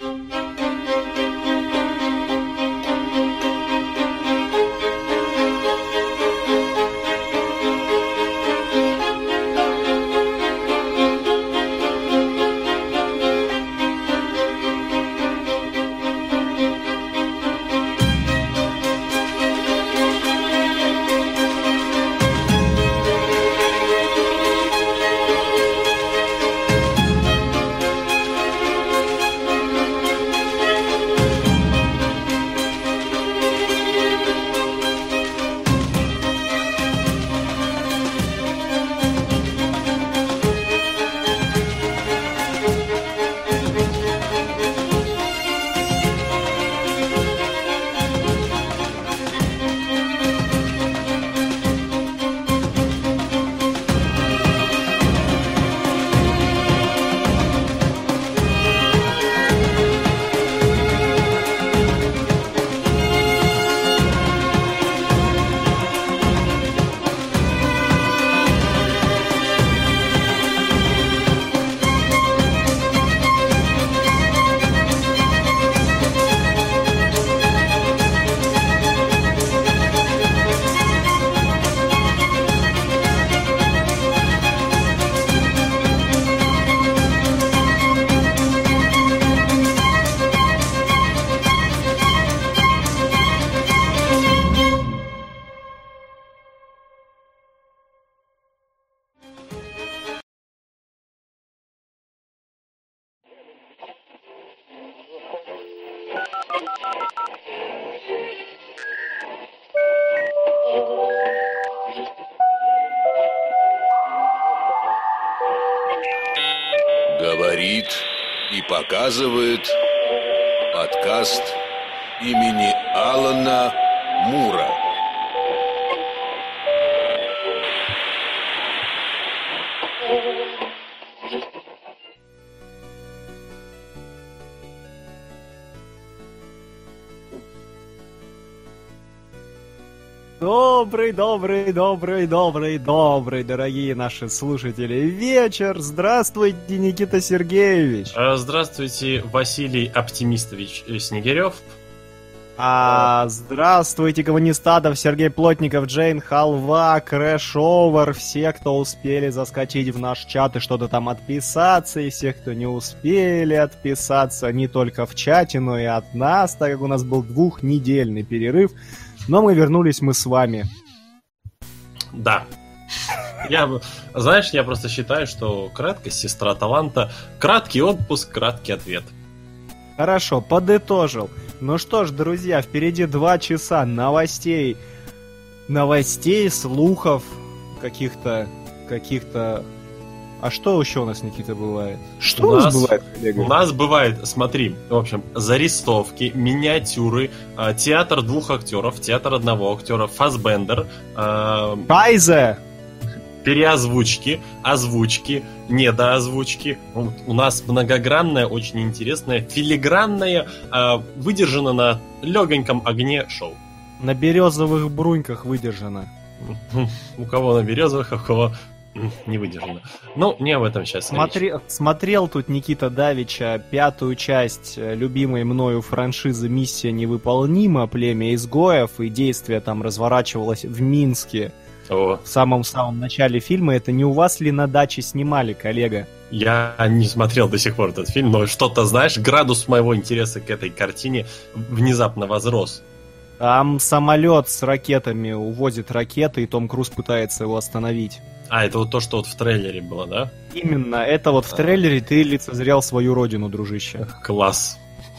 Говорит Добрый, добрый, добрый, добрый, дорогие наши слушатели. Вечер. Здравствуйте, Никита Сергеевич. А, Здравствуйте, Василий Оптимистович Снегирев. А, здравствуйте, коммунистатов, Сергей Плотников, Джейн Халва, Крэш Овер, все, кто успели заскочить в наш чат и что-то там отписаться, и все, кто не успели отписаться, не только в чате, но и от нас, так как у нас был двухнедельный перерыв. Но мы вернулись мы с вами. Да. Я, знаешь, я просто считаю, что краткость сестра таланта. Краткий отпуск, краткий ответ. Хорошо, подытожил. Ну что ж, друзья, впереди два часа новостей. Новостей, слухов, каких-то... каких-то... А что еще у нас, Никита, бывает? Что У у нас, бывает, коллега? У нас бывает, смотри, в общем, зарисовки, миниатюры, э, театр двух актеров, театр одного актера, фасбендер, э, Кайзе! переозвучки, озвучки, недоозвучки. У нас многогранное, очень интересное, филигранное, э, выдержано на легоньком огне шоу. На березовых бруньках выдержано. У кого на березовых, а у кого не выдержано. Ну, не об этом сейчас. Смотри, смотрел тут Никита Давича пятую часть э, любимой мною франшизы «Миссия невыполнима. Племя изгоев», и действие там разворачивалось в Минске О, в самом-самом начале фильма. Это не у вас ли на даче снимали, коллега? я не смотрел до сих пор этот фильм, но что-то, знаешь, градус моего интереса к этой картине внезапно возрос. Там самолет с ракетами увозит ракеты, и Том Круз пытается его остановить. А, это вот то, что вот в трейлере было, да? Именно, это вот в трейлере ты лицезрел свою родину, дружище. Класс.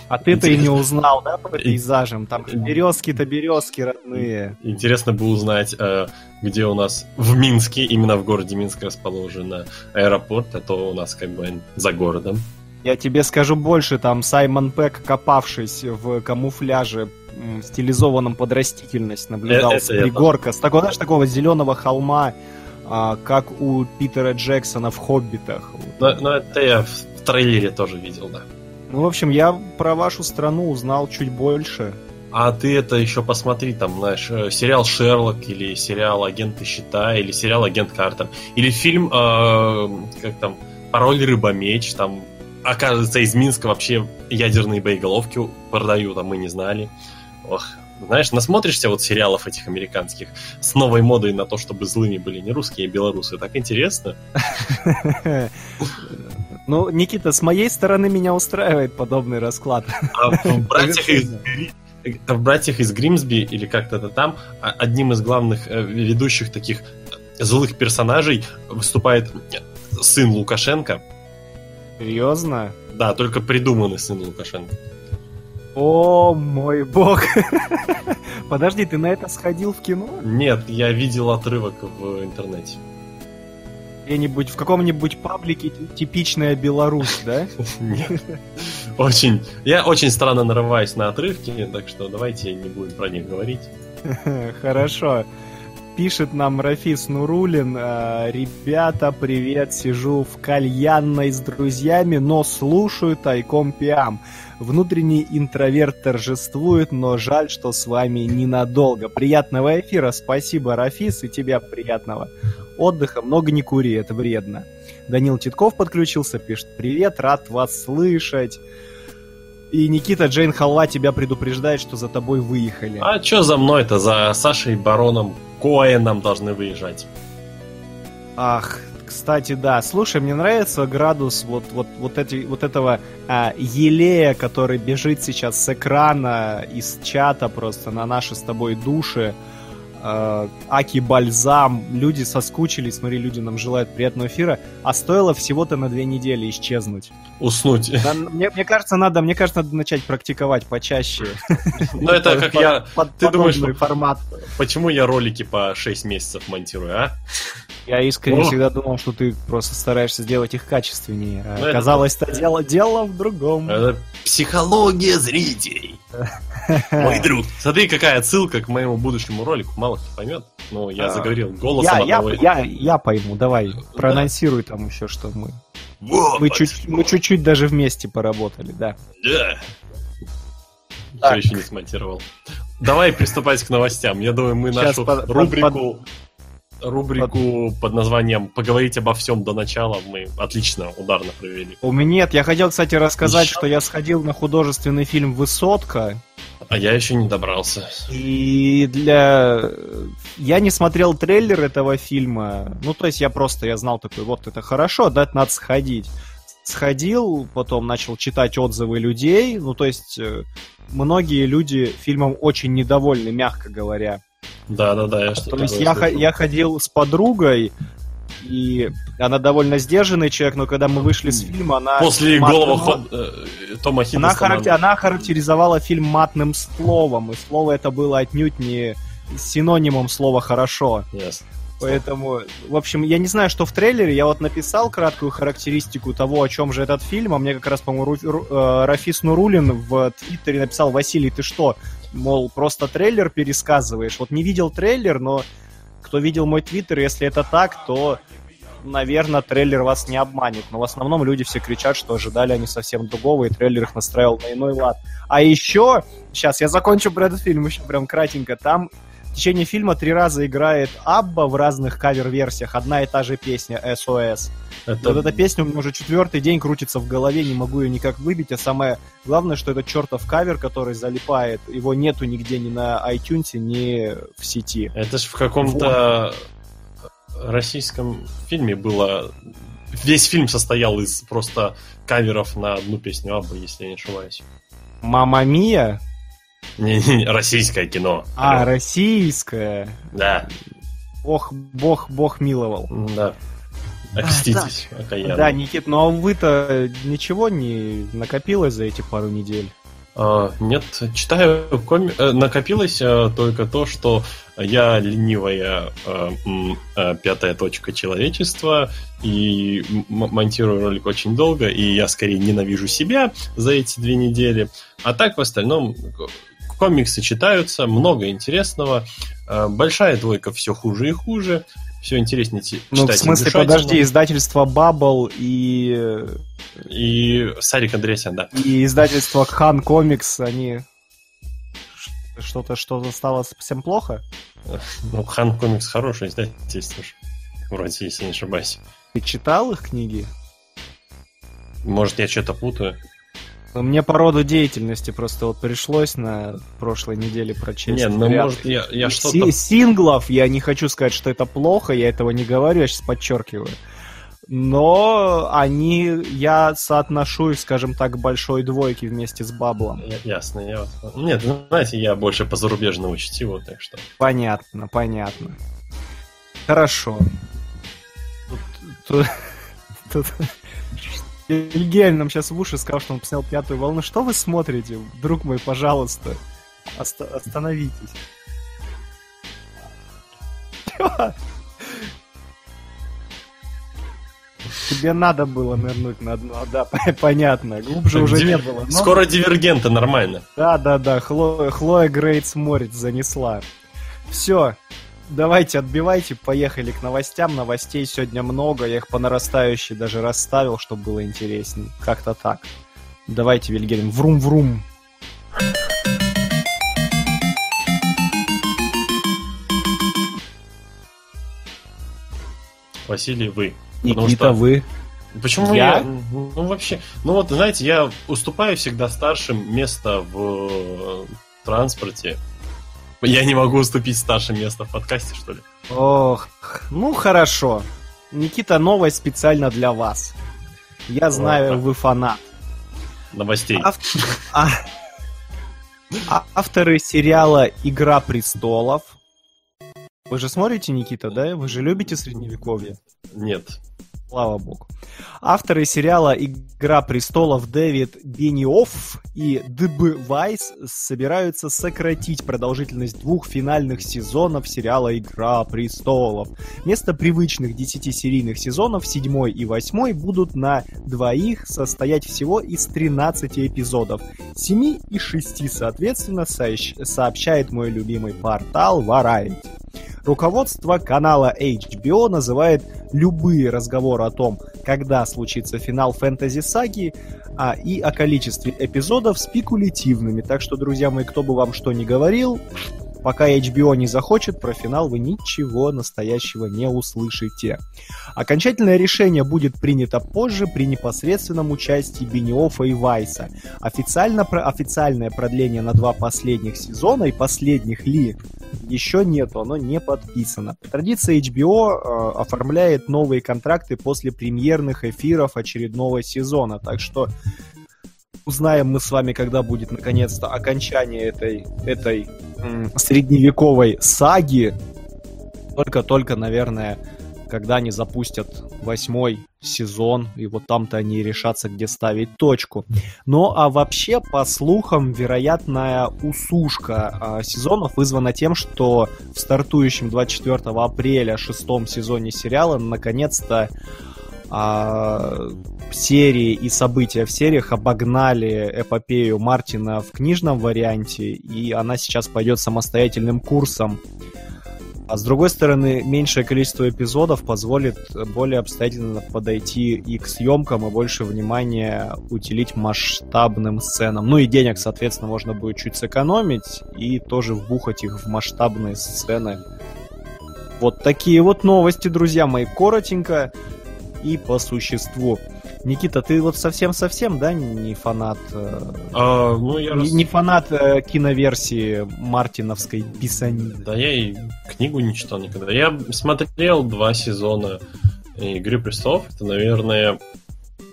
А ты-то и не узнал, да, по пейзажам? Там березки-то березки родные. Интересно бы узнать, э, где у нас в Минске, именно в городе Минск расположен э, аэропорт, а то у нас как бы за городом. Я тебе скажу больше, там Саймон Пэк, копавшись в камуфляже, стилизованном под растительность, наблюдал Э, с это я пригорка, с такого, знаешь, такого зеленого холма, а, как у Питера Джексона в «Хоббитах». Но, но это я в, трейлере тоже видел, да. Ну, в общем, я про вашу страну узнал чуть больше. А ты это еще посмотри, там, знаешь, э, сериал Шерлок, или сериал Агенты Щита, или сериал Агент Картер, или фильм, э, как там, Пароль Рыбомеч, там оказывается, из Минска вообще ядерные боеголовки продают, а мы не знали. Ох, знаешь, насмотришься вот сериалов этих американских с новой модой на то, чтобы злыми были не русские, а белорусы. Так интересно. Ну, Никита, с моей стороны меня устраивает подобный расклад. А в «Братьях из, в «Братьях из Гримсби» или как-то это там а, одним из главных э, ведущих таких злых персонажей выступает сын Лукашенко. Серьезно? Да, только придуманный сын Лукашенко. О мой бог. Подожди, ты на это сходил в кино? Нет, я видел отрывок в интернете. Где-нибудь в каком-нибудь паблике типичная Беларусь, да? Нет. Очень. Я очень странно нарываюсь на отрывки, так что давайте не будем про них говорить. Хорошо. Пишет нам Рафис Нурулин. «Э, Ребята, привет, сижу в кальянной с друзьями, но слушаю тайком пиам. Внутренний интроверт торжествует, но жаль, что с вами ненадолго. Приятного эфира, спасибо, Рафис, и тебя приятного отдыха. Много не кури, это вредно. Данил Титков подключился, пишет «Привет, рад вас слышать». И Никита Джейн Халва тебя предупреждает, что за тобой выехали. А что за мной-то? За Сашей Бароном Коэном должны выезжать. Ах, кстати, да. Слушай, мне нравится градус вот, вот, вот, эти, вот этого а, елея, который бежит сейчас с экрана, из чата просто на наши с тобой души. А, Аки Бальзам. Люди соскучились. Смотри, люди нам желают приятного эфира. А стоило всего-то на две недели исчезнуть. Уснуть. Да, мне, мне кажется, надо, мне кажется, надо начать практиковать почаще. Ну, это как я... Ты думаешь, формат. почему я ролики по 6 месяцев монтирую, а? Я искренне О. всегда думал, что ты просто стараешься сделать их качественнее. А ну, Оказалось, это дело, дело в другом. Это психология зрителей. Мой друг. Смотри, какая отсылка к моему будущему ролику. Мало кто поймет. Но я а, заговорил голосом я, одного... я, я, я пойму, давай. Проанонсируй там еще, что мы... Вот, мы, чуть, мы чуть-чуть даже вместе поработали, да. Да. Все еще не смонтировал. Давай приступать к новостям. Я думаю, мы Сейчас нашу под, рубрику... Под, рубрику под названием «Поговорить обо всем до начала» мы отлично, ударно провели. У меня нет. Я хотел, кстати, рассказать, еще? что я сходил на художественный фильм «Высотка». А я еще не добрался. И для... Я не смотрел трейлер этого фильма. Ну, то есть я просто, я знал такой, вот это хорошо, да, это надо сходить. Сходил, потом начал читать отзывы людей. Ну, то есть э, многие люди фильмом очень недовольны, мягко говоря. Да, да, да, я что-то. То есть я, я ходил с подругой, и она довольно сдержанный человек, но когда мы вышли с фильма, она... После голого ход... э, Тома. Она, характер... она характеризовала фильм матным словом, и слово это было отнюдь не синонимом слова «хорошо». Yes. Поэтому, в общем, я не знаю, что в трейлере. Я вот написал краткую характеристику того, о чем же этот фильм, а мне как раз, по-моему, Ру... Э, Рафис Нурулин в Твиттере написал, Василий, ты что, мол, просто трейлер пересказываешь. Вот не видел трейлер, но кто видел мой твиттер, если это так, то, наверное, трейлер вас не обманет. Но в основном люди все кричат, что ожидали они совсем другого, и трейлер их настраивал на иной лад. А еще, сейчас я закончу про этот фильм еще прям кратенько, там в течение фильма три раза играет Абба в разных кавер-версиях, одна и та же песня SOS. Это... Вот эта песня у меня уже четвертый день крутится в голове, не могу ее никак выбить, а самое главное, что это чертов кавер, который залипает, его нету нигде ни на iTunes, ни в сети. Это же в каком-то вот. российском фильме было... Весь фильм состоял из просто каверов на одну песню Абба, если я не ошибаюсь. Мама Мия? Российское кино. А, Алло. российское. Да. Бог, бог, бог миловал. Да. Окститесь, а, да. да, Никит, ну а вы-то ничего не накопилось за эти пару недель? А, нет, читаю коми... Э, накопилось а, только то, что я ленивая а, а, пятая точка человечества и монтирую ролик очень долго, и я скорее ненавижу себя за эти две недели. А так в остальном комиксы читаются, много интересного. А, большая двойка все хуже и хуже. Все интереснее читать. Ну, в смысле, подожди, издательство Bubble и... И Сарик Андреасян, да. И издательство Хан Комикс, они... Что-то что-то стало совсем плохо? Ну, Хан Комикс хороший издательство. Вроде, если не ошибаюсь. Ты читал их книги? Может, я что-то путаю? Мне по роду деятельности просто вот пришлось на прошлой неделе прочесть. Не, ну ряд может я, я что-то... синглов. Я не хочу сказать, что это плохо, я этого не говорю, я сейчас подчеркиваю. Но они, я соотношу их, скажем так, большой двойке вместе с Баблом. Ясно, я... Нет, ну, знаете, я больше по зарубежному чтиву, так что... Понятно, понятно. Хорошо. Тут, тут, тут- Вильгельм нам сейчас в уши сказал, что он посмотрел пятую волну. Что вы смотрите, друг мой, пожалуйста? Оста- остановитесь. Чё? Тебе надо было нырнуть на дно, да, понятно. Глубже Так, уже дивер- не было. но- Скоро дивергенты, нормально. да, да, да, Хлоя, Хлоя Грейтс Морец занесла. Все, давайте отбивайте, поехали к новостям. Новостей сегодня много, я их по нарастающей даже расставил, чтобы было интересней. Как-то так. Давайте, Вильгельм, врум-врум. Василий, вы. Никита, что- вы. Почему Я? я? Ну, вообще... Ну, вот, знаете, я уступаю всегда старшим место в э, транспорте. Я не могу уступить старшим место в подкасте, что ли? Ох, ну хорошо. Никита, новость специально для вас. Я знаю, так. вы фанат. Новостей. Ав- а- а- Авторы сериала «Игра престолов». Вы же смотрите, Никита, да? Вы же любите Средневековье? Нет. Слава богу. Авторы сериала «Игра престолов» Дэвид Бениофф и Д.Б. Вайс собираются сократить продолжительность двух финальных сезонов сериала «Игра престолов». Вместо привычных 10-серийных сезонов, седьмой и восьмой будут на двоих состоять всего из 13 эпизодов. 7 и 6, соответственно, сообщает мой любимый портал Variety. Руководство канала HBO называет любые разговоры о том, когда случится финал фэнтези-саги, а, и о количестве эпизодов спекулятивными. Так что, друзья мои, кто бы вам что ни говорил, пока HBO не захочет, про финал вы ничего настоящего не услышите. Окончательное решение будет принято позже при непосредственном участии Бениофа и Вайса. Официально, про- официальное продление на два последних сезона и последних ли еще нету, оно не подписано. По традиции HBO э, оформляет новые контракты после премьерных эфиров очередного сезона, так что узнаем мы с вами, когда будет наконец-то окончание этой, этой средневековой саги. Только-только, наверное, когда они запустят восьмой сезон, и вот там-то они и решатся, где ставить точку. Ну, а вообще, по слухам, вероятная усушка а, сезонов вызвана тем, что в стартующем 24 апреля шестом сезоне сериала наконец-то а, серии и события в сериях обогнали эпопею Мартина в книжном варианте, и она сейчас пойдет самостоятельным курсом. А с другой стороны, меньшее количество эпизодов позволит более обстоятельно подойти и к съемкам, и больше внимания уделить масштабным сценам. Ну и денег, соответственно, можно будет чуть сэкономить и тоже вбухать их в масштабные сцены. Вот такие вот новости, друзья мои, коротенько и по существу. Никита, ты вот совсем-совсем, да, не фанат, э, А, ну, я не, рас- не фанат э, киноверсии мартиновской писанины? Да я и книгу не читал никогда. Я смотрел два сезона Игры престолов. Это, наверное,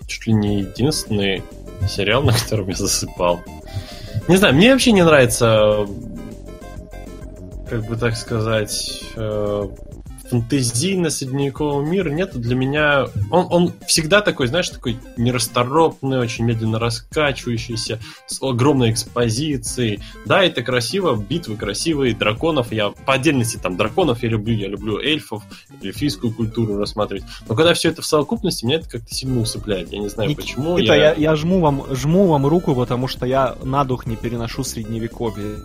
чуть ли не единственный сериал, на котором я засыпал. Не знаю, мне вообще не нравится, как бы так сказать, э, фантазийно-средневекового мира нет для меня... Он, он всегда такой, знаешь, такой нерасторопный, очень медленно раскачивающийся, с огромной экспозицией. Да, это красиво, битвы красивые, драконов. Я по отдельности там драконов я люблю, я люблю эльфов, эльфийскую культуру рассматривать. Но когда все это в совокупности, меня это как-то сильно усыпляет. Я не знаю, Ник- почему. Никита, я, я жму вам, жму вам руку, потому что я на дух не переношу средневековье.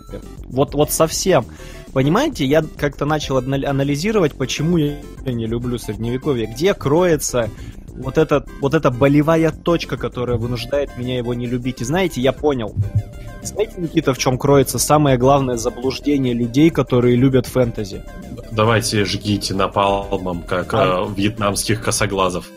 Вот, вот совсем. Понимаете, я как-то начал анали- анализировать, почему я не люблю средневековье. Где кроется вот, эта, вот эта болевая точка, которая вынуждает меня его не любить. И знаете, я понял. Знаете, Никита, в чем кроется самое главное заблуждение людей, которые любят фэнтези? Давайте жгите напалмом, как А? э, вьетнамских косоглазов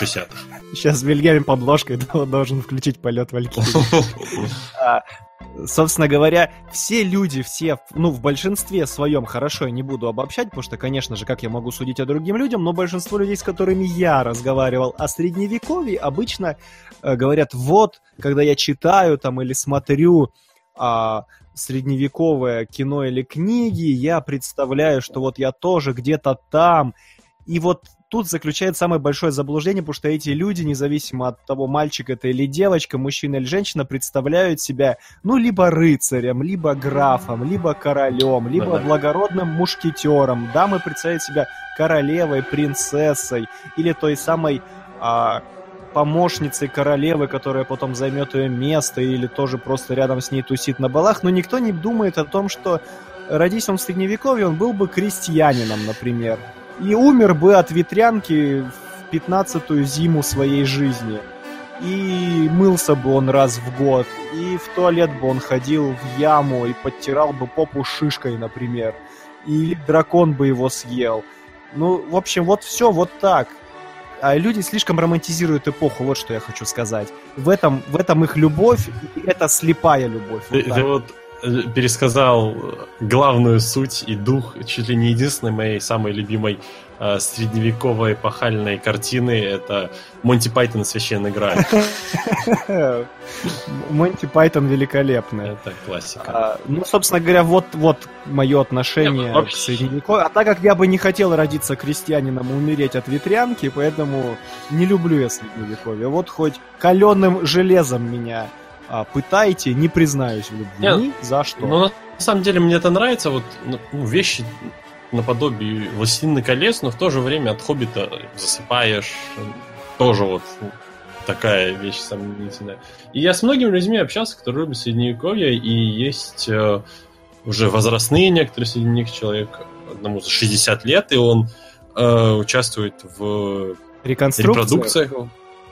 60-х. Сейчас Вильгельм под ложкой должен включить полет Валькирии. Собственно говоря, все люди, все, ну, в большинстве своем, хорошо, я не буду обобщать, потому что, конечно же, как я могу судить о другим людям, но большинство людей, с которыми я разговаривал о средневековье, обычно э, говорят, вот, когда я читаю там или смотрю а, средневековое кино или книги, я представляю, что вот я тоже где-то там, и вот тут заключается самое большое заблуждение, потому что эти люди, независимо от того, мальчик это или девочка, мужчина или женщина, представляют себя, ну, либо рыцарем, либо графом, либо королем, либо да, благородным мушкетером. Дамы представляют себя королевой, принцессой или той самой а, помощницей королевы, которая потом займет ее место или тоже просто рядом с ней тусит на балах, но никто не думает о том, что родись он в средневековье, он был бы крестьянином, например и умер бы от ветрянки в пятнадцатую зиму своей жизни. И мылся бы он раз в год, и в туалет бы он ходил в яму и подтирал бы попу шишкой, например. И дракон бы его съел. Ну, в общем, вот все вот так. А люди слишком романтизируют эпоху, вот что я хочу сказать. В этом, в этом их любовь, и это слепая любовь. Вот ты вот пересказал главную суть и дух чуть ли не единственной моей самой любимой э, средневековой эпохальной картины. Это Монти Пайтон «Священная игра». Монти Пайтон великолепный. Это классика. А, ну, собственно говоря, вот, вот мое отношение к средневековью. А так как я бы не хотел родиться крестьянином и умереть от ветрянки, поэтому не люблю я средневековье. Вот хоть каленым железом меня пытайте, не признаюсь в любви. Нет, Ни за что. Ну, на самом деле, мне это нравится. Вот ну, ну вещи наподобие «Властелины колец», но в то же время от «Хоббита» засыпаешь. Тоже вот такая вещь сомнительная. И я с многими людьми общался, которые любят Средневековье, и есть э, уже возрастные некоторые среди них, человек одному за 60 лет, и он э, участвует в репродукциях.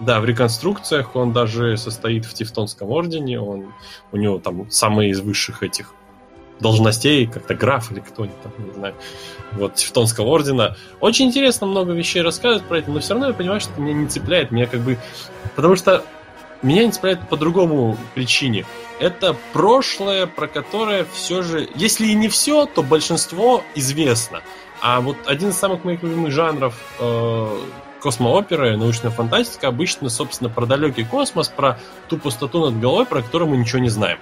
Да, в реконструкциях он даже состоит в Тевтонском ордене, он, у него там самые из высших этих должностей, как-то граф или кто-нибудь там, не знаю, вот, Тевтонского ордена. Очень интересно много вещей рассказывать про это, но все равно я понимаю, что меня не цепляет, меня как бы... Потому что меня не цепляет по другому причине. Это прошлое, про которое все же, если и не все, то большинство известно. А вот один из самых моих любимых жанров э, космооперы, научная фантастика обычно, собственно, про далекий космос, про ту пустоту над головой, про которую мы ничего не знаем.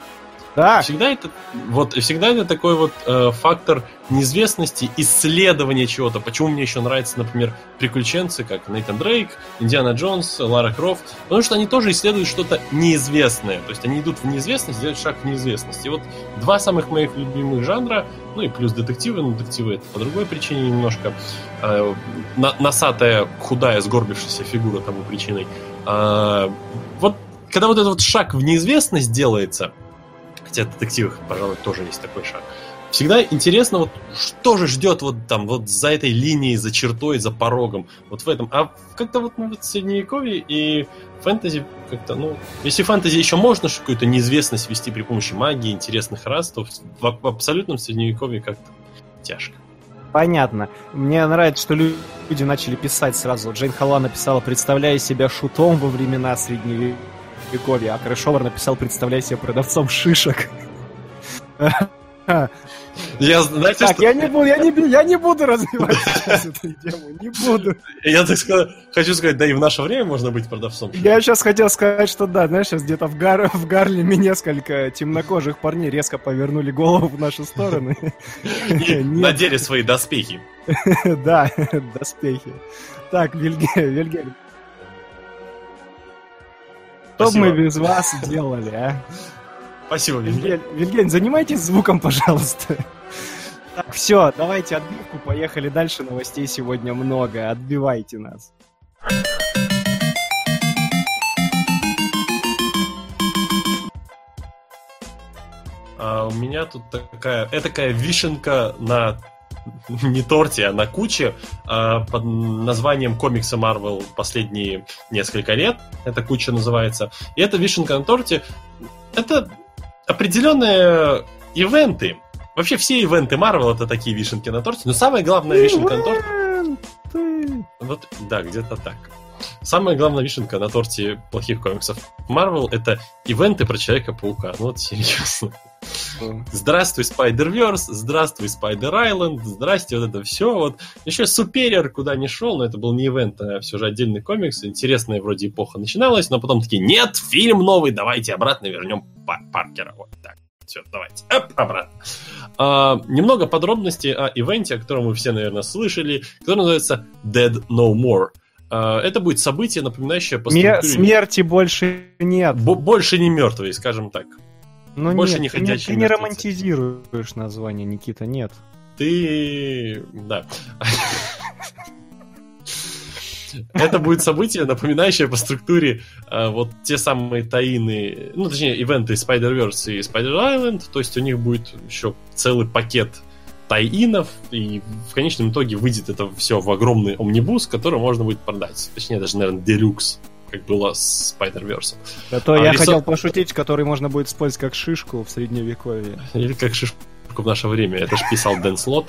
Да. Всегда это, вот, всегда это такой вот э, фактор неизвестности, исследования чего-то. Почему мне еще нравятся, например, приключенцы, как Нейтан Дрейк, Индиана Джонс, Лара Крофт, потому что они тоже исследуют что-то неизвестное. То есть они идут в неизвестность, делают шаг в неизвестность. И вот два самых моих любимых жанра, ну и плюс детективы, но детективы это по другой причине немножко. Э, носатая, худая, сгорбившаяся фигура тому причиной. Э, вот когда вот этот вот шаг в неизвестность делается, хотя в детективах, пожалуй, тоже есть такой шаг. Всегда интересно, вот что же ждет вот там, вот за этой линией, за чертой, за порогом, вот в этом. А как-то вот ну, в средневековье и фэнтези как-то, ну, если фэнтези еще можно какую-то неизвестность вести при помощи магии, интересных рас, то в, в абсолютном средневековье как-то тяжко. Понятно. Мне нравится, что люди начали писать сразу. Джейн Халла написала, представляя себя шутом во времена средневековья Вековья, а Крэшовар написал, представляй себе продавцом шишек. Я, знаете, так, что... я не буду, я не, я не буду развивать сейчас эту тему, не буду. Я так сказать, хочу сказать, да и в наше время можно быть продавцом. Я сейчас хотел сказать, что да, знаешь, сейчас где-то в, Гар... в Гарлеме несколько темнокожих парней резко повернули голову в нашу сторону. И надели свои доспехи. Да, доспехи. Так, Вильгельм, что бы мы без вас делали, а? Спасибо, Вильгельм. Вильгельм, занимайтесь звуком, пожалуйста. Так, все, давайте отбивку, поехали дальше. Новостей сегодня много. Отбивайте нас. А у меня тут такая, такая вишенка на не торте, а на куче э, под названием комикса Marvel последние несколько лет. Эта куча называется. И это вишенка на торте. Это определенные ивенты. Вообще все ивенты Marvel это такие вишенки на торте. Но самая главная вишенка на торте... Вот, да, где-то так. Самая главная вишенка на торте плохих комиксов Marvel это ивенты про Человека-паука. Ну вот серьезно. Здравствуй, Spider-Verse, здравствуй, Spider-Island, здрасте, вот это все. Вот. Еще Супериор куда не шел, но это был не ивент, а все же отдельный комикс. Интересная вроде эпоха начиналась, но потом такие, нет, фильм новый, давайте обратно вернем Паркера. Вот так. Все, давайте. Оп, обратно. А, немного подробностей о ивенте, о котором вы все, наверное, слышали, который называется Dead No More. А, это будет событие, напоминающее по структуре... Смерти больше нет. Б- больше не мертвые, скажем так. Ну больше нет, не ты, не, ты не романтизируешь название, Никита, нет. Ты... Да. Это будет событие, напоминающее по структуре э, вот те самые таины, ну, точнее, ивенты Spider-Verse и Spider-Island, то есть у них будет еще целый пакет тайинов, и в конечном итоге выйдет это все в огромный омнибус, который можно будет продать. Точнее, даже, наверное, делюкс, как было с Spider-Verse. А то а я рисо... хотел пошутить, который можно будет использовать как шишку в средневековье. Или как шишку в наше время. Это же писал Дэн Слот.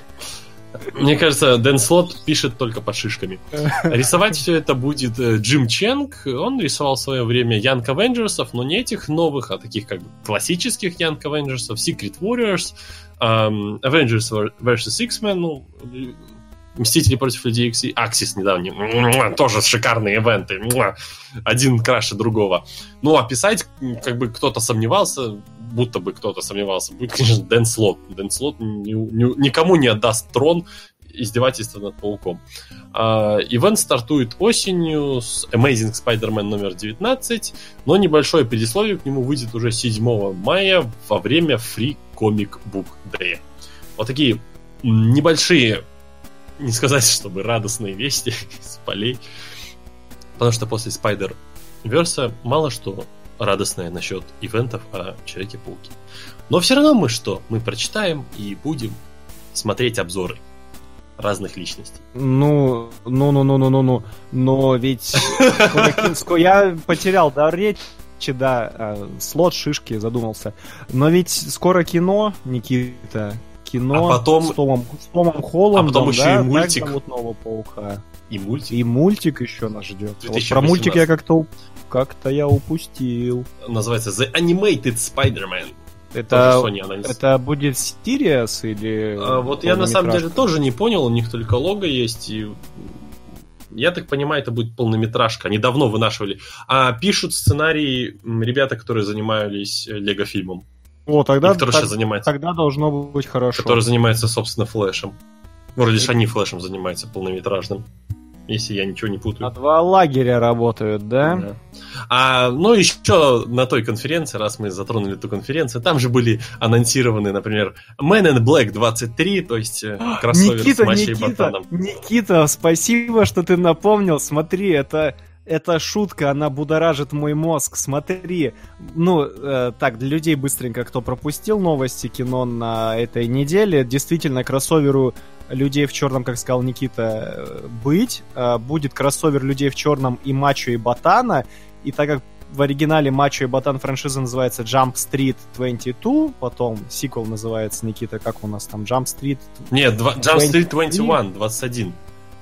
Мне кажется, Дэн Слот пишет только под шишками. Рисовать все это будет э, Джим Ченг. Он рисовал в свое время Young Avengers, но не этих новых, а таких как бы классических Young Avengers, Secret Warriors, um, Avengers vs. X-Men, ну, Мстители против Людей Икс и Аксис недавний. Тоже шикарные ивенты. Один краше другого. Ну, а писать, как бы кто-то сомневался, будто бы кто-то сомневался, будет, конечно, Дэн Слот. Дэн Слот ни, ни, никому не отдаст трон издевательства над пауком. Uh, ивент стартует осенью с Amazing Spider-Man номер 19, но небольшое предисловие к нему выйдет уже 7 мая во время Free Comic Book Day. Вот такие небольшие не сказать, чтобы радостные вести из полей. Потому что после Spider Verse мало что радостное насчет ивентов о Человеке-пауке. Но все равно мы что? Мы прочитаем и будем смотреть обзоры разных личностей. Ну, ну, ну, ну, ну, ну, ну, но ведь я потерял да речи, да, а, слот шишки задумался. Но ведь скоро кино, Никита, кино а потом... с, Томом, с Томом Холландом, а потом еще да, и мультик. Так зовут нового паука. И мультик. И мультик еще нас ждет. Вот про мультик я как-то как-то я упустил. Называется The Animated Spider-Man. Это, это будет Сириас или... А, вот я на самом деле тоже не понял, у них только лого есть, и я так понимаю, это будет полнометражка. Они давно вынашивали. А пишут сценарии ребята, которые занимались Лего фильмом. О, тогда, который так, занимается. тогда должно быть хорошо. Который занимается, собственно, флешем. Вроде лишь они флешем занимаются полнометражным. Если я ничего не путаю. А два лагеря работают, да? да. А, ну, еще на той конференции, раз мы затронули ту конференцию, там же были анонсированы, например, Man in Black 23, то есть э, кроссовер Никита, с Машей Никита, Ботаном. Никита, спасибо, что ты напомнил. Смотри, это эта шутка, она будоражит мой мозг. Смотри, ну, э, так, для людей быстренько, кто пропустил новости кино на этой неделе, действительно, кроссоверу людей в черном, как сказал Никита, э, быть. Э, будет кроссовер людей в черном и Мачо и Ботана. И так как в оригинале Мачо и Ботан франшиза называется Jump Street 22, потом сиквел называется, Никита, как у нас там, Jump Street... Нет, Jump Street 21, 21.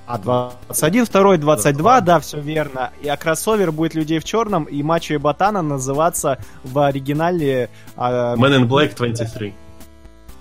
А 21, второй 22, да, все верно. И а кроссовер будет людей в черном, и Мачо и Ботана называться в оригинале... А, Man in Black 23.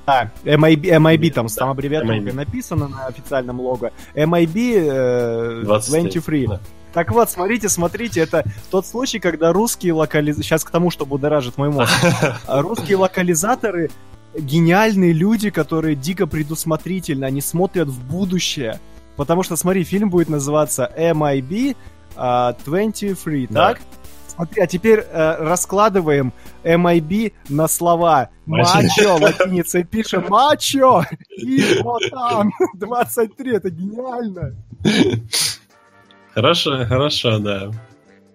Да, MIB, MIB там, там аббревиатуркой написано на официальном лого. MIB э, 23. Да. Так вот, смотрите, смотрите, это тот случай, когда русские локализаторы... Сейчас к тому, что будоражит мой мозг. Русские локализаторы гениальные люди, которые дико предусмотрительно, они смотрят в будущее. Потому что, смотри, фильм будет называться MIB uh, 23, да. так? Смотри, а теперь э, раскладываем MIB на слова. Мачо, латиницей пишем мачо, и вот там 23, это гениально. Хорошо, хорошо, да.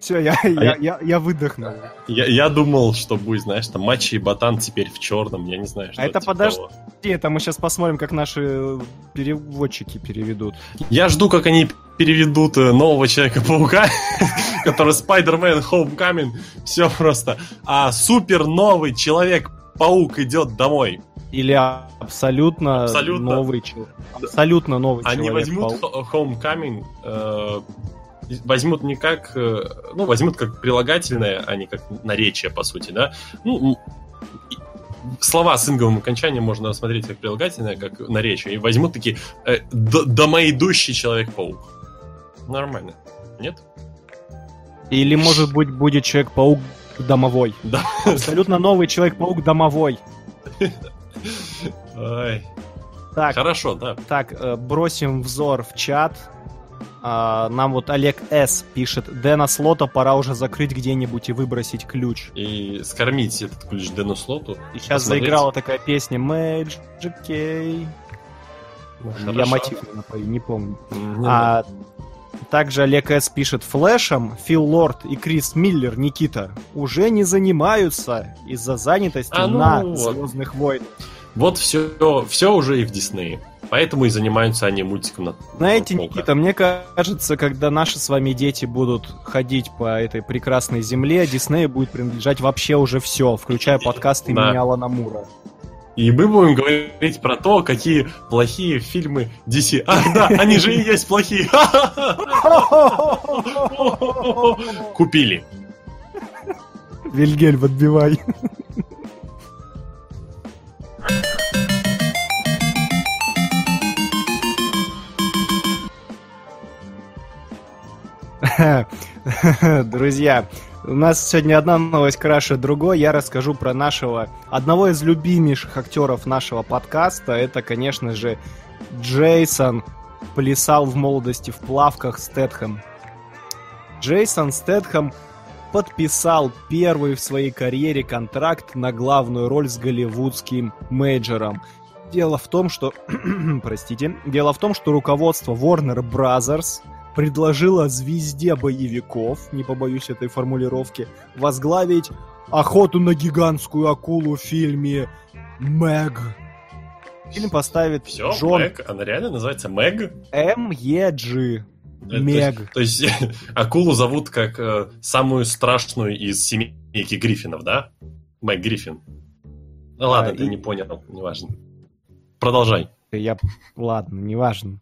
Все, я, а я, я, я выдохнул. Я, я думал, что будет, знаешь, там матчи и ботан теперь в черном, я не знаю, что А это типа подожди, того. это мы сейчас посмотрим, как наши переводчики переведут. Я жду, как они переведут э, нового Человека-паука, который Spider-Man Homecoming, все просто. А супер новый Человек-паук идет домой. Или абсолютно, абсолютно. новый человек. Абсолютно новый Они возьмут Homecoming, э, возьмут не как, э, ну, возьмут как прилагательное, а не как наречие, по сути, да. Ну, слова с инговым окончанием можно рассмотреть как прилагательное, как наречие. И возьмут такие э, домоидущий Человек-паук. Нормально. Нет? Или, может быть, будет Человек-паук домовой. Да. Абсолютно новый Человек-паук домовой. Ой. Так, Хорошо, да. так, э, бросим взор в чат. А, нам вот Олег С. пишет, Дэна Слота пора уже закрыть где-нибудь и выбросить ключ. И скормить этот ключ Дэну Слоту. И сейчас Посмотреть. заиграла такая песня Magic Key. Ну, Я мотив не напою, не помню. Не А также Олег С. пишет, Флэшем Фил Лорд и Крис Миллер, Никита, уже не занимаются из-за занятости А, ну на вот. Звездных войнах. Вот все, все уже и в Диснее. Поэтому и занимаются они мультиком на Знаете, на. Никита, мне кажется, когда наши с вами дети будут ходить по этой прекрасной земле, Диснею будет принадлежать вообще уже все, включая подкаст Да. имени Алана Мура. И мы будем говорить про то, какие плохие фильмы DC. Ах, да, они же и есть плохие. Купили. Вильгельм, отбивай. Друзья, у нас сегодня одна новость краше другой. Я расскажу про нашего, одного из любимейших актеров нашего подкаста. Это, конечно же, Джейсон плясал в молодости в плавках Стэтхэм. Джейсон Стэтхэм подписал первый в своей карьере контракт на главную роль с голливудским мейджором. Дело в том, что... Простите. Дело в том, что руководство Warner Brothers предложило звезде боевиков, не побоюсь этой формулировки, возглавить охоту на гигантскую акулу в фильме «Мэг». Фильм поставит Все, Джон Мэг. Она реально называется Мэг? М.Е.Джи. Мег. То есть, акулу зовут как э, самую страшную из семейки Гриффинов, да? Мэг Гриффин. Ну ладно, А, ты и- не понял, неважно. Продолжай. Я... Ладно, неважно.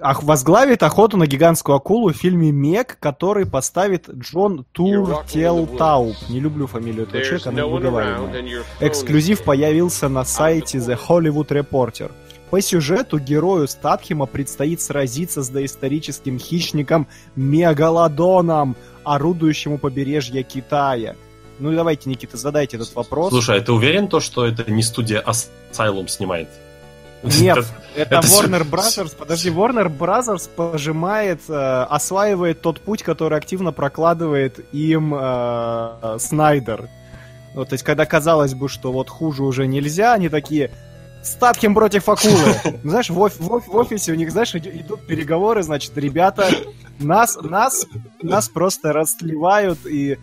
Ах- возглавит охоту на гигантскую акулу в фильме «Мег», который поставит Джон Туртелтауп. Не люблю фамилию этого человека, она невыговариваемая. Эксклюзив появился на сайте The Hollywood Reporter. По сюжету герою Статхема предстоит сразиться с доисторическим хищником Мегалодоном, орудующим у побережья Китая. Ну и давайте, Никита, задайте этот вопрос. Слушай, а ты уверен то, что это не студия Asylum снимает? Нет, это, Warner Brothers. Подожди, Warner Brothers пожимает, э, осваивает тот путь, который активно прокладывает им э, Снайдер. Вот, то есть, когда казалось бы, что вот хуже уже нельзя, они такие Статхем против акулы. Ну, Знаешь, в, оф- в оф- в офисе у них, знаешь, иду- идут переговоры, значит, ребята, нас, нас, нас просто растлевают и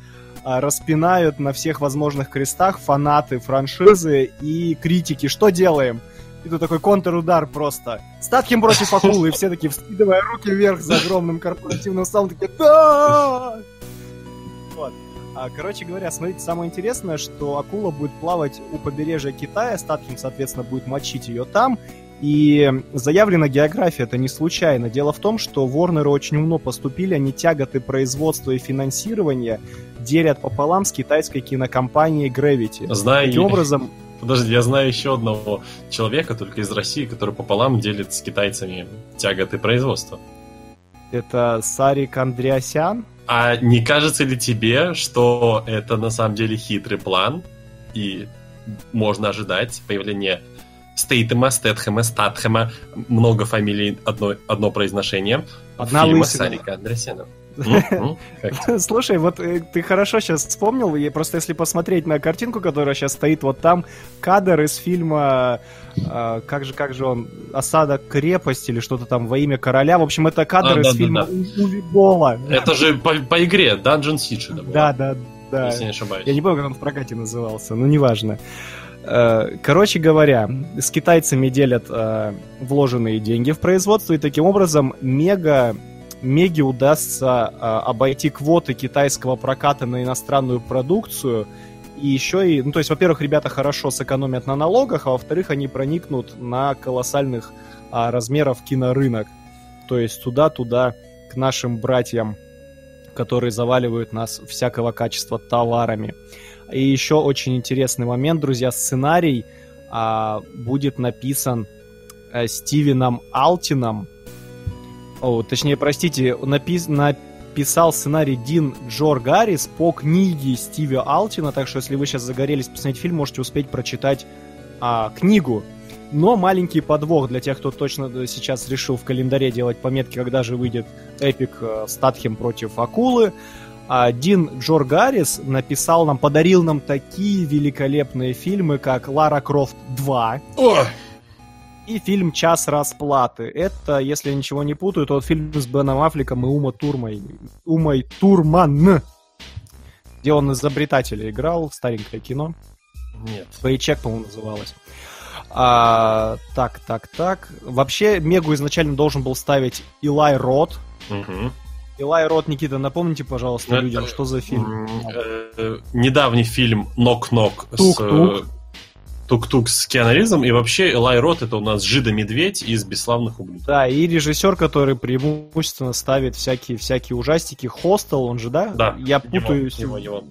а, распинают на всех возможных крестах фанаты франшизы и критики. Что делаем? И тут такой контрудар просто. Статхем против акулы, и все такие, вскидывая руки вверх за огромным корпоративным столом, такие, да! Вот. А, короче говоря, смотрите, самое интересное, что акула будет плавать у побережья Китая, Статхем, соответственно, будет мочить ее там, и заявлена география, это не случайно. Дело в том, что Ворнеры очень умно поступили, они тяготы производства и финансирования делят пополам с китайской кинокомпанией Gravity. Знаю, Таким образом, подожди, я знаю еще одного человека, только из России, который пополам делит с китайцами тяготы производства. это Сарик Андреасян. А не кажется ли тебе, что это на самом деле хитрый план, и можно ожидать появления Стейтема, Стэтхэма, Статхэма, много фамилий, одно, одно произношение, Одна фильма лысина. Сарика Андреасяна. Слушай, вот э, ты хорошо сейчас вспомнил, и просто если посмотреть на картинку, которая сейчас стоит вот там, кадр из фильма, э, как же, как же он, «Осада крепости» или что-то там во имя короля. В общем, это кадр из фильма да. У- Уви Болла. Это же по, игре Dungeon Siege, Да, да, да. если не ошибаюсь. Я не помню, как он в прокате назывался, но неважно. Э, Короче говоря, с китайцами делят вложенные деньги в производство, и таким образом мега Меге удастся э, обойти квоты китайского проката на иностранную продукцию. И еще и, ну то есть, во-первых, ребята хорошо сэкономят на налогах, а во-вторых, они проникнут на колоссальных а, размеров кинорынок. То есть туда-туда к нашим братьям, которые заваливают нас всякого качества товарами. И еще очень интересный момент, друзья, сценарий а, будет написан а, Стивеном Алтином. О, точнее, простите, напис, написал сценарий Дин Джор Гаррис по книге Стиви Алтина, так что если вы сейчас загорелись посмотреть фильм, можете успеть прочитать а, книгу. Но маленький подвох для тех, кто точно сейчас решил в календаре делать пометки, когда же выйдет эпик э, Статхем против Акулы. А Дин Джор Гаррис написал нам, подарил нам такие великолепные фильмы, как «Лара Крофт 2». О! И фильм «Час расплаты». Это, если я ничего не путаю, тот фильм с Беном Аффлеком и Ума Турмой. Умой Турман. Где он изобретателя играл, старенькое кино. Нет. Пейчек, по-моему, называлось. А, так, так, так. Вообще, Мегу изначально должен был ставить Илай Рот. Угу. Илай Рот, Никита, напомните, пожалуйста, Это, людям, что за фильм. Э, Недавний фильм «Нок-нок» с Тук-тук. с Киану Ривзом, и вообще Элай Рот это у нас Жида-медведь из «Бесславных ублюдков». Да, и режиссер, который преимущественно ставит всякие, всякие ужастики. Хостел, он же, да? Да, Я его, путаюсь. его, его.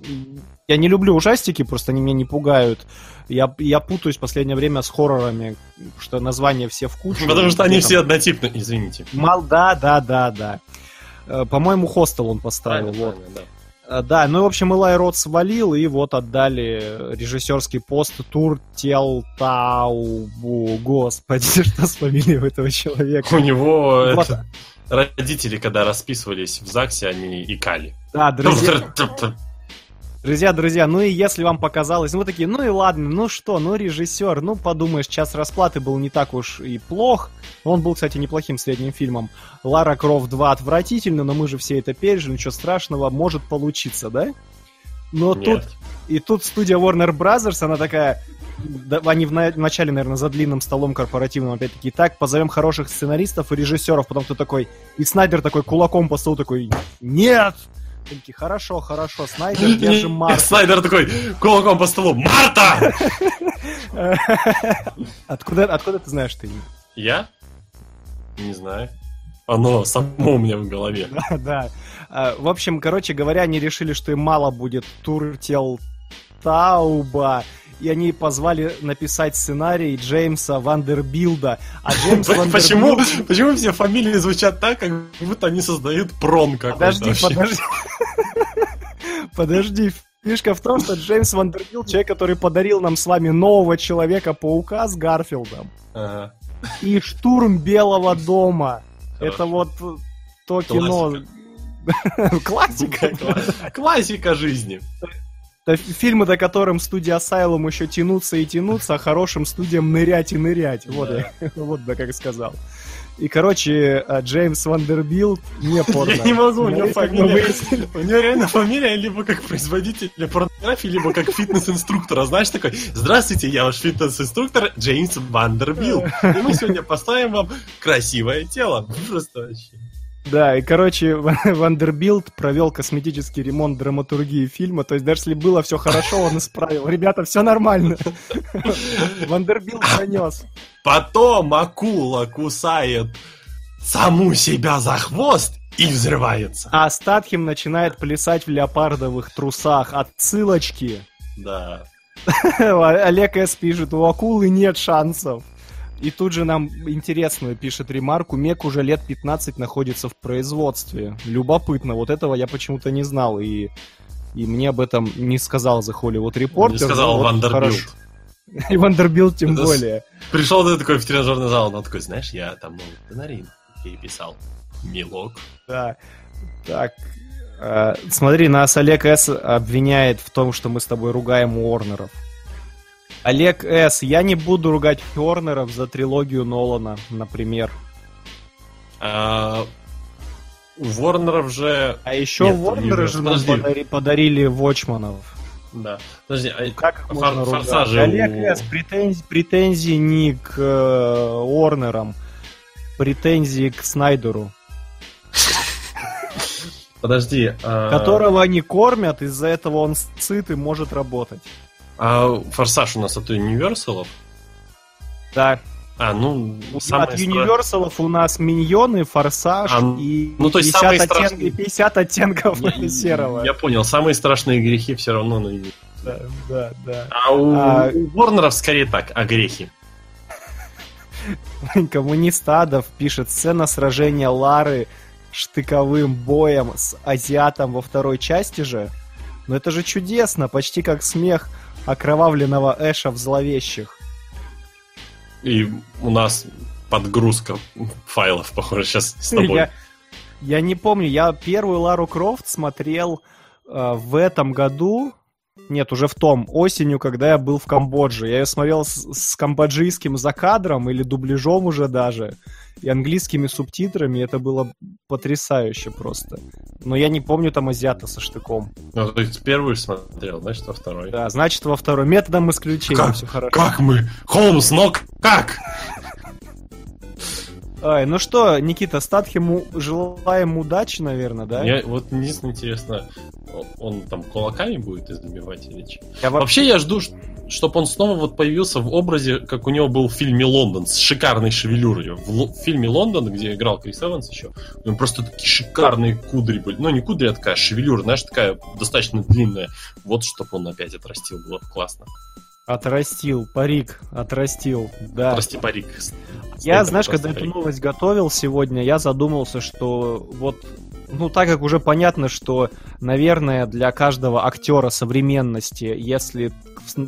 Я не люблю ужастики, просто они меня не пугают. Я, я путаюсь в последнее время с хоррорами, что названия все в кучу. Потому что они там- все однотипны, извините. Мал, да, да, да, да. Э, По-моему, Хостел он поставил. Правильно, вот. правильно, да. Э, Да, ну, в общем, Элай Рот свалил, и вот отдали режиссерский пост Тур Тел Таубу. Господи, что с фамилией у этого человека? У него Вот. это, родители, когда расписывались в ЗАГСе, они икали. Да, друзья, друзья, друзья, ну и если вам показалось, ну вы такие, ну и ладно, ну что, ну режиссер, ну подумаешь, час расплаты был не так уж и плох. Он был, кстати, неплохим средним фильмом. Лара Крофт 2 отвратительно, но мы же все это пережили, ничего страшного, может получиться, да? Но тут Нет. И тут студия Warner Brothers, она такая... да, они в на- вначале, наверное, за длинным столом корпоративным опять-таки так, позовем хороших сценаристов и режиссеров, потом кто такой... И Снайдер такой кулаком по столу такой, нет! Такие, хорошо, хорошо, Снайдер, держим Марс. Снайдер такой кулаком по столу. Марта! Откуда, откуда ты знаешь ты? Я? Не знаю. Оно само у меня в голове. Да, да. А, В общем, короче говоря, они решили, что им мало будет Туртелтауба, и они позвали написать сценарий Джеймса Вандербилта. А Джеймс Почему, Вандербилт... почему все фамилии звучат так, как будто они создают прон какой-то Подожди, вообще? подожди. Подожди. Фишка в том, что Джеймс Вандербилт, человек, который подарил нам с вами нового Человека-паука с Гарфилдом, Ага. и Штурм Белого дома. Хорошо. Это вот то кино... Классика. Классика жизни. Это фильмы, до которым студия Asylum еще тянутся и тянутся, а хорошим студиям нырять и нырять. Вот, Да. я, вот бы как сказал. И, короче, э, Джеймс Вандербилт не порно. Я не могу, у него как мы фамилия... У него реально фамилия либо как производителя порнографии, либо как фитнес-инструктора. Знаешь, такой, здравствуйте, я ваш фитнес-инструктор Джеймс Вандербилт. И мы сегодня поставим вам красивое тело. Просто вообще. Да, и, короче, Ван- Вандербилт провел косметический ремонт драматургии фильма. То есть, даже если было все хорошо, он исправил. Ребята, все нормально. Вандербилт пронес. Потом акула кусает саму себя за хвост и взрывается. А Стэтхэм начинает плясать в леопардовых трусах. Отсылочки. Да. Олег С. пишет, у акулы нет шансов. И тут же нам интересную пишет ремарку, Мег уже лет 15 находится в производстве. Любопытно, вот этого я почему-то не знал, и, и мне об этом не сказал The Hollywood Reporter. Не сказал но вот Вандербилт. хорошо. И Вандербилт тем Это более. Пришел ты такой в тренажерный зал, он такой, знаешь, я там новый сценарий переписал. Милок. Да. Так. э, смотри, нас Олег С. обвиняет в том, что мы с тобой ругаем Уорнеров. Олег С. Я не буду ругать Уорнеров за трилогию Нолана, например. А, у Ворнеров же... А еще Нет, Уорнеры не же нам подари- подарили Вотчманов. Да. Подожди, а- Как их Фор- можно ругать? форсажи Олег у- С. Претензий, претензий не к э, Уорнерам, претензии к Снайдеру, подожди. а- которого они кормят, из-за этого он сыт и может работать. А Форсаж у нас от Универсалов? Да, А, ну, От Universal у нас Миньоны, Форсаж а, и, ну, то есть 50, оттен... страшные... 50 оттенков я, серого. Я понял, самые страшные грехи все равно на Да, да, да. А у, а... у Ворнеров скорее так, а грехи. Коммунист Адов пишет сцена сражения Лары штыковым боем с азиатом во второй части же. Но это же чудесно, почти как смех окровавленного Эша в зловещих. И у нас подгрузка файлов, похоже, сейчас с тобой. Я, я не помню, я первую Лару Крофт смотрел э, в этом году, нет, уже в том, осенью, когда я был в Камбодже. Я ее смотрел с, с камбоджийским закадром или дубляжом уже даже, и английскими субтитрами. Это было потрясающе просто. Но я не помню там азиата со штыком. Ну, то есть первую смотрел, значит, во второй. Да, значит, во второй. Методом исключения как, все хорошо. Как мы? Холмс, но как? Ай, ну что, Никита, Статхему желаем удачи, наверное, да? Мне вот единственное интересно, он там кулаками будет избивать или что? Я Вообще я жду, чтобы он снова вот появился в образе, как у него был в фильме «Лондон», с шикарной шевелюрой. В, в фильме «Лондон», где играл Крис Эванс еще, у него просто такие шикарные кудри были. Ну, не кудри, а такая шевелюра, знаешь, такая достаточно длинная. Вот, чтобы он опять отрастил, было классно. Отрастил, парик, отрастил, да. Отрасти парик. Я, знаешь, когда парик. эту новость готовил сегодня, я задумался, что вот, ну, так как уже понятно, что, наверное, для каждого актера современности, если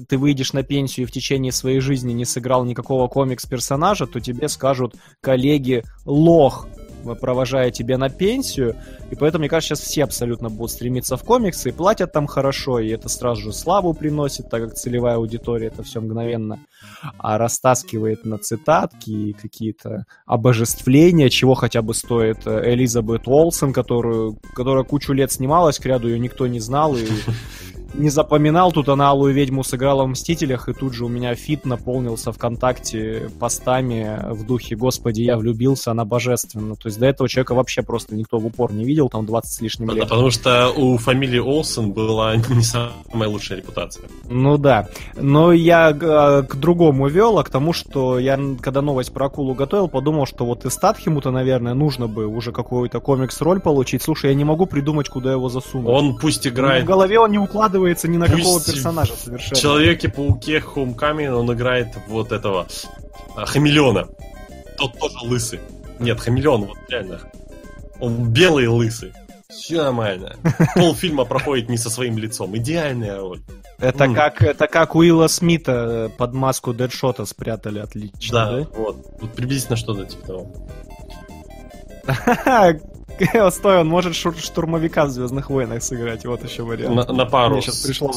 ты выйдешь на пенсию и в течение своей жизни не сыграл никакого комикс-персонажа, то тебе скажут коллеги «лох», провожая тебя на пенсию, и поэтому, мне кажется, сейчас все абсолютно будут стремиться в комиксы, и платят там хорошо, и это сразу же славу приносит, так как целевая аудитория это все мгновенно а растаскивает на цитатки и какие-то обожествления, чего хотя бы стоит э, Элизабет Олсен, которую, которая кучу лет снималась, к ряду ее никто не знал, и не запоминал, тут она Алую Ведьму сыграла в «Мстителях», и тут же у меня feed наполнился ВКонтакте постами в духе «Господи, я влюбился, она божественна». То есть до этого человека вообще просто никто в упор не видел, там 20 с лишним лет. Потому что у фамилии Олсен была не самая лучшая репутация. Ну да. Но я э, к другому вел, а к тому, что я, когда новость про акулу готовил, подумал, что вот и Статхему-то, наверное, нужно бы уже какую-то комикс-роль получить. Слушай, я не могу придумать, куда его засунуть. Он пусть играет... в голове он не укладывает накидывается ни на Пусть какого персонажа совершенно. В Человеке-пауке Homecoming он играет вот этого а, хамелеона. Тот тоже лысый. Нет, хамелеон, вот реально. Он белый лысый. Все нормально. Полфильма проходит не со своим лицом. Идеальная роль. Это mm. как это как Уилла Смита под маску Дэдшота спрятали отлично. Да, да? вот. вот приблизительно что-то типа того. Стой, он может штурмовика в Звездных войнах сыграть. Вот еще вариант. На, на пару. Мне сейчас пришло.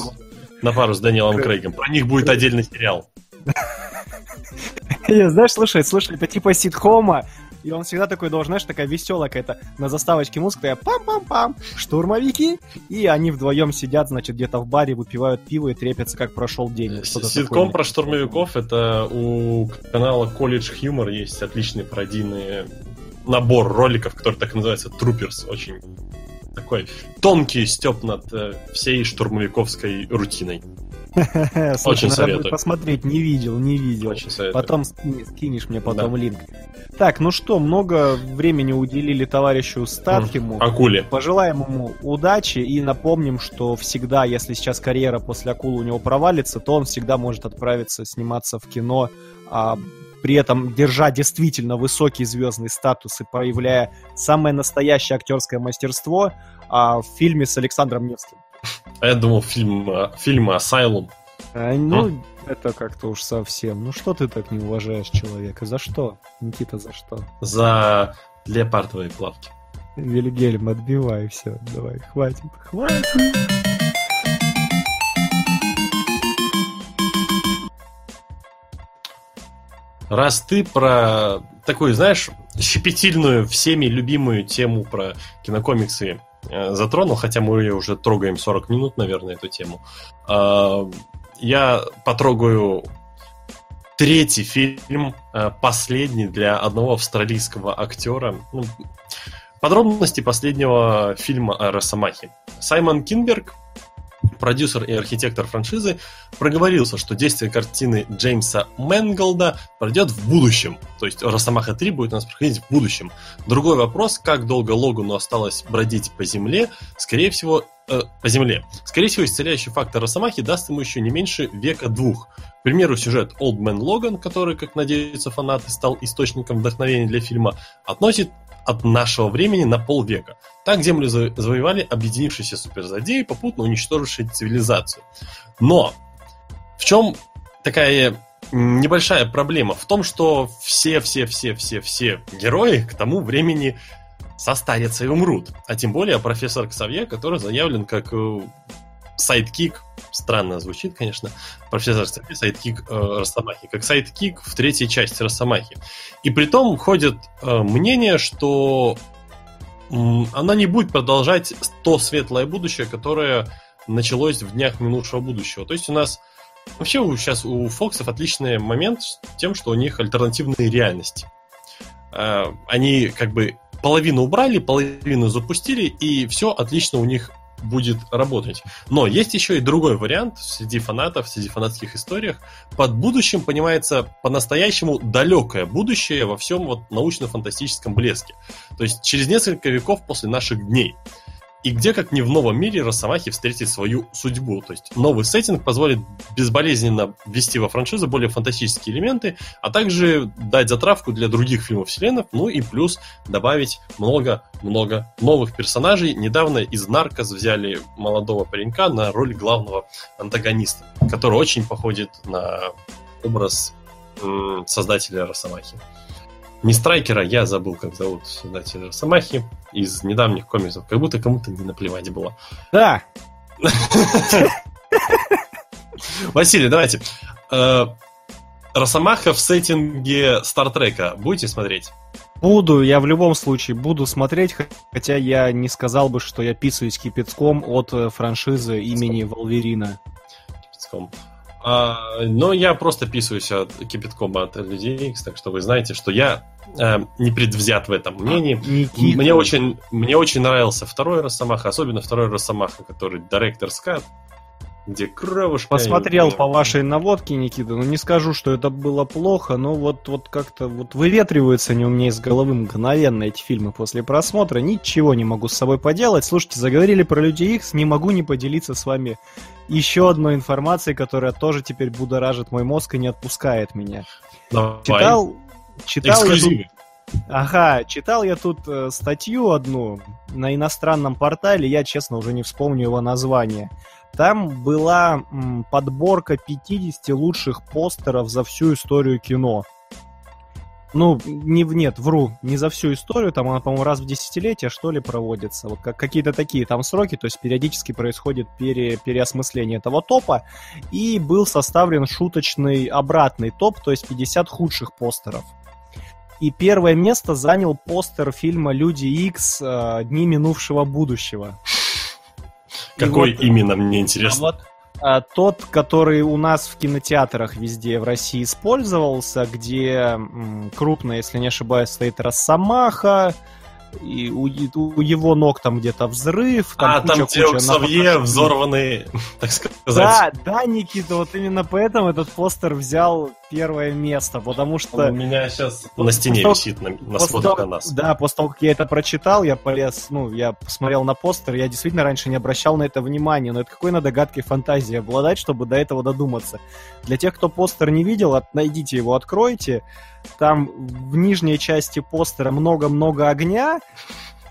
На пару с Даниэлом Крейгом. Про них будет отдельный сериал. Знаешь, слушай, слушай, это типа ситхома, и он всегда такой должен, знаешь, такая веселая какая-то на заставочке музыка, такая пам-пам-пам, штурмовики, и они вдвоем сидят, значит, где-то в баре, выпивают пиво и трепятся, как прошел день. Ситком про штурмовиков, это у канала College Humor есть отличные пародийные набор роликов, который так называется Труперс, очень такой тонкий степ над э, всей штурмовиковской рутиной. Очень советую. посмотреть, не видел, не видел. Очень советую. Потом скинешь мне потом линк. Так, ну что, много времени уделили товарищу Статхему. Акуле. Пожелаем ему удачи и напомним, что всегда, если сейчас карьера после Акулы у него провалится, то он всегда может отправиться сниматься в кино а при этом держа действительно высокий звездный статус и проявляя самое настоящее актерское мастерство а, в фильме с Александром Невским. А я думал, фильм, а, фильм «Асайлум». А, ну, а? это как-то уж совсем. Ну, что ты так не уважаешь человека? За что? Никита, за что? За леопардовые плавки. Вильгельм, отбивай все. Давай, хватит. Хватит. Раз ты про такую, знаешь, щепетильную, всеми любимую тему про кинокомиксы э, затронул, хотя мы ее уже трогаем 40 минут, наверное, эту тему, э, я потрогаю третий фильм, э, последний для одного австралийского актера. Ну, подробности последнего фильма о Росомахе. Саймон Кинберг продюсер и архитектор франшизы, проговорился, что действие картины Джеймса Мэнголда пройдет в будущем. То есть Росомаха 3 будет у нас проходить в будущем. Другой вопрос, как долго Логану осталось бродить по земле, скорее всего, э, по земле. Скорее всего, исцеляющий фактор Росомахи даст ему еще не меньше века двух. К примеру, сюжет Old Man Logan, который, как надеются фанаты, стал источником вдохновения для фильма, относит от нашего времени на полвека. Так Землю завоевали объединившиеся суперзлодеи, попутно уничтожившие цивилизацию. Но в чем такая небольшая проблема? В том, что все-все-все-все-все герои к тому времени состарятся и умрут. А тем более профессор Ксавье, который заявлен как э, sidekick, странно звучит, конечно, профессор Ксавье sidekick э, Росомахи, как sidekick в третьей части Росомахи. И при том ходит э, мнение, что она не будет продолжать то светлое будущее, которое началось в днях минувшего будущего. То есть у нас вообще сейчас у Фоксов отличный момент тем, что у них альтернативные реальности. Э, они как бы половину убрали, половину запустили, и все отлично у них будет работать. Но есть еще и другой вариант среди фанатов, среди фанатских историях. Под будущим понимается по-настоящему далекое будущее во всем вот научно-фантастическом блеске. То есть через несколько веков после наших дней. И где, как не в новом мире, Росомахи встретит свою судьбу. То есть новый сеттинг позволит безболезненно ввести во франшизу более фантастические элементы, а также дать затравку для других фильмов вселенных, ну и плюс добавить много-много новых персонажей. Недавно из Наркос взяли молодого паренька на роль главного антагониста, который очень походит на образ создателя Росомахи. Не Страйкера, я забыл, как зовут создателя Самахи из недавних комиксов. Как будто кому-то не наплевать было. Да. Василий, давайте. Э, Росомаха в сеттинге Стартрека будете смотреть? Буду, я в любом случае буду смотреть, хотя я не сказал бы, что я писаюсь кипятком от э, франшизы имени Волверина. Кипятком. А, но я просто писаюсь от кипятком от людей так что вы знаете, что я э, не предвзят в этом мнении. Никита. Мне очень, мне очень нравился второй Росомаха, особенно второй Росомаха, который Director's Cut где кровушка... Посмотрел по вашей наводке, Никита, ну не скажу, что это было плохо, но вот, вот как-то вот выветриваются они у меня из головы мгновенно эти фильмы после просмотра, ничего не могу с собой поделать. Слушайте, заговорили про Люди Икс, не могу не поделиться с вами еще одной информацией, которая тоже теперь будоражит мой мозг и не отпускает меня. Давай. Читал, читал я тут... Ага, читал я тут э, статью одну на иностранном портале, я, честно, уже не вспомню его название. Там была м, подборка 50 лучших постеров за всю историю кино. Ну, не, нет, вру, не за всю историю, там она, по-моему, раз в десятилетие, что ли, проводится. Вот как, какие-то такие там сроки, то есть периодически происходит пере, переосмысление этого топа. И был составлен шуточный обратный топ, то есть 50 худших постеров. И первое место занял постер фильма «Люди Икс. Э, Дни минувшего будущего». Какой вот, именно, мне интересно. Вот а, тот, который у нас в кинотеатрах везде в России использовался, где м, крупно, если не ошибаюсь, стоит Росомаха, и у, у его ног там где-то взрыв. Там а, куча, там где у Ксавье взорванные, так сказать. Да, да, Никита, вот именно поэтому этот постер взял первое место, потому что... У меня сейчас на стене после висит, на, на сфоток на нас. Да, после того, как я это прочитал, я полез, ну, я посмотрел на постер, я действительно раньше не обращал на это внимания, но это какой надо гадкой фантазии обладать, чтобы до этого додуматься. Для тех, кто постер не видел, найдите его, откройте, там в нижней части постера много-много огня,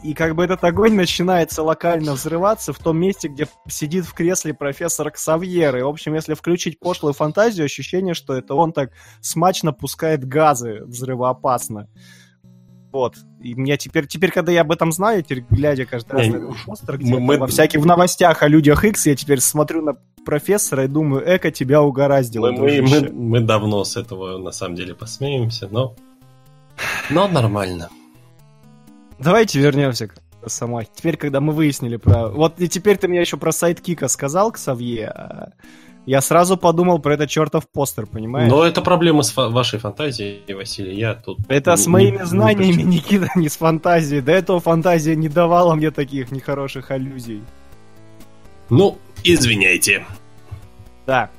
и как бы этот огонь начинается локально взрываться в том месте, где сидит в кресле профессор Ксавьер. И, в общем, если включить пошлую фантазию, ощущение, что это он так смачно пускает газы взрывоопасно. Вот. И меня теперь, теперь, когда я об этом знаю, теперь глядя каждый раз на этот постер, где мы, во всяких в новостях о людях X, я теперь смотрю на профессора и думаю, эко тебя угораздило. Мы, мы, мы, мы давно с этого на самом деле посмеемся, но, но нормально. Давайте вернемся к сама. Теперь, когда мы выяснили про... Вот и теперь ты мне еще про сайт Кика сказал, Ксавье, а я сразу подумал про этот чертов постер, понимаешь? Но это проблема с вашей фантазией, Василий. Я тут... Это с моими не, знаниями, не Никита, не с фантазией. До этого фантазия не давала мне таких нехороших аллюзий. Ну, Извиняйте. Да.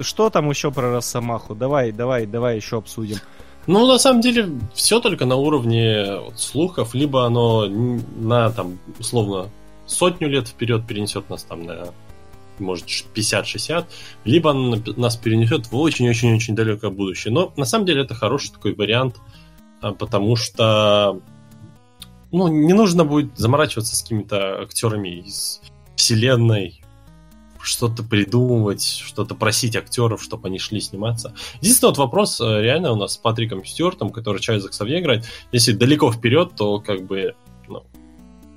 Что там еще про Росомаху? Давай, давай, давай еще обсудим. Ну, на самом деле, все только на уровне вот, слухов, либо оно на, там, условно, сотню лет вперед перенесет нас там на, может, 50-60, либо оно нас перенесет в очень-очень-очень далекое будущее. Но, на самом деле, это хороший такой вариант, а, потому что, ну, не нужно будет заморачиваться с какими-то актерами из вселенной, что-то придумывать, что-то просить актеров, чтобы они шли сниматься. Единственный вот вопрос э, реально у нас с Патриком Стюартом, который Чарльза Ксавье играет, если далеко вперед, то как бы ну,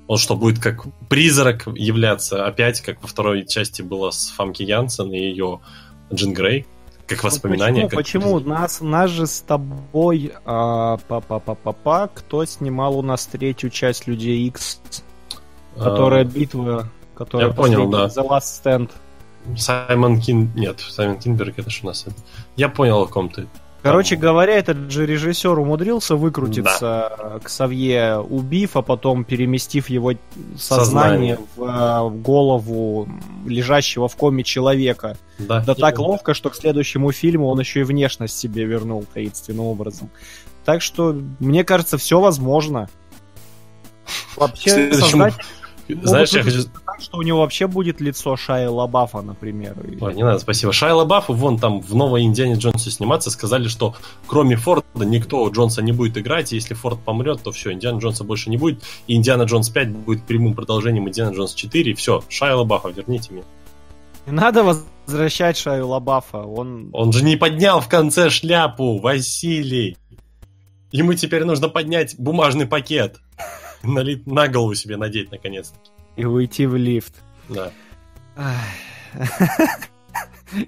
он что, будет как призрак являться опять, как во второй части было с Фамки Янсен и ее Джин Грей? Как воспоминание. Ну, почему? Как... почему? Нас, нас же с тобой а, па па па па па кто снимал у нас третью часть Людей X, которая а... битва который Я понял, да. The Last Stand. Саймон Кин... Нет, Саймон Кинберг, это что у нас? Я понял, о ком ты. Короче Там... говоря, этот же режиссер умудрился выкрутиться да. к Савье, убив, а потом переместив его сознание, сознание. В, э, в голову лежащего в коме человека. Да, да так ловко, что к следующему фильму он еще и внешность себе вернул таинственным образом. Так что, мне кажется, все возможно. Вообще, следующему... создатель знаешь, я хочу... Так, что у него вообще будет лицо Шая Лабафа, например. Ой, не надо, спасибо. Шая Лабафа, вон там в новой Индиане Джонсе сниматься, сказали, что кроме Форда никто Джонса не будет играть, и если Форд помрет, то все, Индиана Джонса больше не будет, и Индиана Джонс 5 будет прямым продолжением Индиана Джонс 4, и все, Шая Лабафа, верните мне. Не надо возвращать Шаю Лабафа, он... Он же не поднял в конце шляпу, Василий. Ему теперь нужно поднять бумажный пакет налить на голову себе надеть наконец-таки. И уйти в лифт. Да.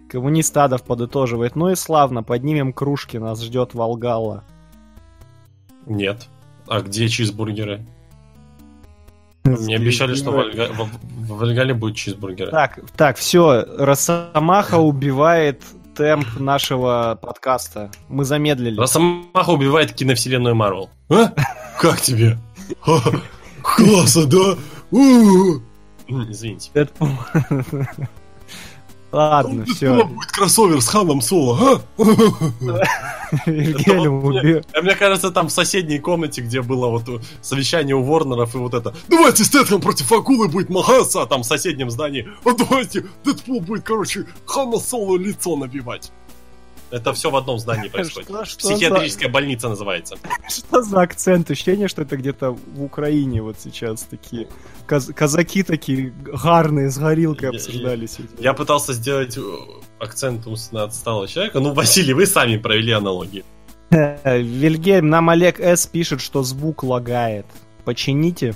Коммунист Адов подытоживает. Ну и славно, поднимем кружки, нас ждет Волгала. Нет. А где чизбургеры? Мне обещали, что в, Вальгале будет чизбургеры. Так, так, все. Росомаха убивает темп нашего подкаста. Мы замедлили. Росомаха убивает киновселенную Марвел. А? Как тебе? Классно, да? Извините. Ладно, все. будет кроссовер с Ханом Соло, а? Вильгельм убил. Мне кажется, там в соседней комнате, где было вот совещание у Ворнеров и вот это. Давайте Стэтхэм против Акулы будет махаться, а там в соседнем здании. А давайте Дэдпул будет, короче, Хана Соло лицо набивать. Это все в одном здании происходит. Что, что Психиатрическая за... больница называется. Что за акцент? Ощущение, что это где-то в Украине вот сейчас такие каз- казаки такие гарные с горилкой обсуждали Я, я пытался сделать э, акцент на отсталого человека. Ну, Василий, вы сами провели аналогии. Вильгельм, нам Олег С. пишет, что звук лагает. Почините.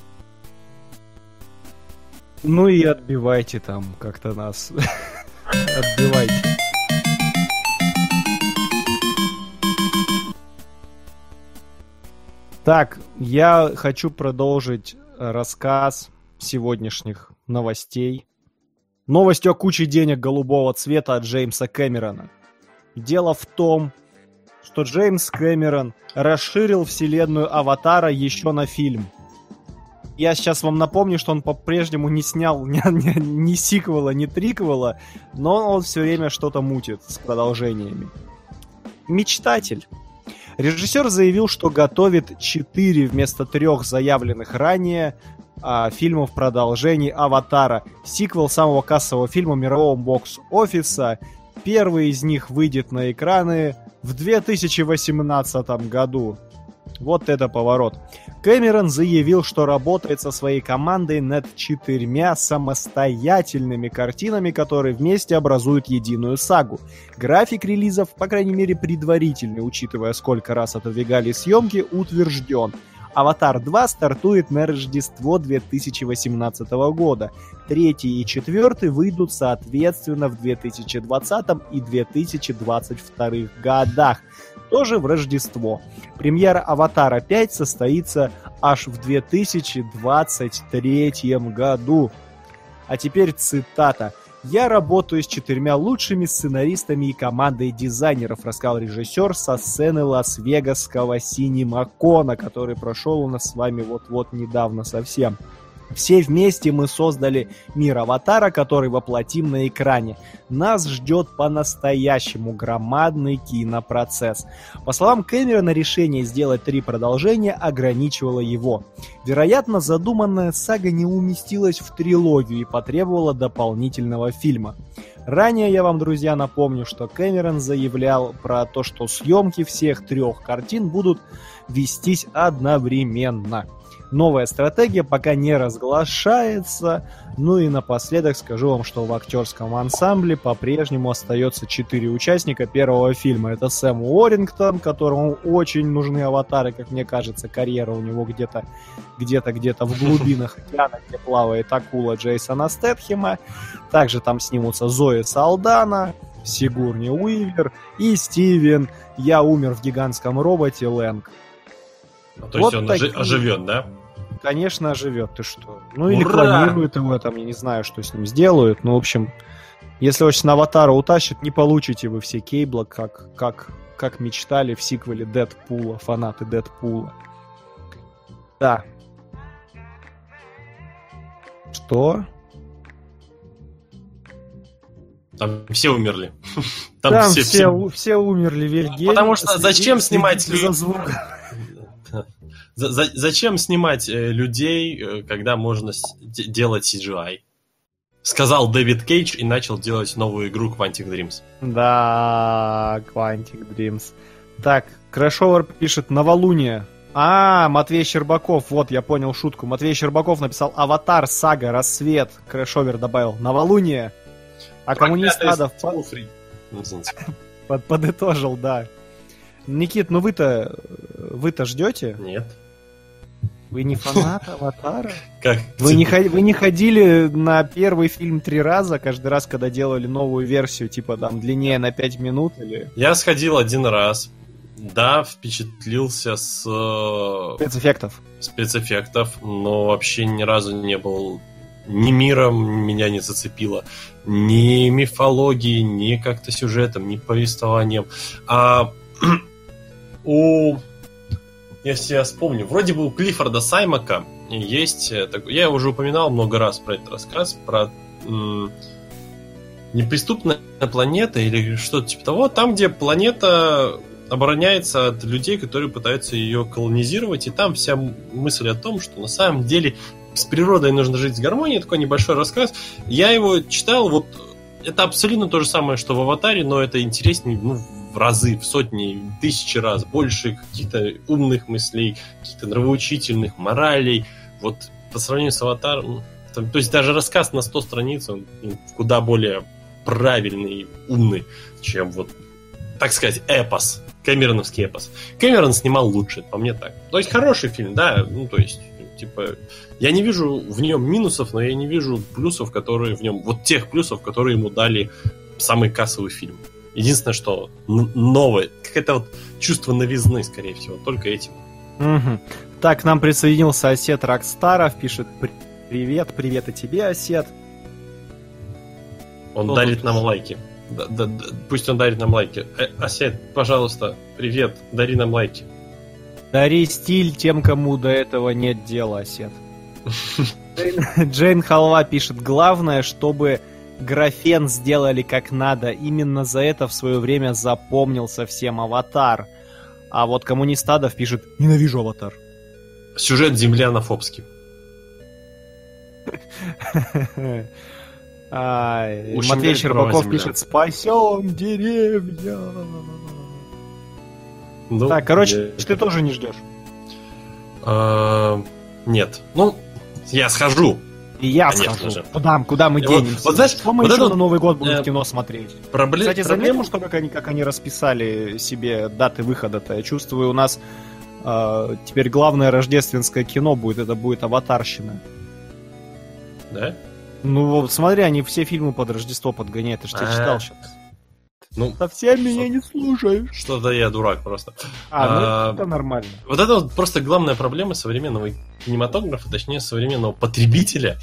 Ну и отбивайте там как-то нас. Отбивайте. Так, я хочу продолжить рассказ сегодняшних новостей. Новостью о куче денег голубого цвета от Джеймса Кэмерона. Дело в том, что Джеймс Кэмерон расширил вселенную Аватара еще на фильм. Я сейчас вам напомню, что он по-прежнему не снял ни, ни, ни сиквела, ни триквела, но он все время что-то мутит с продолжениями. Мечтатель. Режиссер заявил, что готовит 4 вместо трех заявленных ранее а, фильмов продолжений «Аватара». Сиквел самого кассового фильма мирового бокс-офиса. Первый из них выйдет на экраны в 2018 году. Вот это поворот. Кэмерон заявил, что работает со своей командой над четырьмя самостоятельными картинами, которые вместе образуют единую сагу. График релизов, по крайней мере предварительный, учитывая сколько раз отодвигали съемки, утвержден. «Аватар 2» стартует на Рождество 2018 года. Третий и четвертый выйдут соответственно в 2020 и 2022 годах тоже в Рождество. Премьера «Аватара 5» состоится аж в 2023 году. А теперь цитата. «Я работаю с четырьмя лучшими сценаристами и командой дизайнеров», рассказал режиссер со сцены Лас-Вегасского Синемакона, который прошел у нас с вами вот-вот недавно совсем. Все вместе мы создали мир Аватара, который воплотим на экране. Нас ждет по-настоящему громадный кинопроцесс. По словам Кэмерона, решение сделать три продолжения ограничивало его. Вероятно, задуманная сага не уместилась в трилогию и потребовала дополнительного фильма. Ранее я вам, друзья, напомню, что Кэмерон заявлял про то, что съемки всех трех картин будут вестись одновременно. Новая стратегия пока не разглашается. Ну и напоследок скажу вам, что в актерском ансамбле по-прежнему остается четыре участника первого фильма. Это Сэм Уоррингтон, которому очень нужны аватары, как мне кажется. Карьера у него где-то где-то где-то в глубинах океана, где плавает акула Джейсона Стэтхема. Также там снимутся Зои Салдана, Сигурни Уивер и Стивен «Я умер в гигантском роботе» Лэнг. Ну, то вот есть он такие... оживет, да? Конечно, оживет, ты что? Ну или клонируют его там, я не знаю, что с ним сделают. Ну, в общем, если очень на аватара утащат, не получите вы все кейбла, как, как, как мечтали в сиквеле Дэдпула, фанаты Дэдпула. Да. Что? Там все умерли. Там, Там все, все, все умерли, Вильгельм. Потому что зачем снимать за звук? За, за, зачем снимать э, людей, э, когда можно с, делать CGI? Сказал Дэвид Кейдж и начал делать новую игру Quantic Dreams. Да, Quantic Dreams. Так, Крэшовер пишет «Новолуние». А, Матвей Щербаков, вот, я понял шутку. Матвей Щербаков написал «Аватар, сага, рассвет». Крэшовер добавил «Новолуние». А коммунист Адов под, подытожил, да. Никит, ну вы-то вы-то ждете? Нет. Вы не фанат Аватара? Как? Вы не, вы не ходили на первый фильм три раза, каждый раз, когда делали новую версию, типа там длиннее на пять минут или... Я сходил один раз. Да, впечатлился с... Э, спецэффектов. Спецэффектов, но вообще ни разу не был... Ни миром меня не зацепило, ни мифологией, ни как-то сюжетом, ни повествованием. А у если я вспомню, вроде бы у Клиффорда Саймака есть, э, я уже упоминал много раз про этот рассказ, про м- неприступная планета или что-то типа того, там, где планета обороняется от людей, которые пытаются ее колонизировать, и там вся мысль о том, что на самом деле с природой нужно жить в гармонии, такой небольшой рассказ. Я его читал, вот это абсолютно то же самое, что в «Аватаре», но это интереснее ну, в разы, в сотни, тысячи раз больше каких-то умных мыслей, каких-то нравоучительных, моралей. Вот по сравнению с «Аватаром», то, то есть даже рассказ на 100 страниц, он куда более правильный и умный, чем вот, так сказать, эпос, Кэмероновский эпос. Кэмерон снимал лучше, по мне так. То есть хороший фильм, да, ну то есть, типа, я не вижу в нем минусов, но я не вижу плюсов, которые в нем, вот тех плюсов, которые ему дали самый кассовый фильм. Единственное, что новое, какое-то вот чувство новизны, скорее всего, только этим. Угу. Так, к нам присоединился Осет Рокстаров, пишет «Привет, привет и тебе, Осет». Он Кто дарит тут? нам лайки. Да, да, да, пусть он дарит нам лайки. Э, Осет, пожалуйста, привет, дари нам лайки. Дари стиль тем, кому до этого нет дела, Осет. Джейн, Джейн Халва пишет, главное, чтобы графен сделали как надо. Именно за это в свое время запомнился всем аватар. А вот коммунистадов пишет «Ненавижу аватар». Сюжет землянофобский. Матвей Щербаков пишет «Спасем деревья». Ну, так, короче, ты тоже не ждешь? А, нет. Ну, я схожу. И я Конечно схожу. Куда, куда мы денемся? Вот, знаешь, Что мы вот еще это, на Новый год будем э, в кино смотреть? Проблем, Кстати, заметил, что как они, как они расписали себе даты выхода-то? Я чувствую, у нас э, теперь главное рождественское кино будет, это будет «Аватарщина». Да? Ну, вот смотри, они все фильмы под Рождество подгоняют, ты же читал сейчас. Ну, Совсем меня не слушаешь. Что-то я дурак просто. А, ну а, это нормально. Вот это вот просто главная проблема современного кинематографа, точнее современного потребителя.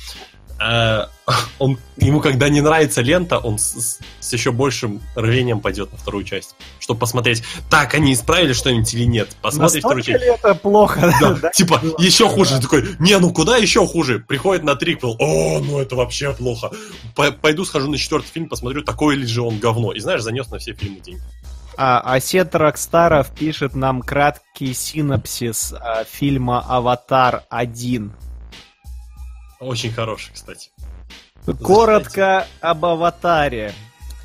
А, он, ему когда не нравится лента, он с, с еще большим рвением пойдет на вторую часть, чтобы посмотреть, так, они исправили что-нибудь или нет. Посмотришь вторую часть. это плохо? Да, да? Типа, еще хуже. Такой, не, ну куда еще хуже? Приходит на триквел, о, ну это вообще плохо. Пойду схожу на четвертый фильм, посмотрю, такой ли же он говно. И знаешь, занес на все фильмы деньги. А, Осет Рокстаров пишет нам краткий синопсис а, фильма «Аватар 1». Очень хороший, кстати. Коротко об «Аватаре».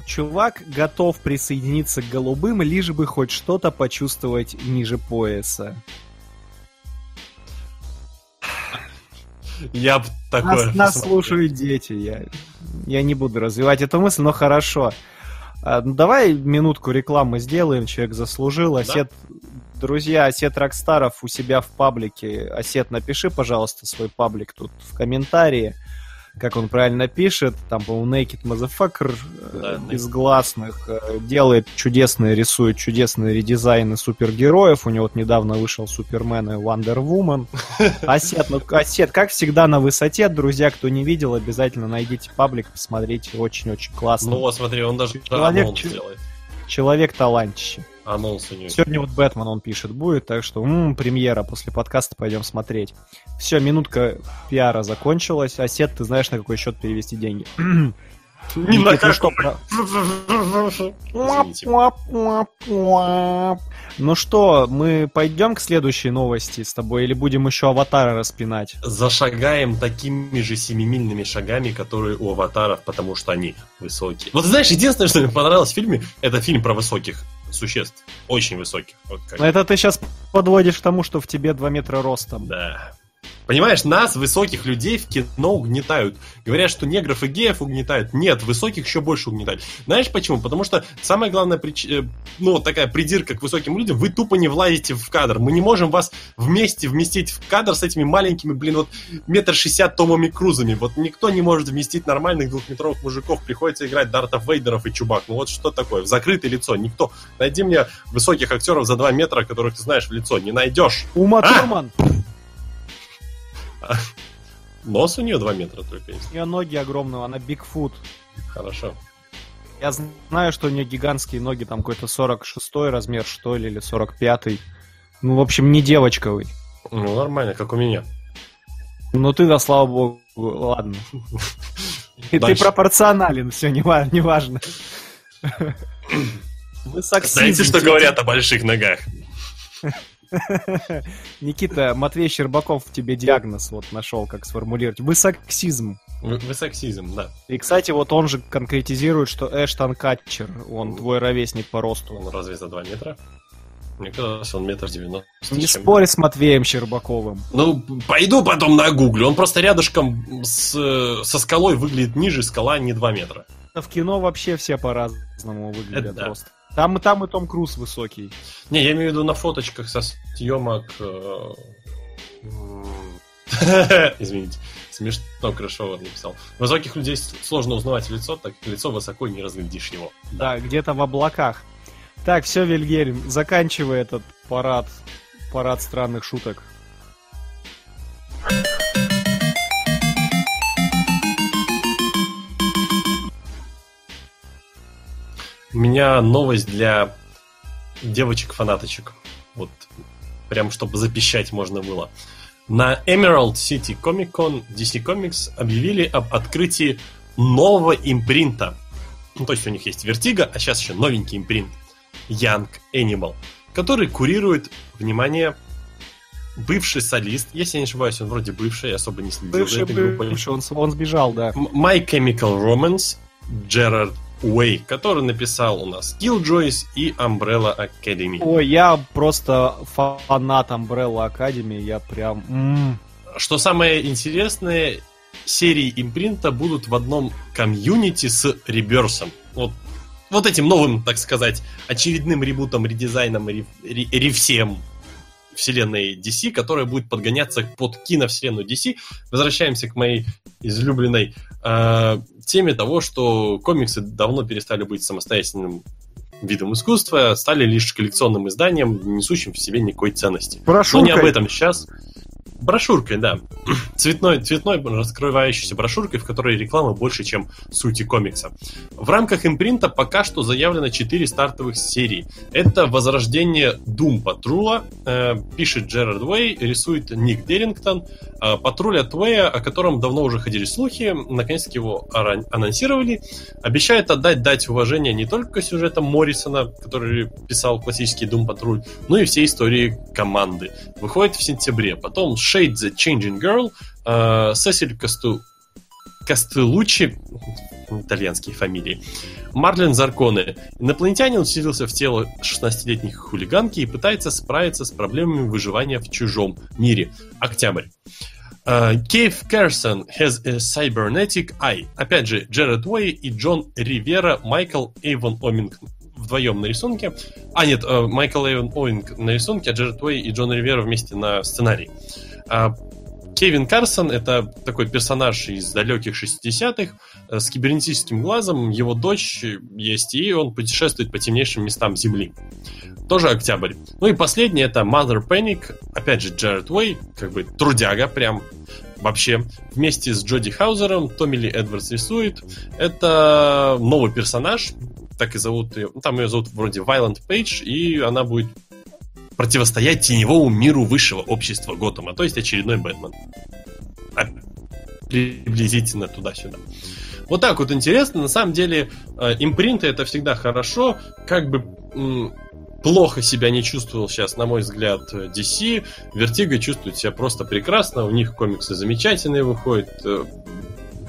Чувак готов присоединиться к голубым, лишь бы хоть что-то почувствовать ниже пояса. Я такое... Нас, нас слушают дети, я, я не буду развивать эту мысль, но хорошо. А, ну, давай минутку рекламы сделаем, человек заслужил. Да? Осет, друзья, Осет Рокстаров у себя в паблике. Осет, напиши, пожалуйста, свой паблик тут в комментарии как он правильно пишет, там, по-моему, Naked Motherfucker да, из гласных э, делает чудесные, рисует чудесные редизайны супергероев. У него вот недавно вышел Супермен и Wonder Woman. Осет, ну, Осет, как всегда, на высоте. Друзья, кто не видел, обязательно найдите паблик, посмотрите. Очень-очень классно. Ну вот, смотри, он даже человек, делает. Человек талантище анонс у него. Сегодня вот Бэтмен он пишет будет, так что м-м, премьера после подкаста пойдем смотреть. Все, минутка пиара закончилась. Осет, ты знаешь, на какой счет перевести деньги? Не на какой. Ну что, мы пойдем к следующей новости с тобой или будем еще аватара распинать? Зашагаем такими же семимильными шагами, которые у аватаров, потому что они высокие. Вот знаешь, единственное, что мне понравилось в фильме, это фильм про высоких существ. Очень высоких. Вот как. Это ты сейчас подводишь к тому, что в тебе 2 метра ростом. Да. Понимаешь, нас, высоких людей, в кино угнетают. Говорят, что негров и геев угнетают. Нет, высоких еще больше угнетают. Знаешь почему? Потому что самая главная причина, э, ну, такая придирка к высоким людям, вы тупо не влазите в кадр. Мы не можем вас вместе вместить в кадр с этими маленькими, блин, вот метр шестьдесят Томами Крузами. Вот никто не может вместить нормальных двухметровых мужиков. Приходится играть Дартов Вейдеров и Чубак. Ну вот что такое? В закрытое лицо. Никто. Найди мне высоких актеров за два метра, которых ты знаешь в лицо. Не найдешь. Ума а? Турман. Нос у нее 2 метра только есть. У нее ноги огромные, она Бигфут. Хорошо. Я знаю, что у нее гигантские ноги, там какой-то 46 размер, что ли, или 45 -й. Ну, в общем, не девочковый. Ну, нормально, как у меня. Ну, ты, да, слава богу, ладно. И ты пропорционален, все, не важно. Знаете, что говорят о больших ногах? Никита, Матвей Щербаков тебе диагноз вот нашел, как сформулировать. Высоксизм. Высоксизм, да. И, кстати, вот он же конкретизирует, что Эштон Катчер, он твой ровесник по росту. Он разве за 2 метра? Мне казалось, он метр девяносто. Не спорь с Матвеем Щербаковым. Ну, пойду потом на гугле. Он просто рядышком с, со скалой выглядит ниже, скала не 2 метра. В кино вообще все по-разному выглядят Это просто. Да. Там и там и Том Круз высокий. Не, я имею в виду на фоточках со съемок... Э, извините, смешно Крышова написал. Высоких людей сложно узнавать лицо, так лицо высоко не разглядишь его. Да, да где-то в облаках. Так, все, Вильгельм, заканчивай этот парад, парад странных шуток. У меня новость для девочек-фанаточек. Вот прям чтобы запищать можно было. На Emerald City Comic Con DC Comics объявили об открытии нового импринта. Ну, то есть у них есть Vertigo, а сейчас еще новенький импринт Young Animal, который курирует, внимание, бывший солист, если я не ошибаюсь, он вроде бывший, особо не следил бывший, за этой группой. Бывший, он, он сбежал, да. My Chemical Romance, Джерард Уэй, который написал у нас Killjoys и Umbrella Academy. Ой, я просто фанат Umbrella Academy, я прям... М-м. Что самое интересное, серии импринта будут в одном комьюнити с реберсом. Вот, вот этим новым, так сказать, очередным ребутом, редизайном, ревсем вселенной DC, которая будет подгоняться под киновселенную DC. Возвращаемся к моей излюбленной э, теме того, что комиксы давно перестали быть самостоятельным видом искусства, стали лишь коллекционным изданием, несущим в себе никакой ценности. Прошу. Но не об этом сейчас. Брошюркой, да. Цветной, цветной раскрывающейся брошюркой, в которой реклама больше, чем сути комикса. В рамках импринта пока что заявлено 4 стартовых серии. Это возрождение Doom Патрула, э, пишет Джерард Уэй, рисует Ник Дерингтон. Э, Патруль от Уэя, о котором давно уже ходили слухи, наконец-таки его анонсировали. Обещает отдать дать уважение не только сюжетам Моррисона, который писал классический Doom Патруль, но и всей истории команды. Выходит в сентябре. Потом Shade the Changing Girl, э, Сесиль Касту... Кастелучи, итальянские фамилии, Марлен Зарконе. Инопланетянин вселился в тело 16-летней хулиганки и пытается справиться с проблемами выживания в чужом мире. Октябрь. Кейв Керсон has a cybernetic eye. Опять же, Джеред Уэй и Джон Ривера, Майкл Эйвон Оминг вдвоем на рисунке. А, нет, э, Майкл Эйвен Оуинг на рисунке, а Джеред Уэй и Джон Ривера вместе на сценарии. А, Кевин Карсон — это такой персонаж из далеких 60-х э, с кибернетическим глазом. Его дочь есть, и он путешествует по темнейшим местам Земли. Тоже октябрь. Ну и последний — это Mother Panic. Опять же, Джеред Уэй, как бы трудяга прям вообще. Вместе с Джоди Хаузером Томми Ли Эдвардс рисует. Это новый персонаж, так и зовут ее. Ну, там ее зовут вроде Violent Page, и она будет противостоять теневому миру высшего общества Готэма, то есть очередной Бэтмен. А, приблизительно туда-сюда. Вот так вот интересно. На самом деле, э, импринты это всегда хорошо. Как бы плохо себя не чувствовал сейчас, на мой взгляд, DC. Vertigo чувствует себя просто прекрасно. У них комиксы замечательные выходят. Э,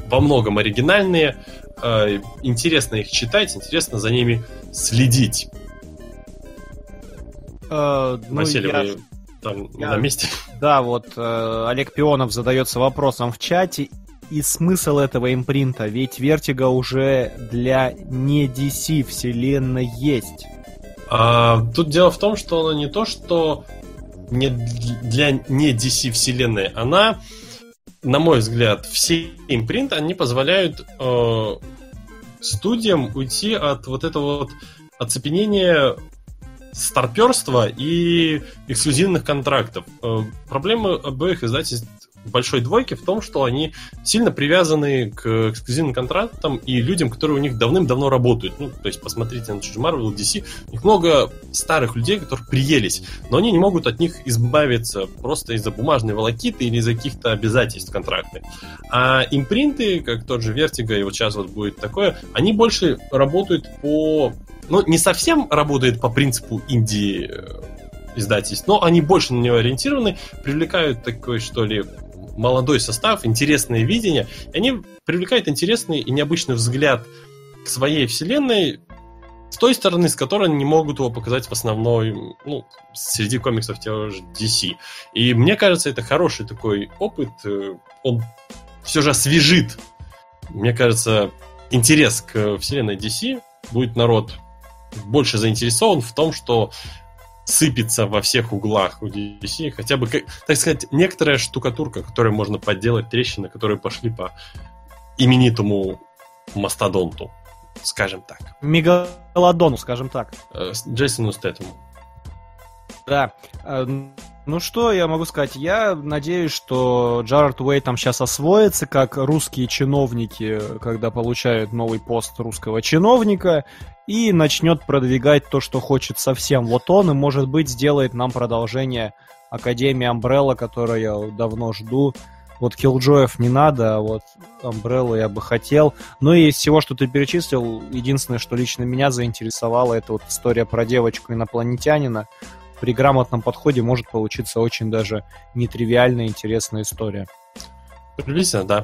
во многом оригинальные. Э, интересно их читать, интересно за ними следить. Э, ну, Василий, я... вы там я- на месте? Да, вот э, Олег Пионов задается вопросом в чате. И смысл этого импринта, ведь Vertigo уже для не DC вселенной есть. А, тут дело в том, что она не то, что не для не DC вселенной, она, на мой взгляд, все импринты, они позволяют э, студиям уйти от вот этого вот оцепенения старперства и эксклюзивных контрактов. Э, проблема обоих издательств большой двойки в том, что они сильно привязаны к эксклюзивным контрактам и людям, которые у них давным-давно работают. Ну, то есть, посмотрите на Marvel, DC. У них много старых людей, которые приелись, но они не могут от них избавиться просто из-за бумажной волокиты или из-за каких-то обязательств контрактных. А импринты, как тот же Vertigo, и вот сейчас вот будет такое, они больше работают по... Ну, не совсем работают по принципу инди э, издательств, но они больше на него ориентированы, привлекают такой, что ли, молодой состав, интересное видение, и они привлекают интересный и необычный взгляд к своей вселенной с той стороны, с которой они не могут его показать в основной, ну, среди комиксов тех же DC. И мне кажется, это хороший такой опыт, э, он все же освежит, мне кажется, интерес к вселенной DC, будет народ больше заинтересован в том, что сыпется во всех углах у DC, хотя бы, так сказать, некоторая штукатурка, которой можно подделать трещины, которые пошли по именитому мастодонту, скажем так, Мегалодону, скажем так. Э, Джейсону Стэттему. Да. Э, Ну что я могу сказать? Я надеюсь, что Джаред Уэй там сейчас освоится, как русские чиновники, когда получают новый пост русского чиновника, и начнет продвигать то, что хочет совсем вот он, и, может быть, сделает нам продолжение Академии Амбрелла, которое я давно жду. Вот Киллджоев не надо, а вот Амбреллу я бы хотел. Ну и из всего, что ты перечислил, единственное, что лично меня заинтересовало, это вот история про девочку-инопланетянина. При грамотном подходе может получиться очень даже нетривиальная интересная история. Приблизительно, да.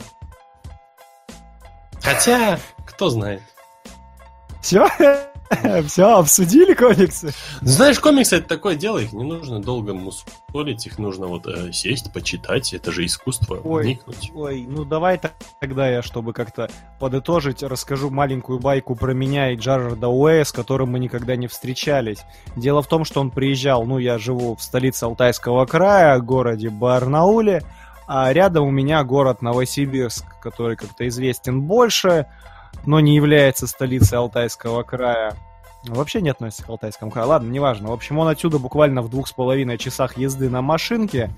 Хотя, кто знает. Все? Все, обсудили комиксы? Ну, Знаешь, комиксы это такое дело, их не нужно долго мусолить, их нужно вот э, сесть, почитать, это же искусство, Ой. вникнуть. Ой, ну давай так- тогда я, чтобы как-то подытожить, расскажу маленькую байку про меня и Джарарда Уэя, с которым мы никогда не встречались. Дело в том, что он приезжал, ну, я живу в столице Алтайского края, городе Барнауле, а рядом у меня город Новосибирск, который как-то известен больше, но не является столицей Алтайского края. Вообще не относится к Алтайскому краю. Ладно, неважно. В общем, он отсюда буквально в двух с половиной часах езды на машинке.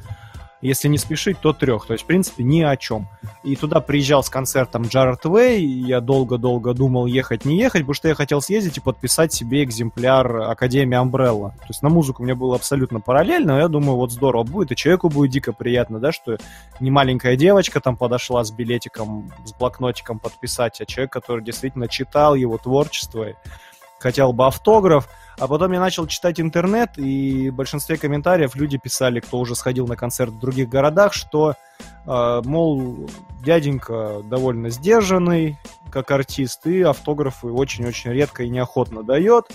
Если не спешить, то трех. То есть, в принципе, ни о чем. И туда приезжал с концертом Джаред Вей, я долго-долго думал, ехать, не ехать, потому что я хотел съездить и подписать себе экземпляр Академии Umbrella. То есть на музыку мне было абсолютно параллельно, но я думаю, вот здорово будет, и человеку будет дико приятно, да, что не маленькая девочка там подошла с билетиком, с блокнотиком подписать, а человек, который действительно читал его творчество, хотел бы автограф, а потом я начал читать интернет, и в большинстве комментариев люди писали, кто уже сходил на концерт в других городах, что, э, мол, дяденька довольно сдержанный, как артист, и автографы очень-очень редко и неохотно дает.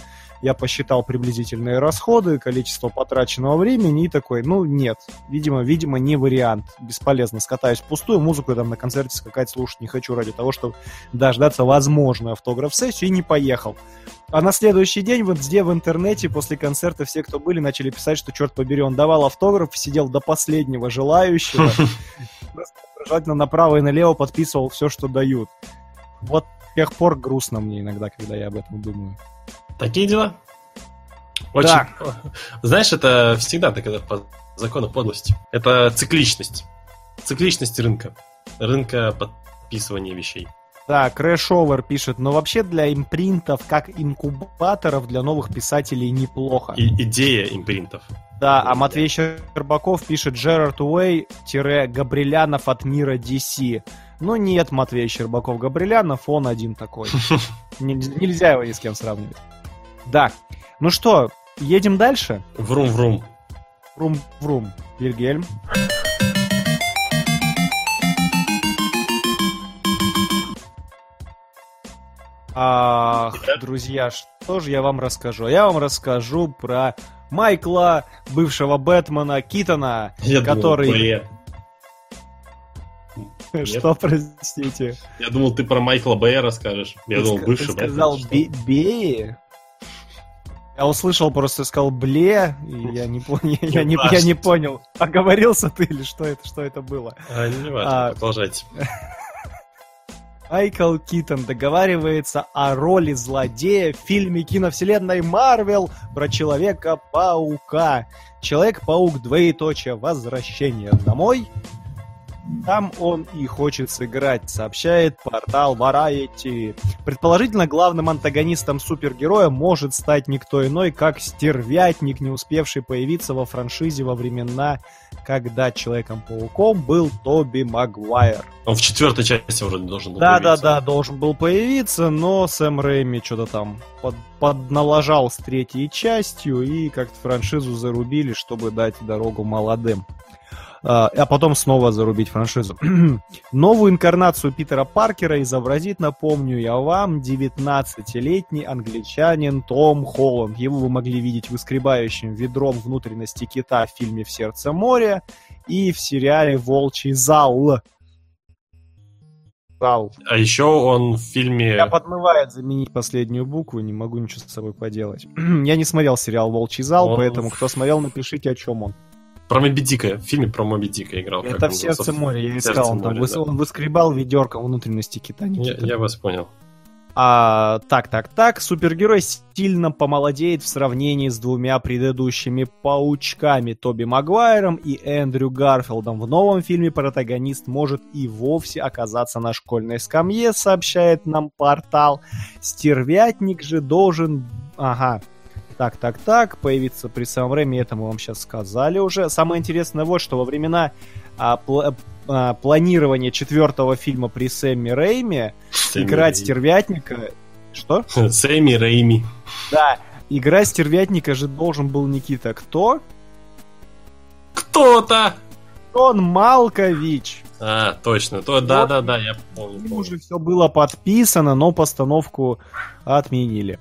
Я посчитал приблизительные расходы, количество потраченного времени и такой, ну, нет, видимо, видимо, не вариант. Бесполезно, скатаюсь пустую, музыку я там на концерте скакать слушать не хочу ради того, чтобы дождаться возможную автограф-сессию, и не поехал. А на следующий день везде в интернете после концерта все, кто были, начали писать, что, черт побери, он давал автограф, сидел до последнего желающего, желательно направо и налево подписывал все, что дают. Вот с тех пор грустно мне иногда, когда я об этом думаю. Такие дела. Очень. Да. Знаешь, это всегда так, это по закону подлости. Это цикличность. Цикличность рынка. Рынка подписывания вещей. Да, Crash пишет, но вообще для импринтов, как инкубаторов для новых писателей неплохо. И идея импринтов. Да, а Матвей Щербаков пишет Джерард Уэй-Габрилянов от мира DC. Ну нет, Матвей Щербаков Габрилянов, он один такой. Нельзя его ни с кем сравнивать. Да. Ну что, едем дальше? Врум-врум. Врум-врум. Вильгельм. Ах, друзья, что же я вам расскажу? Я вам расскажу про Майкла, бывшего Бэтмена, Китона, я который... Думал, Что, простите? Я думал, ты про Майкла Бэя расскажешь. Я ты думал, бывший Ты сказал Беи? Я услышал, просто сказал бле, и я не понял, я, не, я не понял, оговорился ты или что это, что это было? А, не важно, а, продолжайте. Майкл Китон договаривается о роли злодея в фильме киновселенной Марвел про Человека-паука. Человек-паук, двоеточие, возвращение домой. Там он и хочет сыграть, сообщает портал Variety. Предположительно, главным антагонистом супергероя может стать никто иной, как стервятник, не успевший появиться во франшизе во времена, когда Человеком-пауком был Тоби Магуайр. Он в четвертой части вроде должен был да, появиться. Да, да, да, должен был появиться, но Сэм Рэйми что-то там под, подналажал с третьей частью и как-то франшизу зарубили, чтобы дать дорогу молодым. А, а потом снова зарубить франшизу. Новую инкарнацию Питера Паркера изобразит, напомню я вам, 19-летний англичанин Том Холланд. Его вы могли видеть выскребающим ведром внутренности кита в фильме «В сердце моря» и в сериале «Волчий зал». Зал. А еще он в фильме... Я подмывает заменить последнюю букву, не могу ничего с собой поделать. я не смотрел сериал «Волчий зал», он... поэтому кто смотрел, напишите, о чем он. Про Моби Дика. В фильме про Моби Дика играл. Это в сердце моря, я искал. Он, там, да. он выскребал ведерко внутренности кита. Я, я вас понял. А, так, так, так. Супергерой сильно помолодеет в сравнении с двумя предыдущими паучками Тоби Магуайром и Эндрю Гарфилдом. В новом фильме протагонист может и вовсе оказаться на школьной скамье, сообщает нам портал. Стервятник же должен... Ага, так, так, так, появиться при самом Рэме, это мы вам сейчас сказали уже. Самое интересное вот, что во времена а, пл- а, планирования четвертого фильма при Сэмми Рэйме Сэмми играть Рэйми. стервятника... Что? Сэмми Рэйми. Да, игра стервятника же должен был Никита. Кто? Кто-то! Джон Малкович. А, точно. То, да, да, да, я помню. помню. Уже все было подписано, но постановку отменили.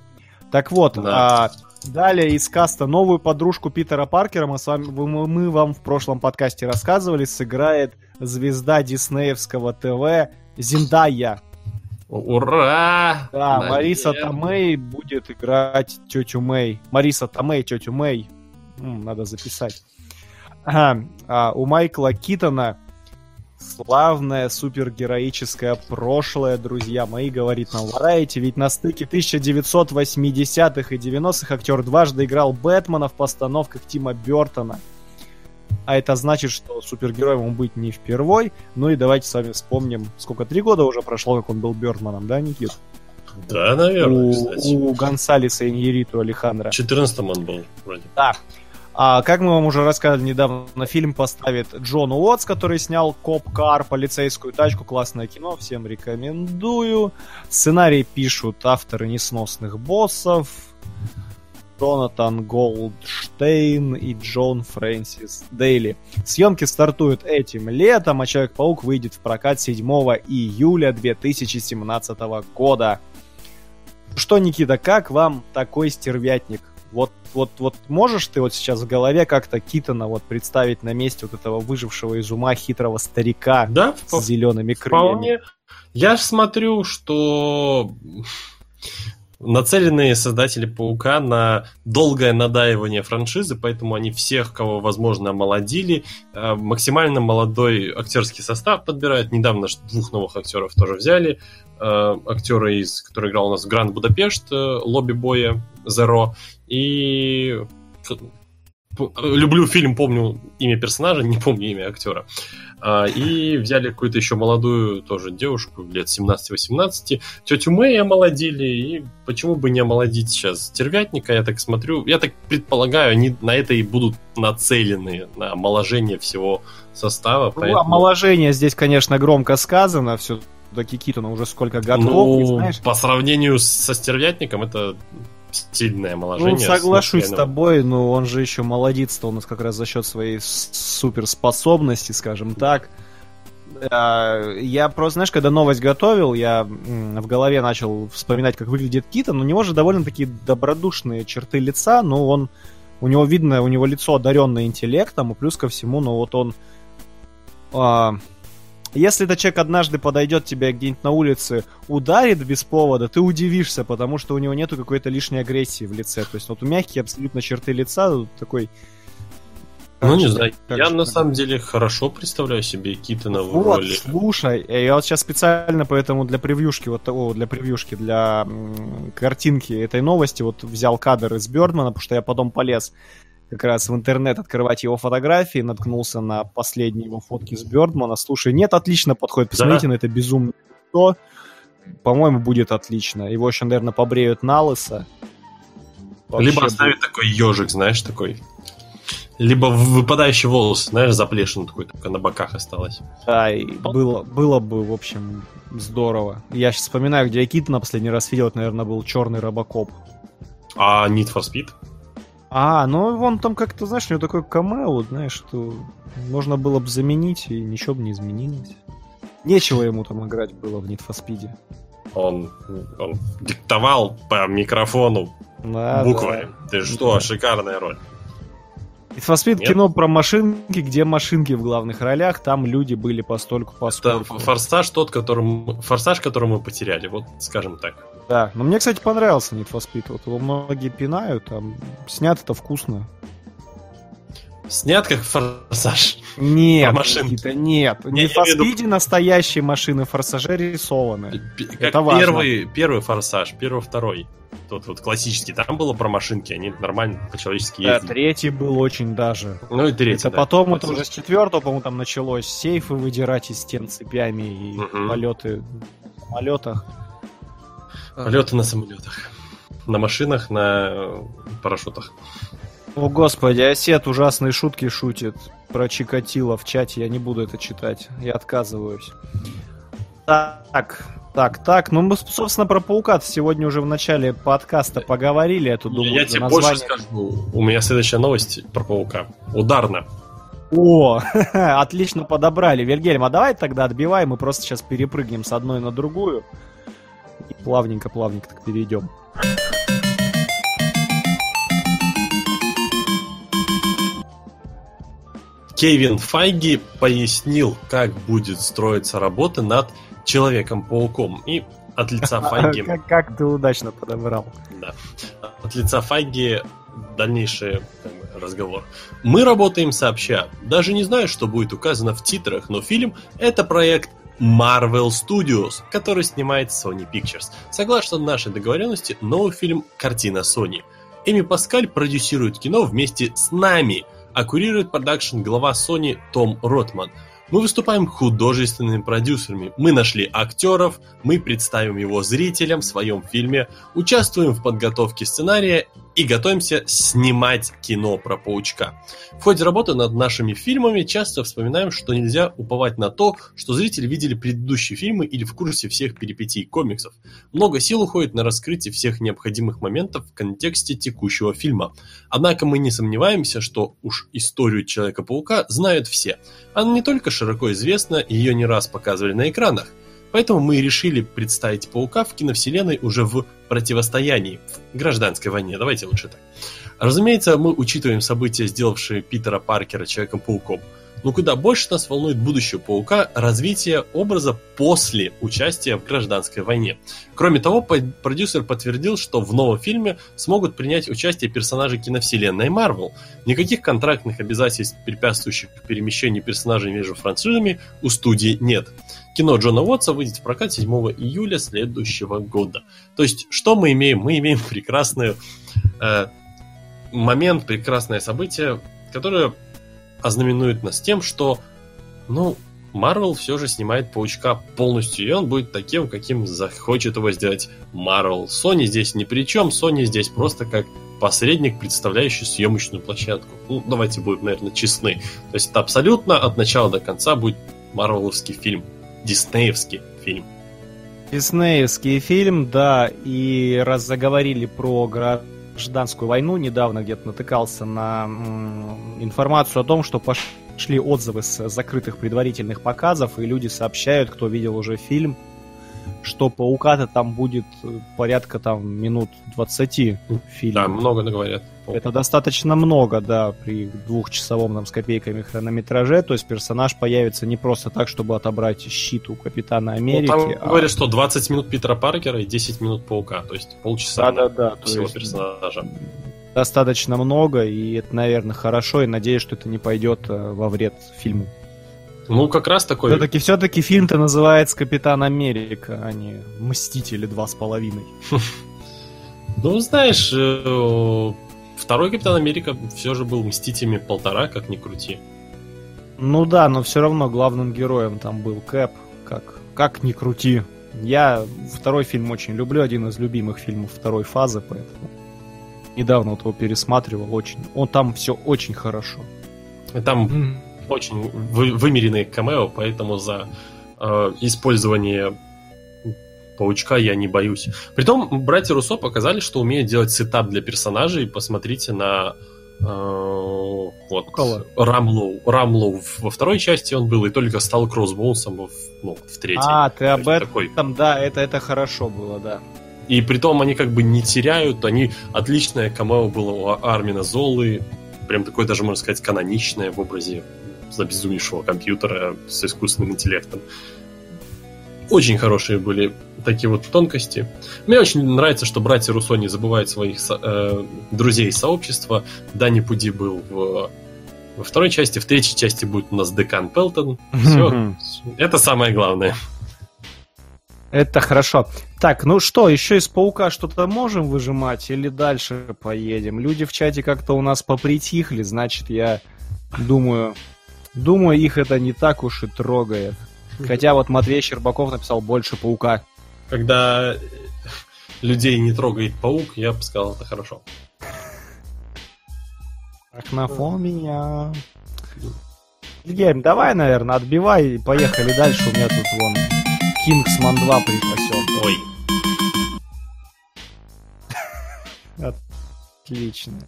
Так вот, да. а, Далее из каста новую подружку Питера Паркера мы, с вами, мы вам в прошлом подкасте рассказывали, сыграет звезда диснеевского ТВ Зиндая. Ура! Да, Наверное. Мариса Томей будет играть тетю Мэй. Мариса Томей, тетю Мэй. М, надо записать. Ага. А у Майкла Китона славное супергероическое прошлое, друзья мои, говорит нам Variety, ведь на стыке 1980-х и 90-х актер дважды играл Бэтмена в постановках Тима Бертона. а это значит, что супергероем он быть не впервой. Ну и давайте с вами вспомним, сколько, три года уже прошло, как он был Бёрдманом, да, Никит? Да, наверное, у, кстати. у Гонсалеса Иньериту Алехандро. В 14 он был, вроде. Да. А, как мы вам уже рассказывали недавно, фильм поставит Джон Уотс, который снял Коп Кар, полицейскую тачку, классное кино, всем рекомендую. Сценарий пишут авторы несносных боссов, Джонатан Голдштейн и Джон Фрэнсис Дейли. Съемки стартуют этим летом, а Человек-паук выйдет в прокат 7 июля 2017 года. Что, Никита, как вам такой стервятник? Вот, вот, вот можешь ты вот сейчас в голове как-то Китона вот представить на месте вот этого выжившего из ума хитрого старика Да, с зелеными крыльями? вполне. Я ж смотрю, что нацеленные создатели Паука на долгое надаивание франшизы, поэтому они всех, кого возможно, омолодили. Э, Максимально молодой актерский состав подбирают. Недавно двух новых актеров тоже взяли. Э, Актера, из, который играл у нас в Гранд Будапешт, э, Лобби Боя, Зеро. И люблю фильм, помню имя персонажа, не помню имя актера. А, И взяли какую-то еще молодую тоже девушку, лет 17-18. Тетю Мэй омолодили, и почему бы не омолодить сейчас стервятника, я так смотрю. Я так предполагаю, они на это и будут нацелены, на омоложение всего состава. Ну, поэтому- омоложение здесь, конечно, громко сказано, все таки Китону уже сколько годков, Ну, знаешь, по сравнению со стервятником, это сильное Ну, омоложение. соглашусь с тобой, но он же еще молодец-то у нас как раз за счет своей суперспособности, скажем так. А, Я просто, знаешь, когда новость готовил, я в голове начал вспоминать, как выглядит Китон. У него же довольно такие добродушные черты лица, но он у него видно, у него лицо одаренное интеллектом, и плюс ко всему, ну вот он... если этот человек однажды подойдет тебя где-нибудь на улице, ударит без повода, ты удивишься, потому что у него нету какой-то лишней агрессии в лице. То есть вот мягкие абсолютно черты лица, такой... Ну, не Как знаю, как я же- на самом деле хорошо представляю себе Китона в Вот, роли. слушай, э, я вот сейчас специально поэтому для превьюшки, вот того, для превьюшки, для м, картинки этой новости вот взял кадр из Бёрдмана, потому что я потом полез как раз в интернет открывать его фотографии, наткнулся на последние его фотки с Бёрдмана. Слушай, нет, отлично подходит, посмотрите на это безумное лицо. По-моему, будет отлично. Его еще, наверное, побреют на лысо. Вообще Либо оставить такой ежик, знаешь, такой. Либо выпадающий волос, знаешь, заплешин такой, только на боках осталось. Да, и было, было бы, в общем, здорово. Я сейчас вспоминаю, где я Китона последний раз видел, это, наверное, был черный робокоп. А Need for Speed? А, ну вон там как-то, знаешь, у него такой камео, знаешь, что можно было бы заменить, и ничего бы не изменилось. Нечего ему там играть было в Need for Speed. Он, он диктовал по микрофону Да, буквы. Ты что, Да. шикарная роль. да. Need for Speed Нет? кино про машинки, где машинки в главных ролях, там люди были постольку Это поскольку. форсаж тот, которым, форсаж, который мы потеряли, вот скажем так. Да, но мне, кстати, понравился Need for Speed. Вот его многие пинают, там снят это вкусно. Снят как форсаж. Нет, Про машинки. Никита, нет. Не, в виду- настоящие машины, форсажи рисованы. Как Это важно. первый, первый форсаж, первый, второй. Тот вот классический. Там было про машинки, они нормально по-человечески Да, ездили. третий был очень даже. Ну и третий, Это да. потом, это уже с четвертого, по-моему, там началось сейфы выдирать из стен цепями и Мгм. полеты в самолетах. Полеты на самолетах. На машинах, на э, парашютах. О, господи, Осет ужасные шутки шутит про Чикатило в чате. Я не буду это читать. Я отказываюсь. Так, так, так. Ну, мы, собственно, про паука сегодня уже в начале подкаста поговорили. Я тут думаю, Я тебе название- больше скажу. У меня следующая новость про паука. Ударно. О, отлично подобрали. Вильгельм, а давай тогда отбиваем, мы просто сейчас перепрыгнем с одной на другую. И плавненько-плавненько так перейдем. Кевин Файги пояснил, как будет строиться работа над Человеком-пауком. И от лица Файги... Как, как ты удачно подобрал. Да. От лица Файги дальнейший разговор. Мы работаем сообща. Даже не знаю, что будет указано в титрах, но фильм — это проект Marvel Studios, который снимает Sony Pictures. Согласно нашей договоренности, новый фильм — картина Sony. Эми Паскаль продюсирует кино вместе с нами. а курирует продакшн глава Sony Том Ротман – мы выступаем художественными продюсерами. Мы нашли актеров, мы представим его зрителям в своем фильме, участвуем в подготовке сценария и готовимся снимать кино про паучка. В ходе работы над нашими фильмами часто вспоминаем, что нельзя уповать на то, что зрители видели предыдущие фильмы или в курсе всех перипетий комиксов. Много сил уходит на раскрытие всех необходимых моментов в контексте текущего фильма. Однако мы не сомневаемся, что уж историю Человека-паука знают все. Она не только широко известна, ее не раз показывали на экранах. Поэтому мы решили представить Паука в киновселенной уже в противостоянии, в гражданской войне. Давайте лучше так. Разумеется, мы учитываем события, сделавшие Питера Паркера Человеком-пауком. Но куда больше нас волнует будущее Паука, развитие образа после участия в гражданской войне. Кроме того, продюсер подтвердил, что в новом фильме смогут принять участие персонажи киновселенной Марвел. Никаких контрактных обязательств, препятствующих перемещению персонажей между франшизами, у студии нет. Кино Джона Уотса выйдет в прокат 7 июля следующего года. То есть, что мы имеем? Мы имеем прекрасный э, момент, прекрасное событие, которое ознаменует нас тем, что, ну, Марвел все же снимает Паучка полностью, и он будет таким, каким захочет его сделать Марвел. Sony здесь ни при чем, Sony здесь просто как посредник, представляющий съемочную площадку. Ну, давайте будем, наверное, честны. То есть это абсолютно от начала до конца будет марвеловский фильм диснеевский фильм. Диснеевский фильм, да, и раз заговорили про гражданскую войну, недавно где-то натыкался на информацию о том, что пошли отзывы с закрытых предварительных показов, и люди сообщают, кто видел уже фильм, что паука-то там будет э, порядка там минут 20 фильма. Да, много говорят. Это достаточно много, да, при двухчасовом там с копейками хронометраже. То есть персонаж появится не просто так, чтобы отобрать щит у Капитана Америки. Ну, там а... говорят, что 20 минут Питера Паркера и 10 минут Паука. То есть полчаса да, да, да, всего есть... персонажа достаточно много, и это, наверное, хорошо, и надеюсь, что это не пойдет э, во вред фильму. Ну, как раз такой... Все-таки, все-таки фильм-то называется «Капитан Америка», а не «Мстители два с половиной». Ну, знаешь, э, второй Капитан Америка все же был «Мстителями полтора», как ни крути. Ну да, но все равно главным героем там был Кэп, как, как ни крути. Я второй фильм очень люблю, один из любимых фильмов второй фазы, поэтому недавно вот его пересматривал, очень, он там все очень хорошо. Там очень вы, вымеренные камео, поэтому за э, использование паучка я не боюсь. Притом, братья Руссо показали, что умеют делать setup для персонажей. Посмотрите на э, вот Рамлоу. Рамлоу во второй части он был, и только стал Кроссбоунсом в, ну, в третьей. А, ты об этом, такой. да, это, это хорошо было, да. И при том они как бы не теряют, они отличное камео было у Армина Золы, прям такое даже, можно сказать, каноничное в образе забезумевшего компьютера с искусственным интеллектом. Очень хорошие были такие вот тонкости. Мне очень нравится, что братья Руссо не забывают своих э, друзей из сообщества. Дани Пуди был в, во второй части, в третьей части будет у нас Декан Пелтон. Все, это самое главное. Это хорошо. Так, ну что, еще из паука что-то можем выжимать или дальше поедем? Люди в чате как-то у нас попритихли, значит, я думаю, Думаю, их это не так уж и трогает. Хотя вот Матвей Щербаков написал больше паука. Когда людей не трогает паук, я бы сказал, это хорошо. Арахнофобия. Гейм, давай, наверное, отбивай и поехали дальше. У меня тут вон Кингсман 2 припасен. Ой. Отлично.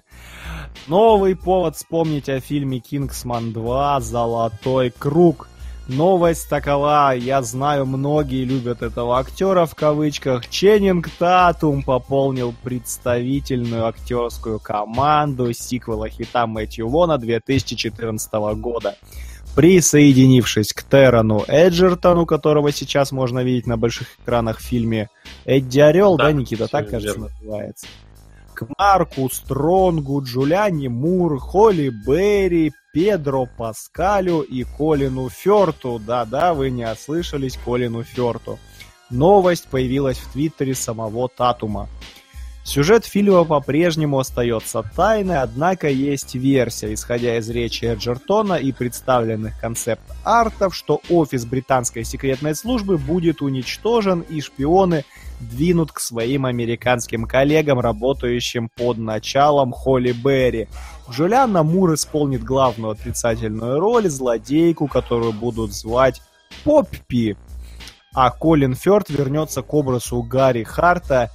Новый повод вспомнить о фильме «Кингсман 2. Золотой круг». Новость такова, я знаю, многие любят этого актера в кавычках. Ченнинг Татум пополнил представительную актерскую команду сиквела хита Мэтью Вона 2014 года. Присоединившись к Террану Эджертону, которого сейчас можно видеть на больших экранах в фильме Эдди Орел, да, да Никита, так кажется, верно. называется к Марку Стронгу, Джулиане Мур, Холли Берри, Педро Паскалю и Колину Ферту. Да-да, вы не ослышались, Колину Ферту. Новость появилась в твиттере самого Татума. Сюжет фильма по-прежнему остается тайной, однако есть версия, исходя из речи Эджертона и представленных концепт-артов, что офис британской секретной службы будет уничтожен и шпионы двинут к своим американским коллегам, работающим под началом Холли Берри. Джулианна Мур исполнит главную отрицательную роль, злодейку, которую будут звать Поппи. А Колин Фёрд вернется к образу Гарри Харта,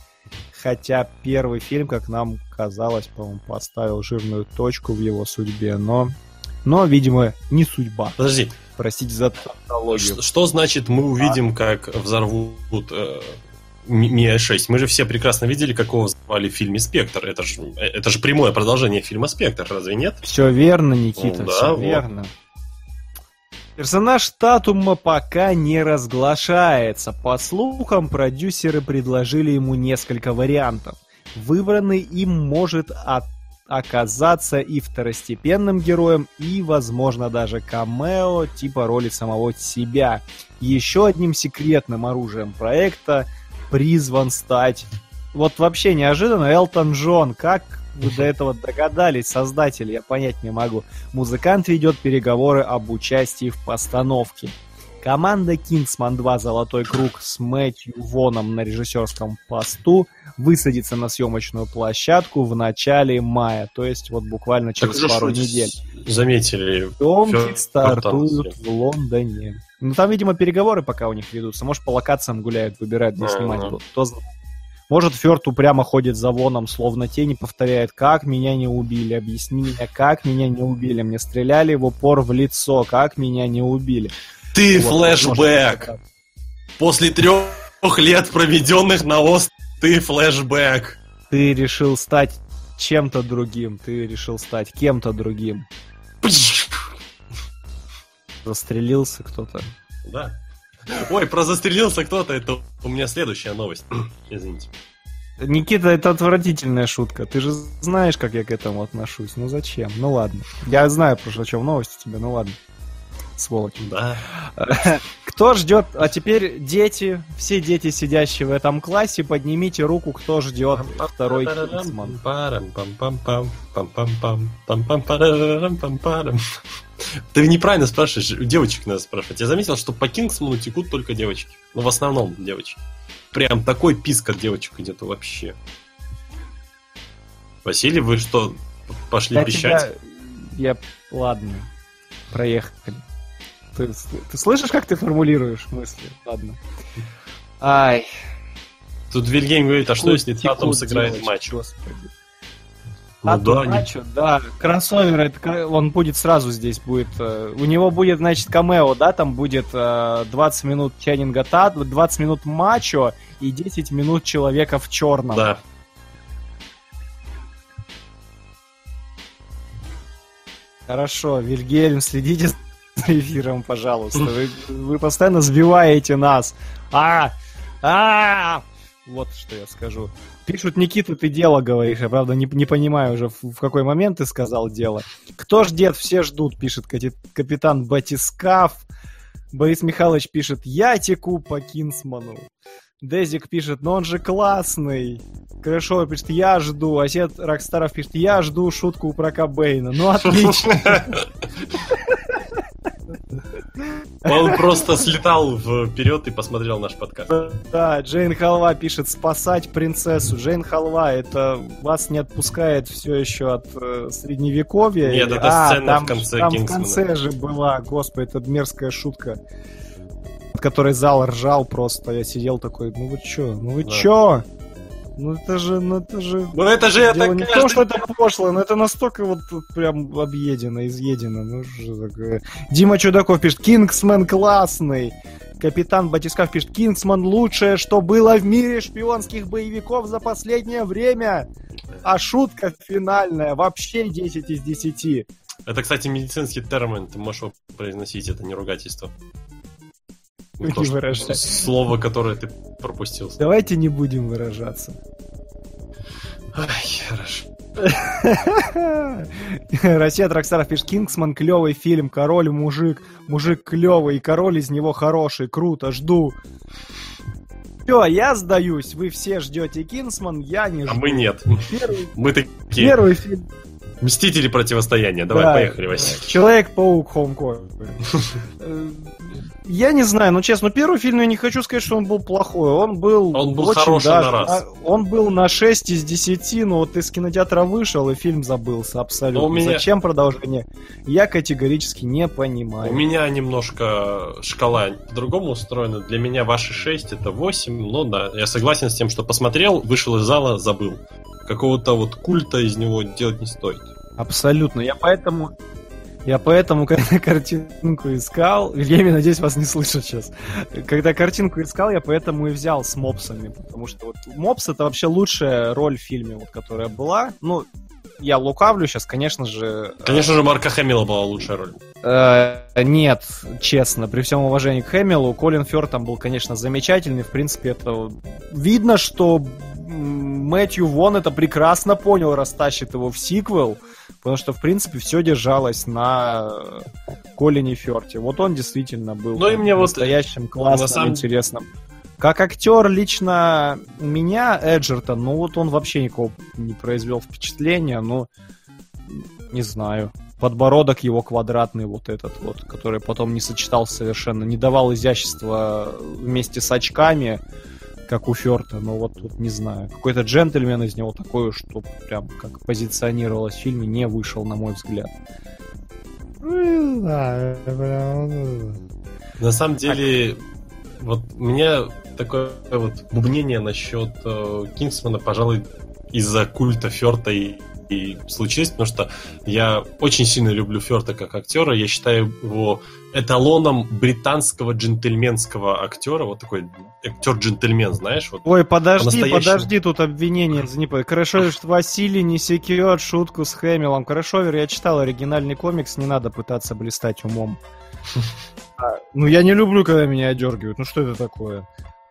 хотя первый фильм, как нам казалось, по-моему, поставил жирную точку в его судьбе, но, но видимо, не судьба. Подожди. Простите за тавтологию. Что, что значит мы увидим, как взорвут э, Ми-6. Мы же все прекрасно видели, какого взорвали в фильме «Спектр». Это же, это же прямое продолжение фильма «Спектр», разве нет? Все верно, Никита, Ну да, все вот. верно. Персонаж Татума пока не разглашается. По слухам, продюсеры предложили ему несколько вариантов. Выбранный им может от- оказаться и второстепенным героем, и, возможно, даже камео, типа роли самого себя. Еще одним секретным оружием проекта призван стать... Вот вообще неожиданно Элтон Джон. Как вы до этого догадались, создатель, я понять не могу. Музыкант ведет переговоры об участии в постановке. Команда Kingsman 2 «Золотой круг» с Мэтью Воном на режиссерском посту высадится на съемочную площадку в начале мая, то есть вот буквально через Так пару недель. Заметили. Съемки стартуют в Лондоне. Ну там, видимо, переговоры пока у них ведутся. Может, по локациям гуляют, выбирают, где снимать. Кто знает. Может, Фёрд упрямо ходит за Воном, словно тени, повторяет, как меня не убили, объясни мне, как меня не убили, мне стреляли в упор в лицо, как меня не убили. Ты Вот, флешбэк! возможно, После трех лет, проведенных на острове, ты флешбэк! Ты решил стать чем-то другим, ты решил стать кем-то другим. Застрелился кто-то. Да. Ой, про застрелился кто-то, это у меня следующая новость. Извините. Никита, это отвратительная шутка. Ты же знаешь, как я к этому отношусь. Ну зачем? Ну ладно. Я знаю, про что новость у тебя, ну ладно. Сволочь. Да. Кто ждет? А теперь дети, все дети, сидящие в этом классе, поднимите руку, кто ждет второй Кингсман. Ты неправильно спрашиваешь, девочек надо спрашивать. Я заметил, что по Кингсману текут только девочки. Ну, в основном девочки. Прям такой писк от девочек идет вообще. Василий, вы что, пошли Я пищать? тебя- Я... Ладно. Проехали. Ты, ты слышишь, как ты формулируешь мысли? Ладно. Ай. Тут Вильгельм говорит, а что если Татум сыграет матч? Господи. Ну Татум да, не- Мачо, да, кроссовер, это, он будет сразу здесь, будет, э, у него будет, значит, камео, да, там будет э, 20 минут Ченнинга Тат, 20 минут Мачо и 10 минут Человека в черном. Да. Хорошо, Вильгельм, следите за эфиром, пожалуйста. Вы, вы постоянно сбиваете нас. А! А! Вот что я скажу. Пишут, Никита, ты дело говоришь. Я, правда, не, не понимаю уже, в, в какой момент ты сказал дело. Кто ждет, все ждут, пишет капитан Батискаф. Борис Михайлович пишет, я теку по Кингсману. Дезик пишет, но он же классный. Крэшовер пишет, я жду. Осет Рокстаров пишет, я жду шутку про Кобейна. Ну, отлично. Он просто слетал вперед и посмотрел наш подкаст. Да, Джейн Халва пишет «Спасать принцессу». Джейн Халва, это вас не отпускает все еще от э, средневековья? Нет, или- это А, сцена там, в конце там в Кингсмана. конце же была, господи, это мерзкая шутка, от которой зал ржал просто. Я сидел такой, ну вы чё, ну вы Да. чё? Ну это же, ну это же... Ну это же Дело это не в каждый- том, что это пошло, но это настолько вот тут прям объедено, изъедено. Ну что такое? Дима Чудаков пишет, Кингсмен классный. Капитан Батискав пишет, Кингсман лучшее, что было в мире шпионских боевиков за последнее время. А шутка финальная, вообще 10 из 10. Это, кстати, медицинский термин, ты можешь его произносить, это не ругательство. Не выражай. Слово, которое ты пропустил. Давайте не будем выражаться. Ай, хорошо. Россия Тракстаров пишет, Кингсман клевый фильм, король мужик, мужик клевый, и король из него хороший, круто, жду. Все, я сдаюсь. Вы все ждете Кинсман, я не жду. А мы нет. Первый, Мы такие первый фильм. мстители противостояния. Давай, Да. поехали, Вася. Человек-паук Хоумкоминг. Я не знаю, ну честно, первый фильм я не хочу сказать, что он был плохой. Он был Он был очень хороший даже- на раз. Он был на 6 из 10, но вот из кинотеатра вышел, и фильм забылся абсолютно. Но у меня- Зачем продолжение? Я категорически не понимаю. У меня немножко шкала по-другому устроена. Для меня ваши 6 это 8. Ну да, я согласен с тем, что посмотрел, вышел из зала, забыл. Какого-то вот культа из него делать не стоит. Абсолютно. Я поэтому... Я поэтому, когда картинку искал, Евгений, надеюсь, вас не слышат сейчас. Когда картинку искал, я поэтому и взял с мопсами, потому что вот мопс это вообще лучшая роль в фильме, вот, которая была. Ну, я лукавлю сейчас, конечно же. Конечно же, Марка Хэмилла была лучшая роль. Э, нет, честно, при всем уважении к Хэмиллу, Колин Фёр там был, конечно, замечательный. В принципе, это видно, что Мэтью Вон это прекрасно понял, растащит его в сиквел, потому что, в принципе, все держалось на э, Колине Фёрте. Вот он действительно был Ну и мне вот, настоящим классным, на самом- интересным. Как актер лично меня, Эджертон, ну вот он вообще никого не произвел впечатления, ну, не знаю. Подбородок его квадратный вот этот вот, который потом не сочетался совершенно, не давал изящества вместе с очками, как у Ферта, но вот тут не знаю. Какой-то джентльмен из него такой, что прям как позиционировалось в фильме, не вышел, на мой взгляд. Ну, не знаю, прям... На самом деле, вот у меня такое вот бубнение насчет э, Кингсмана, пожалуй, из-за культа Ферта и, и случилось, потому что я очень сильно люблю Ферта как актера. Я считаю его эталоном британского джентльменского актера. Вот такой актер-джентльмен, знаешь? Вот. Ой, подожди, подожди, тут обвинение Крышовер, что Василий не секет шутку с Хэмиллом. Крышовер, я читал оригинальный комикс, не надо пытаться блистать умом. А, Ну, я не люблю, когда меня одергивают. Ну, что это такое?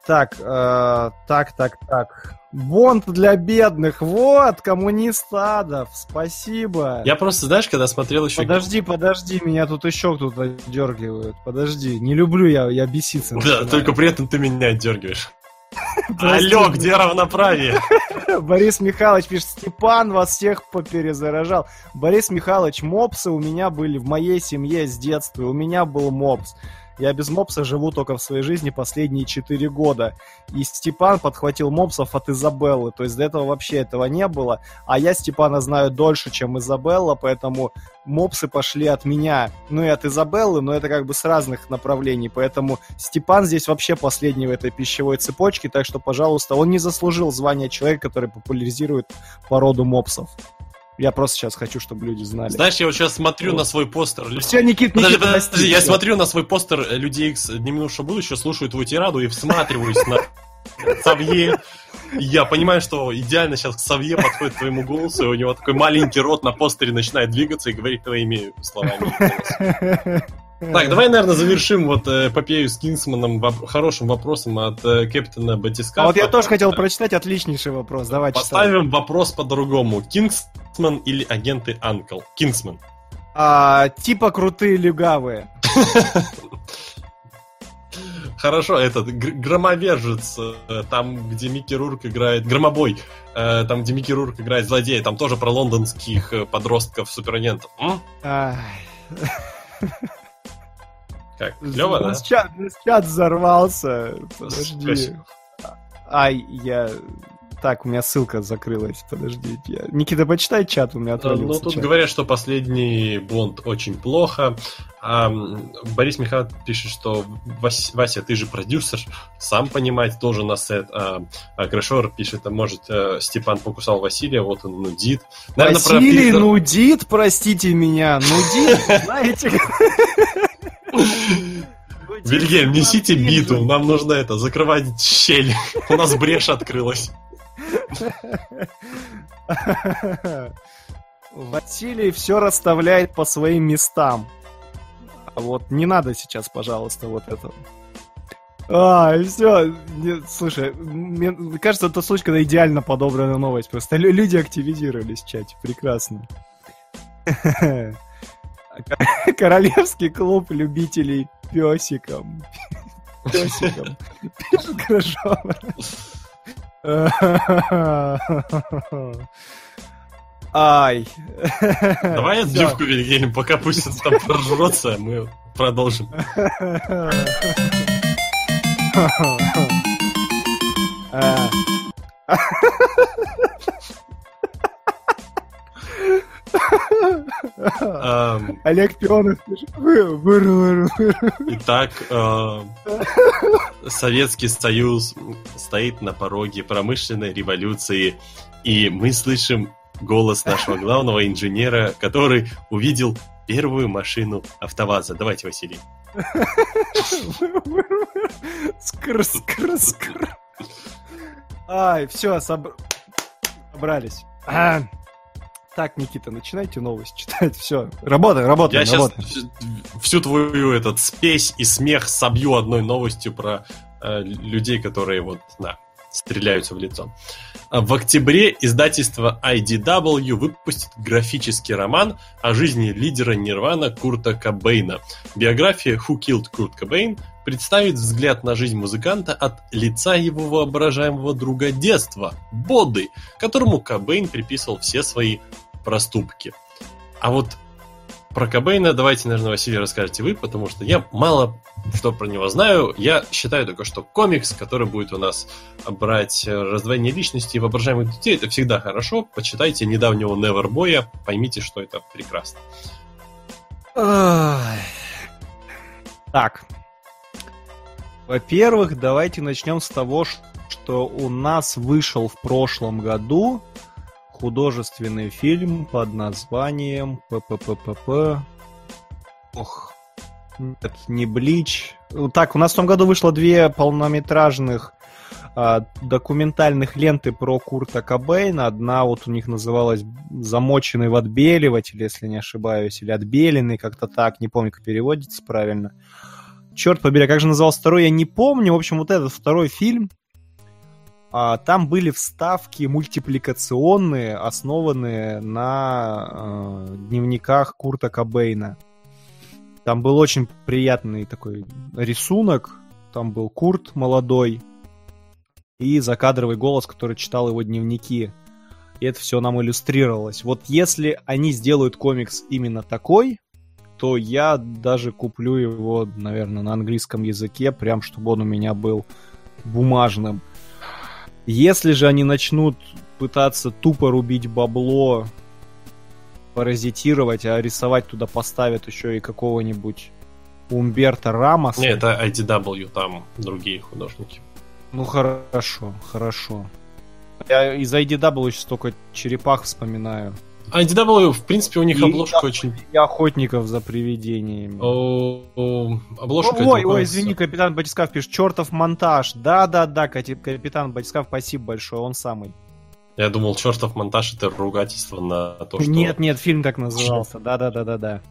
Так, э, так, так, так. Бонд для бедных. Вот, коммунистадов. Спасибо. Я просто, знаешь, когда смотрел еще... Подожди, подожди, меня тут еще кто-то одергивает. Подожди, не люблю я, я беситься. Да, начинаю. только при этом ты меня дергиваешь. Прости. Алло, где равноправие? Борис Михайлович пишет, Степан вас всех поперезаражал. Борис Михайлович, мопсы у меня были в моей семье с детства. У меня был мопс. Я без мопса живу только в своей жизни последние 4 года. И Степан подхватил мопсов от Изабеллы. То есть до этого вообще этого не было. А я Степана знаю дольше, чем Изабелла, поэтому мопсы пошли от меня. Ну и от Изабеллы, но это как бы с разных направлений. Поэтому Степан здесь вообще последний в этой пищевой цепочке. Так что, пожалуйста, он не заслужил звания человека, который популяризирует породу мопсов. Я просто сейчас хочу, чтобы люди знали. Знаешь, я вот сейчас смотрю на свой постер. Все, Никит, Подожди, Никит, подожди, прости, я смотрю на свой постер э, Людей Икс Дни минувшего будущего, слушаю твою тираду и всматриваюсь на Савье. Я понимаю, что идеально сейчас к Савье подходит к твоему голосу, и у него такой маленький рот на постере начинает двигаться и говорить твоими словами. Так, давай, наверное, завершим вот э, эпопею с Кингсманом воп- хорошим вопросом от э, Кэптона Батискафа. А вот я тоже хотел прочитать отличнейший вопрос. Давай. Поставим вопрос по-другому. Кингсман или агенты Анкл? Кингсман. А, типа крутые легавые. Хорошо, этот гр- громовержец, э, там, где Микки Рурк играет, громобой, э, там, где Микки Рурк играет злодея, там тоже про лондонских э, Как, клево, да? чат, чат взорвался. Подожди. Спасибо. Ай, я... Так, у меня ссылка закрылась. Подождите. Я... Никита, почитай чат, у меня Ну, отвалился тут чат. говорят, что последний Бонд очень плохо. А Борис Михайлович пишет, что «Вась- Вася, ты же продюсер, сам понимать должен на сет. А, а Крэшор пишет, а может, э, Степан покусал Василия, вот он нудит. Наверное, про Василий Питер- нудит, простите меня. Нудит, знаете... Вильгельм, несите биту, нам нужно это, закрывать щель. У нас брешь открылась. Василий все расставляет по своим местам. А вот не надо сейчас, пожалуйста, вот это. А, все. Слушай, мне кажется, это случай, когда идеально подобрана новость. Просто лю- люди активизировались в чате. Прекрасно. Королевский клуб любителей песиком. песиком. Пишет. Ай. Давай отбивку переделим, пока пусть он там прожрется, мы продолжим. Олег Пионов. Итак, Советский Союз стоит на пороге промышленной революции, и мы слышим голос нашего главного инженера, который увидел первую машину АвтоВАЗа. Давайте, Василий. Скр, скр, скр. Ай, все, собрались. Так, Никита, начинайте новость читать. Все, работаем, Я работаем, сейчас всю твою этот спесь и смех собью одной новостью про э, людей, которые вот, да, стреляются в лицо. А В октябре издательство IDW выпустит графический роман о жизни лидера Нирвана Курта Кобейна. Биография Who Killed Kurt Cobain представит взгляд на жизнь музыканта от лица его воображаемого друга детства, Боды, которому Кобейн приписывал все свои проступки. А вот про Кобейна давайте, наверное, Василий, расскажете вы, потому что я мало что про него знаю. Я считаю только, что комикс, который будет у нас брать э, раздвоение личности и воображаемых детей, это всегда хорошо. Почитайте недавнего Neverboy, поймите, что это прекрасно. Так. Во-первых, давайте начнем с того, что у нас вышел в прошлом году художественный фильм под названием ППППП. Ох, нет, не Блич. Так, у нас в том году вышло две полнометражных а, документальных ленты про Курта Кобейна. Одна вот у них называлась «Замоченный в отбеливатель», если не ошибаюсь, или «Отбеленный», как-то так, не помню, как переводится правильно. Черт побери, а как же назывался второй, я не помню. В общем, вот этот второй фильм, там были вставки мультипликационные, основанные на э, дневниках Курта Кобейна. Там был очень приятный такой рисунок. Там был Курт молодой и закадровый голос, который читал его дневники. И это все нам иллюстрировалось. Вот если они сделают комикс именно такой, то я даже куплю его, наверное, на английском языке, прям чтобы он у меня был бумажным. Если же они начнут пытаться тупо рубить бабло, паразитировать, а рисовать туда поставят еще и какого-нибудь Умберта Рамоса. Не, это IDW, там другие художники. Ну хорошо, хорошо. Я из IDW сейчас только черепах вспоминаю. IDW, в принципе, у них И- обложка очень... И охотников за привидениями. О, о, обложка... ой, ой, извини, капитан Батискав пишет, чертов монтаж. Да-да-да, капитан Батискав, спасибо большое, он самый. Я думал, чертов монтаж это ругательство на то, что... Нет, нет, фильм так назывался. Да-да-да-да-да.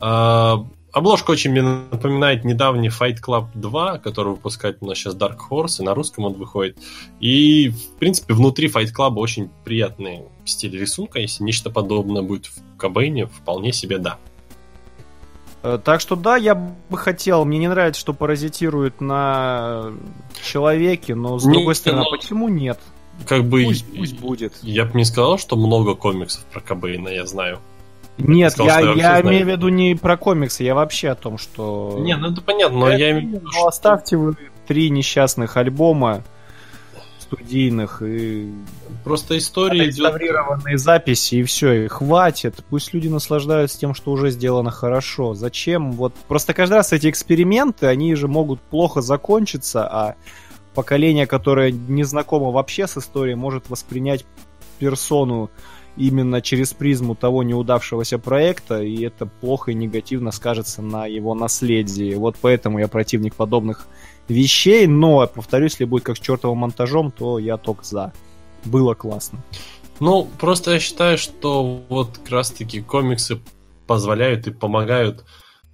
А, обложка очень мне напоминает недавний Fight Club 2, который выпускает у нас сейчас Dark Horse, и на русском он выходит. И, в принципе, внутри Fight Club очень приятный стиль рисунка. Если нечто подобное будет в Кобейне, вполне себе да. Э, Так что да, я бы хотел. Мне не нравится, что паразитирует на человеке, но с Не, другой стороны, но- а почему нет? Как бы... Пусть, пусть будет. Я бы не сказал, что много комиксов про Кобейна, я знаю. Нет, сказал, я, я имею в виду не про комиксы, я вообще о том, что... Не, ну это понятно, но я имею в виду, что- оставьте вы три несчастных альбома студийных и Просто история идет... записи, и все, и хватит. Пусть люди наслаждаются тем, что уже сделано хорошо. Зачем? Вот просто каждый раз эти эксперименты, они же могут плохо закончиться, а поколение, которое не знакомо вообще с историей, может воспринять персону именно через призму того неудавшегося проекта, и это плохо и негативно скажется на его наследии. Вот поэтому я противник подобных вещей, но, повторюсь, если будет как с чертовым монтажом, то я только за. Было классно. Ну, просто я считаю, что вот как раз-таки комиксы позволяют и помогают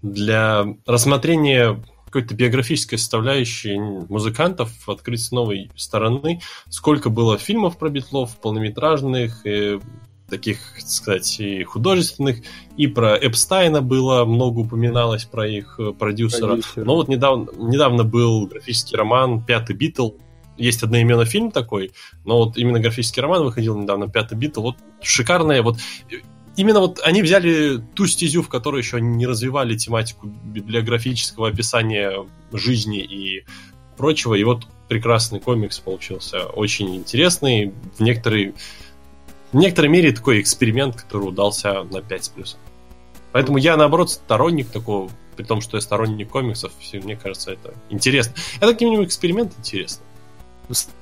для рассмотрения какой-то биографической составляющей музыкантов открыть с новой стороны. Сколько было фильмов про Битлов, полнометражных, таких, так сказать, и художественных, и про Эпстайна было много упоминалось про их э, продюсера. Продюсер. Но вот недавно, недавно был графический роман «Пятый Битл», есть одноименный фильм такой, но вот именно графический роман выходил недавно, «Пятый Битл», вот шикарная, вот именно вот они взяли ту стезю, в которой еще не развивали тематику библиографического описания жизни и прочего, и вот прекрасный комикс получился, очень интересный, в некоторой, в некоторой мере такой эксперимент, который удался на 5 с плюсом. Поэтому я, наоборот, сторонник такого, при том, что я сторонник комиксов, мне кажется, это интересно. Это каким-нибудь эксперимент интересный.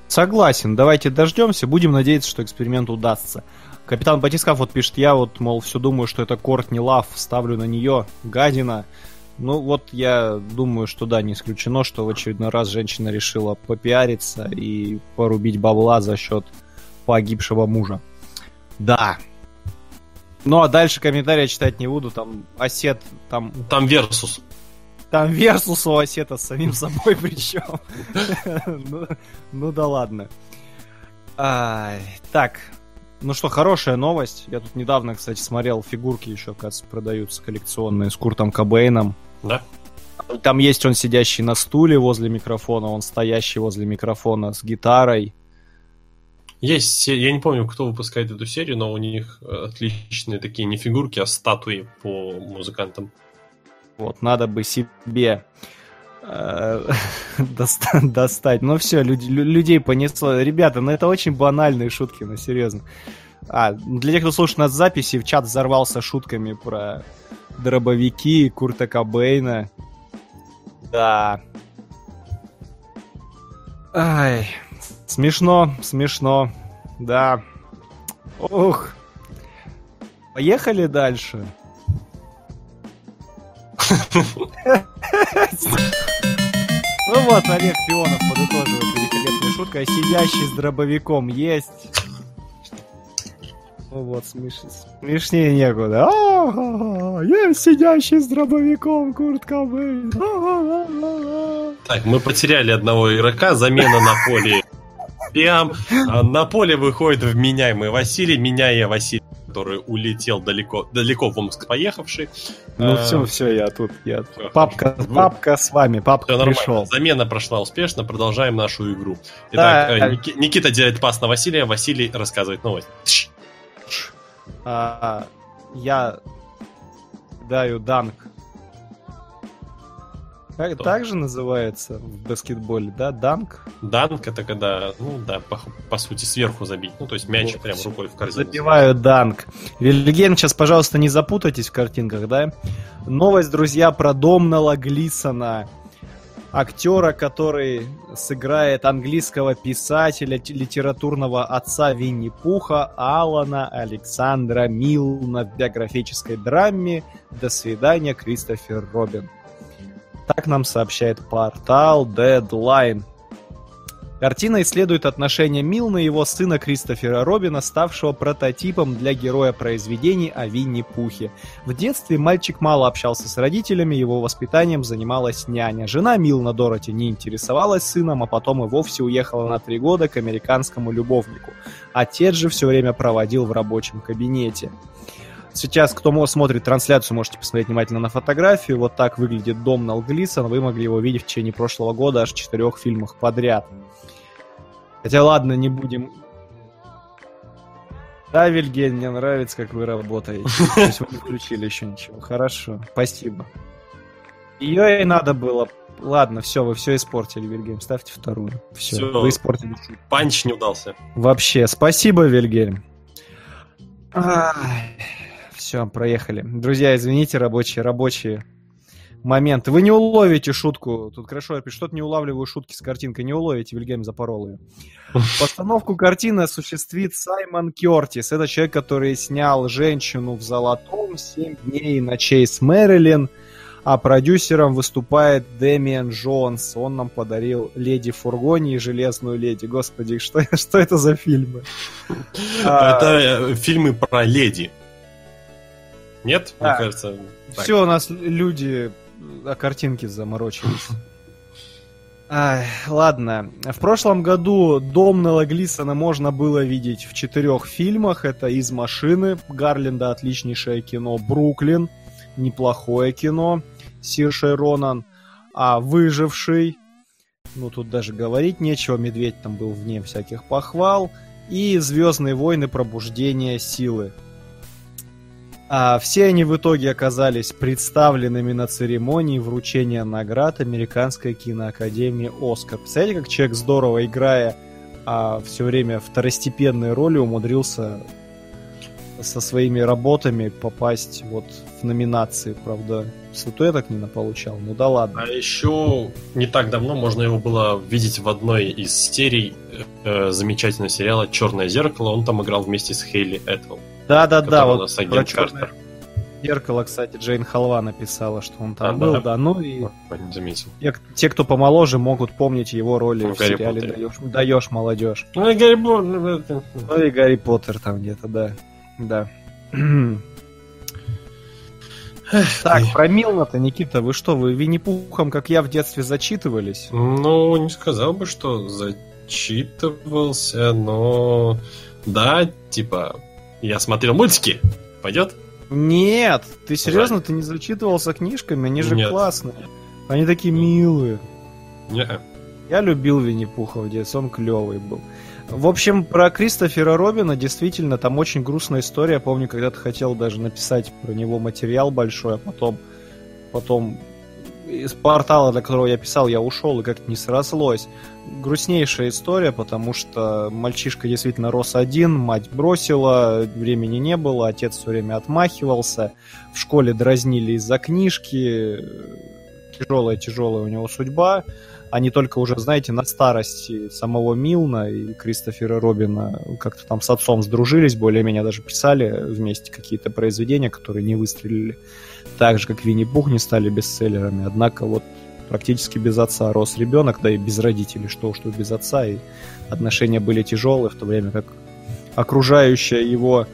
Согласен, давайте дождемся, будем надеяться, что эксперимент удастся. Капитан Батискав вот пишет, я вот, мол, все думаю, что это Кортни Лав, ставлю на нее, гадина. Ну вот я думаю, что да, не исключено, что в очередной раз женщина решила попиариться и порубить бабла за счет погибшего мужа. Да. Ну а дальше комментарии читать не буду, там осет, там... Там версус. Там версус у осета с самим собой причем. ну, ну да ладно. так, ну что, хорошая новость. Я тут недавно, кстати, смотрел фигурки еще, кажется, продаются коллекционные с Куртом Кобейном. Да. Там есть он сидящий на стуле возле микрофона, он стоящий возле микрофона с гитарой. Есть, я не помню, кто выпускает эту серию, но у них отличные такие не фигурки, а статуи по музыкантам. Вот, надо бы себе э, достать. Ну все, людей понесло. Ребята, ну это очень банальные шутки, ну серьезно. А, для тех, кто слушает нас записи, в чат взорвался шутками про дробовики Курта Кобейна. Да. Ай, смешно, смешно. Да. Ух. Поехали дальше. Ну вот, Олег Пионов подытоживает великолепная шутка. Сидящий с дробовиком есть. Ну вот, смеш... смешнее некуда. А-а-а, есть сидящий с дробовиком Курт Кобейн. Так, мы потеряли одного игрока, замена на поле. Прям на поле выходит вменяемый Василий, меняя Василий который улетел далеко, далеко в Омск поехавший. Ну а, все, все, я тут, я Папка, папка с вами, папка все пришел. Нормально. Замена прошла успешно, продолжаем нашу игру. Итак, да. Э, Никита делает пас на Василия, Василий рассказывает новость. А, я даю данк как, так же называется в баскетболе, да? Данк? Данк это когда, ну да, по, по сути, сверху забить. Ну, то есть мяч вот, прям рукой в корзину. Забиваю данк. Вильген, сейчас, пожалуйста, не запутайтесь в картинках, да? Новость, друзья, про Домнала Глисона. Актера, который сыграет английского писателя, литературного отца Винни-Пуха Алана Александра Милна в биографической драме «До свидания, Кристофер Робин». Так нам сообщает портал Deadline. Картина исследует отношения Милна и его сына Кристофера Робина, ставшего прототипом для героя произведений о Винни-Пухе. В детстве мальчик мало общался с родителями, его воспитанием занималась няня. Жена Милна Дороти не интересовалась сыном, а потом и вовсе уехала на три года к американскому любовнику. Отец же все время проводил в рабочем кабинете. Сейчас, кто смотрит трансляцию, можете посмотреть внимательно на фотографию. Вот так выглядит дом Налглисон. Вы могли его видеть в течение прошлого года аж в четырех фильмах подряд. Хотя ладно, не будем... Да, Вильген, мне нравится, как вы работаете. То есть вы не включили еще ничего. Хорошо, спасибо. Ее и надо было. Ладно, все, вы все испортили, Вильгельм. Ставьте вторую. Все, все. вы испортили. Панч не удался. Вообще, спасибо, Вильгельм. Ай. Все, проехали. Друзья, извините, рабочие, рабочие моменты. Вы не уловите шутку. Тут хорошо пишет, что-то не улавливаю шутки с картинкой. Не уловите, Вильгельм запорол ее. Постановку картины осуществит Саймон Кертис. Это человек, который снял «Женщину в золотом», «Семь дней и ночей с Мэрилин», а продюсером выступает Дэмиан Джонс. Он нам подарил «Леди Фургони» и «Железную леди». Господи, что, что это за фильмы? Это а, фильмы про леди. Нет? Да. Мне кажется... Так. Все, у нас люди о картинке заморочились. Ай, ладно. В прошлом году дом Нелла Глисона можно было видеть в четырех фильмах. Это «Из машины» Гарленда, отличнейшее кино. «Бруклин», неплохое кино. Сиршей Ронан. А «Выживший», ну тут даже говорить нечего, Медведь там был вне всяких похвал. И «Звездные войны. Пробуждение силы». А все они в итоге оказались представленными на церемонии вручения наград Американской киноакадемии «Оскар». Представляете, как человек здорово играя а все время второстепенные роли умудрился со своими работами попасть вот в номинации, правда, статуэток не получал, ну да ладно. А еще не так давно можно его было видеть в одной из серий э, замечательного сериала «Черное зеркало», он там играл вместе с Хейли Этвелл. Да-да-да, вот агент Картер. Зеркало, кстати, Джейн Халва написала, что он там А, был, да? да. Ну и не заметил. те, те, кто помоложе, могут помнить его роли В в Гарри сериале. «Даешь, даешь молодежь». Ну, и Гарри Поттер, Ну и Гарри Поттер там где-то, да. Да. Так, про Милна-то, Никита, вы что, вы Винни-Пухом, как я в детстве, зачитывались? Ну, не сказал бы, что зачитывался, но... Да, типа, я смотрел мультики. Пойдет? Нет, ты серьезно, ты не зачитывался книжками? Они же Нет. классные. Они такие милые. Не. Я любил Винни-Пуха в детстве, он клевый был. В общем, про Кристофера Робина действительно там очень грустная история. Я помню, когда-то хотел даже написать про него материал большой, а потом, потом из портала, для которого я писал, я ушел, и как-то не срослось. Грустнейшая история, потому что мальчишка действительно рос один, мать бросила, времени не было, отец все время отмахивался, в школе дразнили из-за книжки, тяжелая-тяжелая у него судьба, они только уже, знаете, на старости самого Милна и Кристофера Робина как-то там с отцом сдружились, более-менее даже писали вместе какие-то произведения, которые не выстрелили. Так же, как Винни-Пух не стали бестселлерами. Однако вот практически без отца рос ребенок, да и без родителей, что уж тут без отца, и отношения были тяжелые, в то время как окружающая его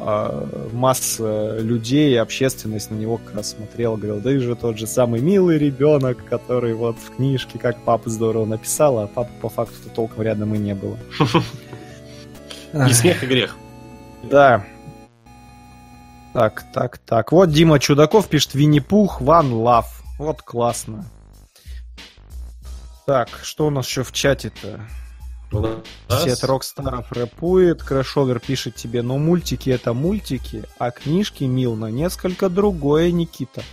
а, масса людей, общественность на него как раз смотрела, говорила, да и же тот же самый милый ребенок, который вот в книжке, как папа здорово написал, а папа по факту-то толком рядом и не было. И смех, и грех. Да. Так, так, так. Вот Дима Чудаков пишет Винни-Пух, One Love. Вот классно. Так, что у нас еще в чате-то? Сет Рокстаров рэпует, Крэшовер пишет тебе, но мультики это мультики, а книжки Милна несколько другое, Никита.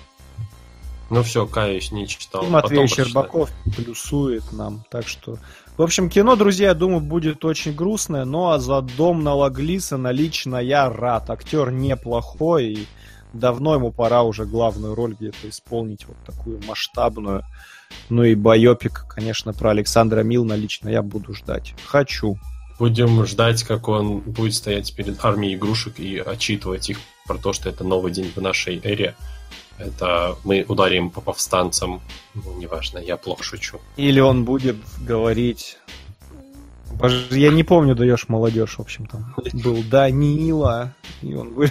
Ну все, каюсь, не читал. И Матвей. Щербаков плюсует нам, так что... В общем, кино, друзья, думаю, будет очень грустное, но а за дом Нала Глисона лично я рад. Актер неплохой, и давно ему пора уже главную роль где-то исполнить, вот такую масштабную. Ну и байопик, конечно, про Александра Милна лично я буду ждать. Хочу. Будем ждать, как он будет стоять перед армией игрушек и отчитывать их про то, что это новый день в нашей эре. Это мы ударим по повстанцам. Ну, неважно, я плохо шучу. Или он будет говорить... Боже, Я не помню, даешь молодежь, в общем, там был Данила, и он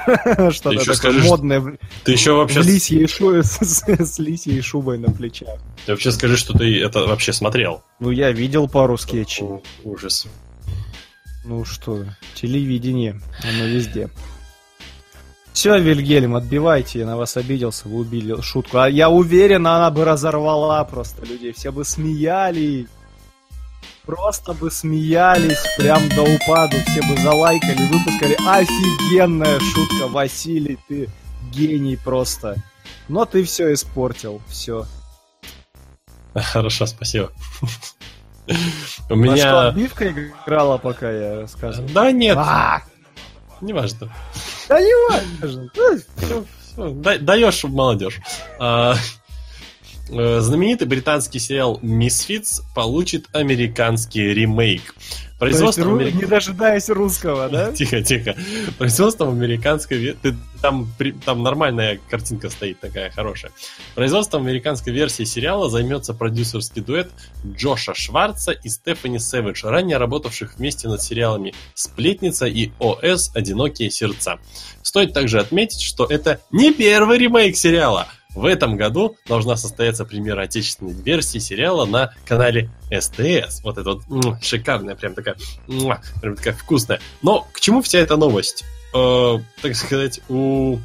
что-то такое скажешь, модное Ты еще вообще, в лисьей шу- с, с- с лисьей шубой на плечах. ты вообще скажи, что ты это вообще смотрел. Ну, я видел пару скетчей. Ужас. Ну что, телевидение, оно везде. Все, Вильгельм, отбивайте, я на вас обиделся, вы убили шутку. А я уверен, она бы разорвала просто людей, все бы смеялись. Просто бы смеялись прям до упаду, все бы залайкали, выпускали. Офигенная шутка, Василий, ты гений просто. Но ты все испортил, все. Хорошо, спасибо. У что, меня... отбивка играла, пока я рассказывал? Да нет, А, не важно. да не важно. Да- Даешь молодежь. Э, Знаменитый британский сериал Misfits получит американский ремейк. То есть, Производство ру- америк- не дожидаясь русского, да? Тихо, тихо. Производством американской... ты- Там, при- там нормальная картинка стоит такая хорошая. Производством американской версии сериала займется продюсерский дуэт Джоша Шварца и Стефани Сэвидж, ранее работавших вместе над сериалами «Сплетница» и «ОС. Одинокие сердца». Стоит также отметить, что это не первый ремейк сериала. В этом году должна состояться премьера отечественной версии сериала на канале СТС. Вот это вот шикарная, прям такая, прям такая вкусная. Но к чему вся эта новость? Э, так сказать, у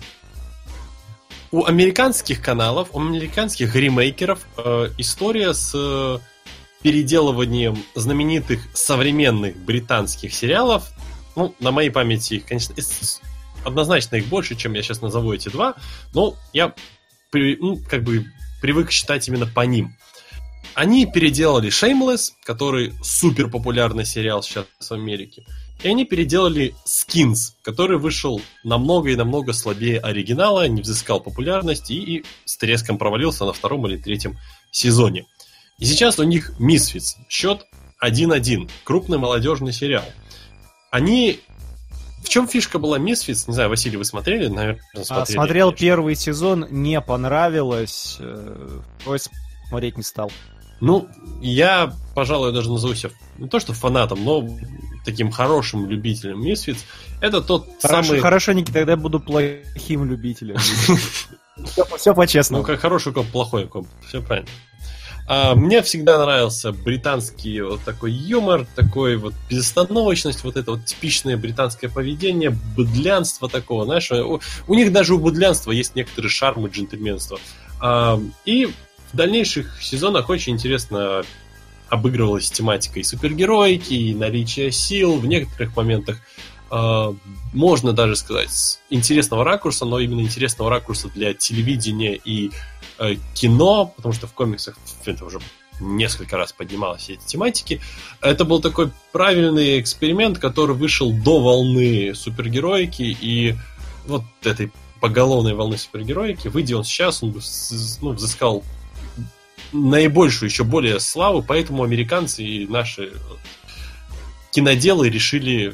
у американских каналов, у американских ремейкеров э, история с э, переделыванием знаменитых современных британских сериалов, ну, на моей памяти их, конечно, однозначно их больше, чем я сейчас назову эти два, но я при, ну, как бы привык считать именно по ним. Они переделали Shameless, который супер популярный сериал сейчас в Америке. И они переделали Skins, который вышел намного и намного слабее оригинала, не взыскал популярности и, и с треском провалился на втором или третьем сезоне. И сейчас у них Misfits. Счет 1-1. Крупный молодежный сериал. Они в чем фишка была Misfits? Не знаю, Василий, вы смотрели? Наверное, а, смотрели. А, смотрел конечно. первый сезон, не понравилось. Э, ой, смотреть не стал. Ну, я, пожалуй, даже назову себя не то что фанатом, но таким хорошим любителем Misfits. Это тот Хорошо, самый... Хорошо, Ники, тогда буду плохим любителем. Все по-честному. Ну, как хороший коп, плохой коп. Все правильно. А, мне всегда нравился британский вот такой юмор, такой вот безостановочность, вот это вот типичное британское поведение, быдлянство такого, знаешь, у, у них даже у быдлянства есть некоторые шармы джентльменства. А, и в дальнейших сезонах очень интересно обыгрывалась тематика и супергероики, и наличие сил, в некоторых моментах э, можно даже сказать с интересного ракурса, но именно интересного ракурса для телевидения и э, кино, потому что в комиксах это уже несколько раз поднималась эти тематики. Это был такой правильный эксперимент, который вышел до волны супергероики и вот этой поголовной волны супергероики. Выйдя он сейчас, он ну, взыскал наибольшую, еще более славу, поэтому американцы и наши киноделы решили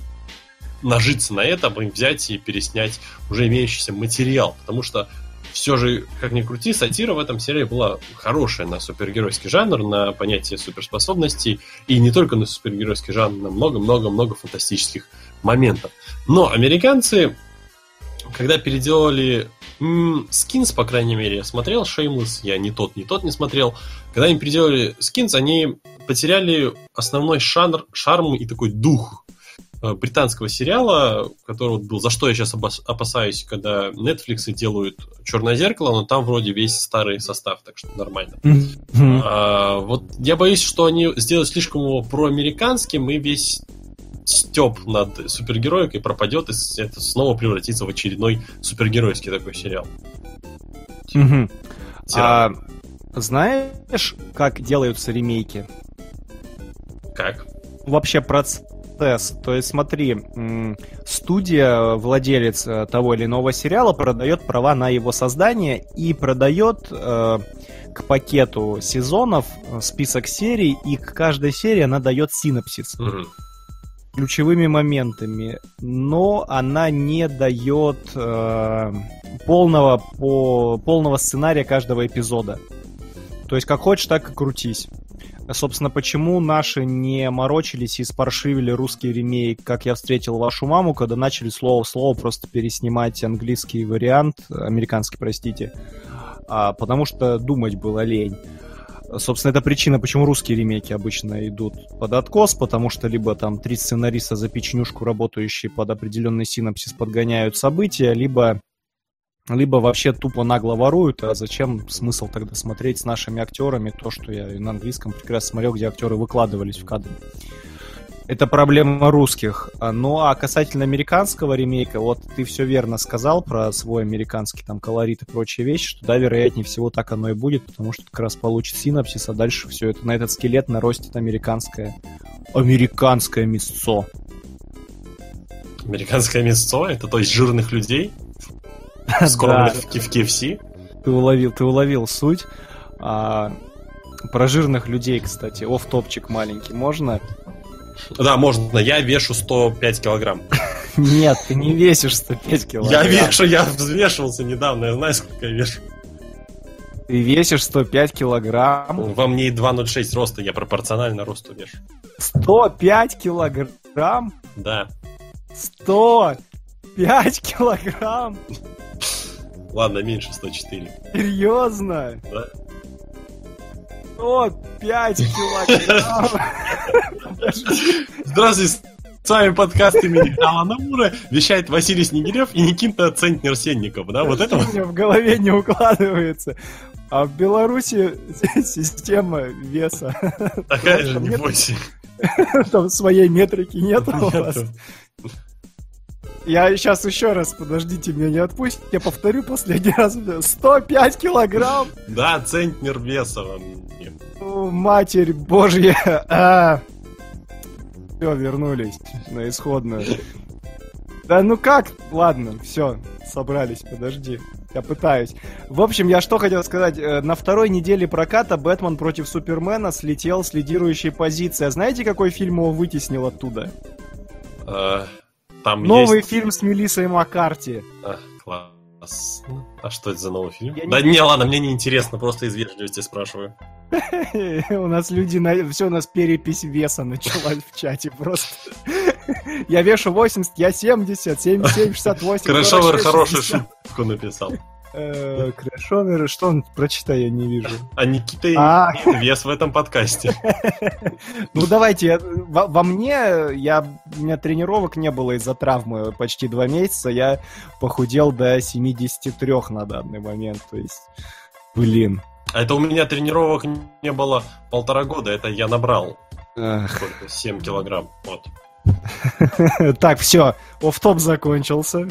нажиться на этом и взять и переснять уже имеющийся материал, потому что все же, как ни крути, сатира в этом сериале была хорошая на супергеройский жанр, на понятие суперспособностей, и не только на супергеройский жанр, на много-много-много фантастических моментов. Но американцы, когда переделали Скинс, по крайней мере, я смотрел Shameless, я не тот, не тот не смотрел. Когда они переделали Скинс, они потеряли основной шанр, шарм и такой дух британского сериала, который был «За что я сейчас опасаюсь», когда Netflix делают «Черное зеркало», но там вроде весь старый состав, так что нормально. Mm-hmm. А, вот я боюсь, что они сделают слишком его проамериканским, и весь степ над супергероикой пропадет, и это снова превратится в очередной супергеройский такой сериал. А, знаешь, как делаются ремейки? Как? Вообще процесс. То есть, смотри, студия, владелец э, того или иного сериала, продает права на его создание и продает э, к пакету сезонов э, список серий, и к каждой серии она дает синопсис. Угу ключевыми моментами, но она не дает э, полного, по, полного сценария каждого эпизода. То есть как хочешь, так и крутись. Собственно, почему наши не морочились и спаршивили русский ремейк «Как я встретил вашу маму», когда начали слово в слово просто переснимать английский вариант, американский, простите, а, потому что думать было лень. Собственно, это причина, почему русские ремейки обычно идут под откос, потому что либо там три сценариста за печенюшку, работающие под определенный синапсис, подгоняют события, либо либо вообще тупо нагло воруют, а зачем смысл тогда смотреть с нашими актерами то, что я на английском прекрасно смотрел, где актеры выкладывались в кадр. Это проблема русских. А, ну а касательно американского ремейка, вот ты все верно сказал про свой американский там колорит и прочие вещи, что да, вероятнее всего так оно и будет, потому что как раз получит синапсис, а дальше все это на этот скелет наростит американское американское мясцо. Американское мясцо? Это то есть жирных людей? Скормленных в KFC? Ты уловил, ты уловил суть. А, про жирных людей, кстати, оф топчик маленький, можно? Да, можно. Я вешу 105 килограмм. Нет, ты не весишь 105 килограмм. Я вешу, я взвешивался недавно, я знаю, сколько я вешу. Ты весишь 105 килограмм? Во мне 2,06 роста, я пропорционально росту вешу. 105 килограмм? Да. 105 килограмм? Ладно, меньше 104. Серьезно? Да. О, 5 килограмм. Здравствуйте, с вами подкаст имени Алана Мура. Вещает Василий Снегирев и Никита Центнер Сенников. Да, вот это У меня в голове не укладывается. А в Беларуси система веса. такая же, не бойся. Там своей метрики нет у вас. Я сейчас еще раз, подождите, меня не отпустите. Я повторю последний раз. 105 килограмм. Да, центнер веса вам. Матерь Божья. Все, вернулись на исходную. Да ну как? Ладно, все, собрались, подожди. Я пытаюсь. В общем, я что хотел сказать. Э, На второй неделе проката Бэтмен против Супермена слетел с лидирующей позиции. А знаете, какой фильм его вытеснил оттуда? Там Новый есть... фильм с Мелиссой Маккарти. А, классно. А что это за новый фильм? Я Да не- не, ладно, мне не интересно, просто из вежливости спрашиваю. У нас люди, на... все, у нас перепись веса началась в чате просто. Я вешу 80, я 70, 77, 68. Крэшовер 46, хорошую 60. шутку написал. Э, Крэшовер, что он, прочитай, я не вижу. А Никита А. вес в этом подкасте. Ну давайте, во, во мне, я, у меня тренировок не было из-за травмы почти два месяца, я похудел до 73 на данный момент, то есть, блин. А это у меня тренировок не было полтора года, это я набрал Эх. сколько? 7 килограмм. Вот. Так, все, оф-топ закончился.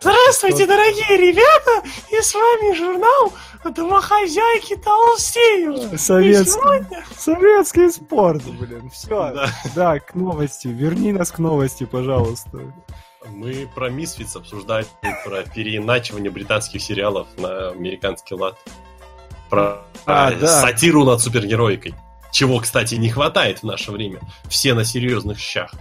Здравствуйте, дорогие ребята! И с вами журнал «Домохозяйки толстеют». Советский, сегодня советский спорт, блин, все. Да. Да, к новости, верни нас к новости, пожалуйста. Мы про Мисфиц обсуждали, про переиначивание британских сериалов на американский лад. Про А, да. сатиру над супергероикой. Чего, кстати, не хватает в наше время. Все на серьезных щах.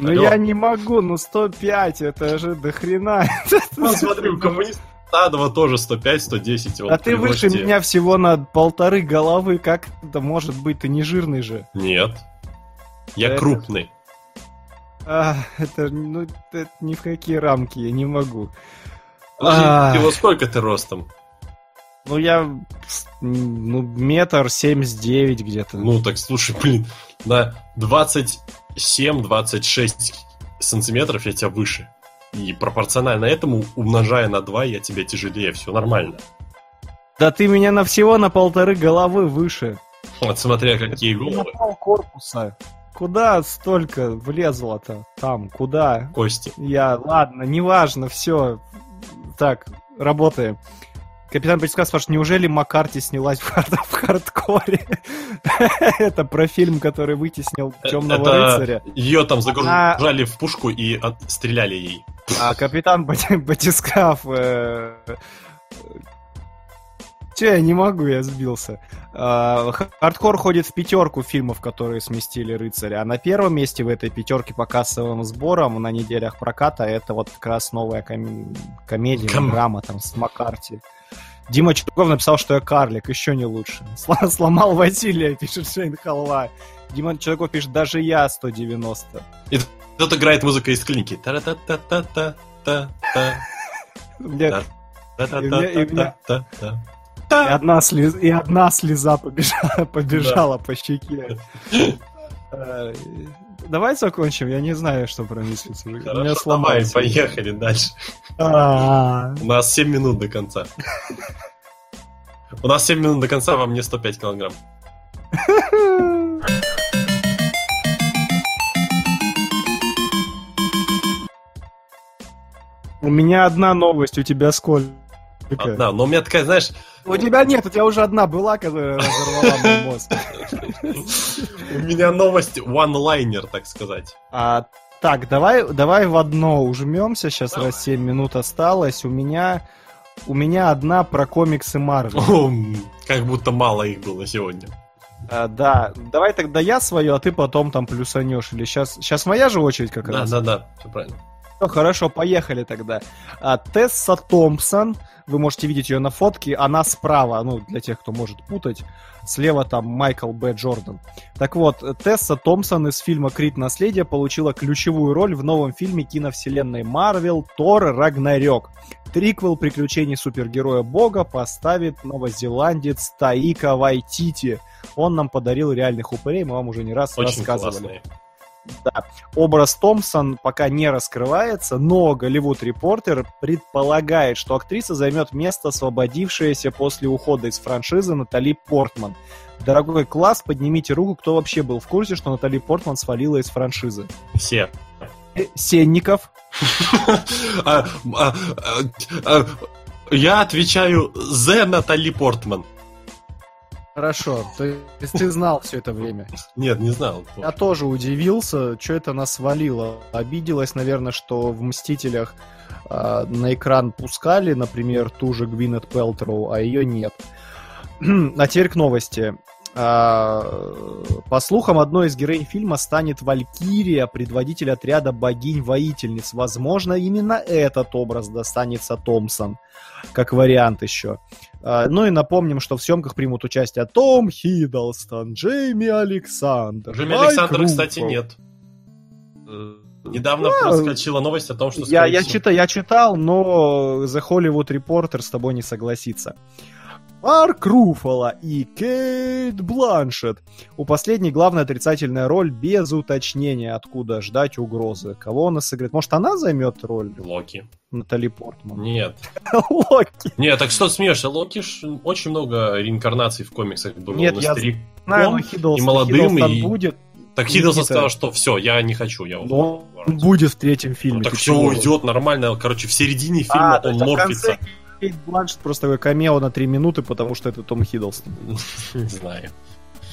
Ну Алло. я не могу, ну 105, это же до хрена. Ну, смотри, у коммуниста Адова тоже 105-110. А ты выше меня всего на полторы головы, как это может быть? Ты не жирный же. Нет. Я Это- крупный. А, это, ну, это ни в какие рамки, я не могу. Подожди, А. ты вот сколько ты ростом? Ну, я, ну, метр семьдесят девять где-то. Ну, так слушай, блин, на 27-26 сантиметров я тебя выше. И пропорционально этому, умножая на 2, я тебя тяжелее, все нормально. Да ты меня на всего на полторы головы выше. Вот смотря какие На головы, пол корпуса. Куда столько влезло-то? Там, куда? кости. Я, ладно, неважно, все. Так, работаем. Капитан Прицкас спрашивает, неужели Маккарти снялась в, хард- в хардкоре? Это про фильм, который вытеснил Темного Это рыцаря. ее там загружали в пушку и от- стреляли ей. А капитан Бати- Батискаф... Че, я не могу, я сбился. А, Хардкор ходит в пятерку фильмов, которые сместили рыцаря. А на первом месте в этой пятерке по кассовым сборам на неделях проката это вот как раз новая ком- комедия, Ком- драма там с Маккарти. Дима Чурков написал, что я карлик, еще не лучше. Сломал Василия, пишет Шейн Халва. Дима Чурков пишет, даже я 190. Тут играет музыка из клиники. Та-та-та-та-та-та-та. Мне- И меня- Та-та-та-та-та. И одна, слез... и одна слеза побежала, побежала по щеке. Давай закончим, я не знаю, что про Мисфиц. меня сломался. поехали дальше. А, У нас 7 минут до конца. У нас 7 минут до конца, вам не 105 килограмм. У меня одна новость, у тебя сколько? Одна, но у меня такая, знаешь, У тебя нет, у тебя уже одна была, которая разорвала мой мозг. у меня новость one-liner, так сказать. А, так, давай, давай в одно ужмемся, сейчас раз 7 минут осталось. У меня, у меня одна про комиксы Марвел. Как будто мало их было сегодня. А, да, давай тогда я свою, а ты потом там плюсанешь. Или сейчас, сейчас моя же очередь как Да, раз. да, да, все правильно. Хорошо, поехали тогда. А, Тесса Томпсон, вы можете видеть ее на фотке, она справа, ну, для тех, кто может путать. Слева там Майкл Б. Джордан. Так вот, Тесса Томпсон из фильма «Крит. Наследие» получила ключевую роль в новом фильме киновселенной Марвел «Тор. Рагнарёк». Триквел приключений супергероя Бога поставит новозеландец Таика Вайтити. Он нам подарил реальных упырей, мы вам уже не раз Очень рассказывали. классные. Да. Образ Томпсон пока не раскрывается, но Голливуд Репортер предполагает, что актриса займет место, освободившееся после ухода из франшизы Натали Портман. Дорогой класс, поднимите руку, кто вообще был в курсе, что Натали Портман свалила из франшизы. Все. Э, Сенников. А, а, а, Я отвечаю за Натали Портман. Хорошо, то есть ты знал все это время. Нет, не знал. Я тоже удивился, что это она свалила. Обиделась, наверное, что в «Мстителях» а, на экран пускали, например, ту же Гвинет Пелтроу, а ее нет. а теперь к новости. А, по слухам, одной из героинь фильма станет Валькирия, предводитель отряда богинь-воительниц. Возможно, именно этот образ достанется Томпсон, как вариант еще. А, Ну и напомним, что в съемках примут участие Том Хиддлстон, Джейми Александр. Джимми Майк Александра, кстати, нет. Э, Недавно Да. проскочила новость о том, что... Я, я, всего- читал, я читал, но The Hollywood Reporter с тобой не согласится. Марк Руфало и Кейт Бланшет. У последней главная отрицательная роль без уточнения, откуда ждать угрозы. Кого она сыграет? Может, она займет роль Локи. Натали Портман? Нет. Локи. Нет, так что смеешься? Локи ж очень много реинкарнаций в комиксах было. Нет, Он я Знаю, и молодым, и- будет. Так Хиддлстон Никита. сказал, что все, я не хочу, я ухожу. он будет в третьем фильме. Ну, так все уйдет нормально. Короче, в середине фильма А, он есть, а в морфится. Кейт Бланшет просто такой камео на три минуты, потому что это Том Хиддлстон. Не знаю.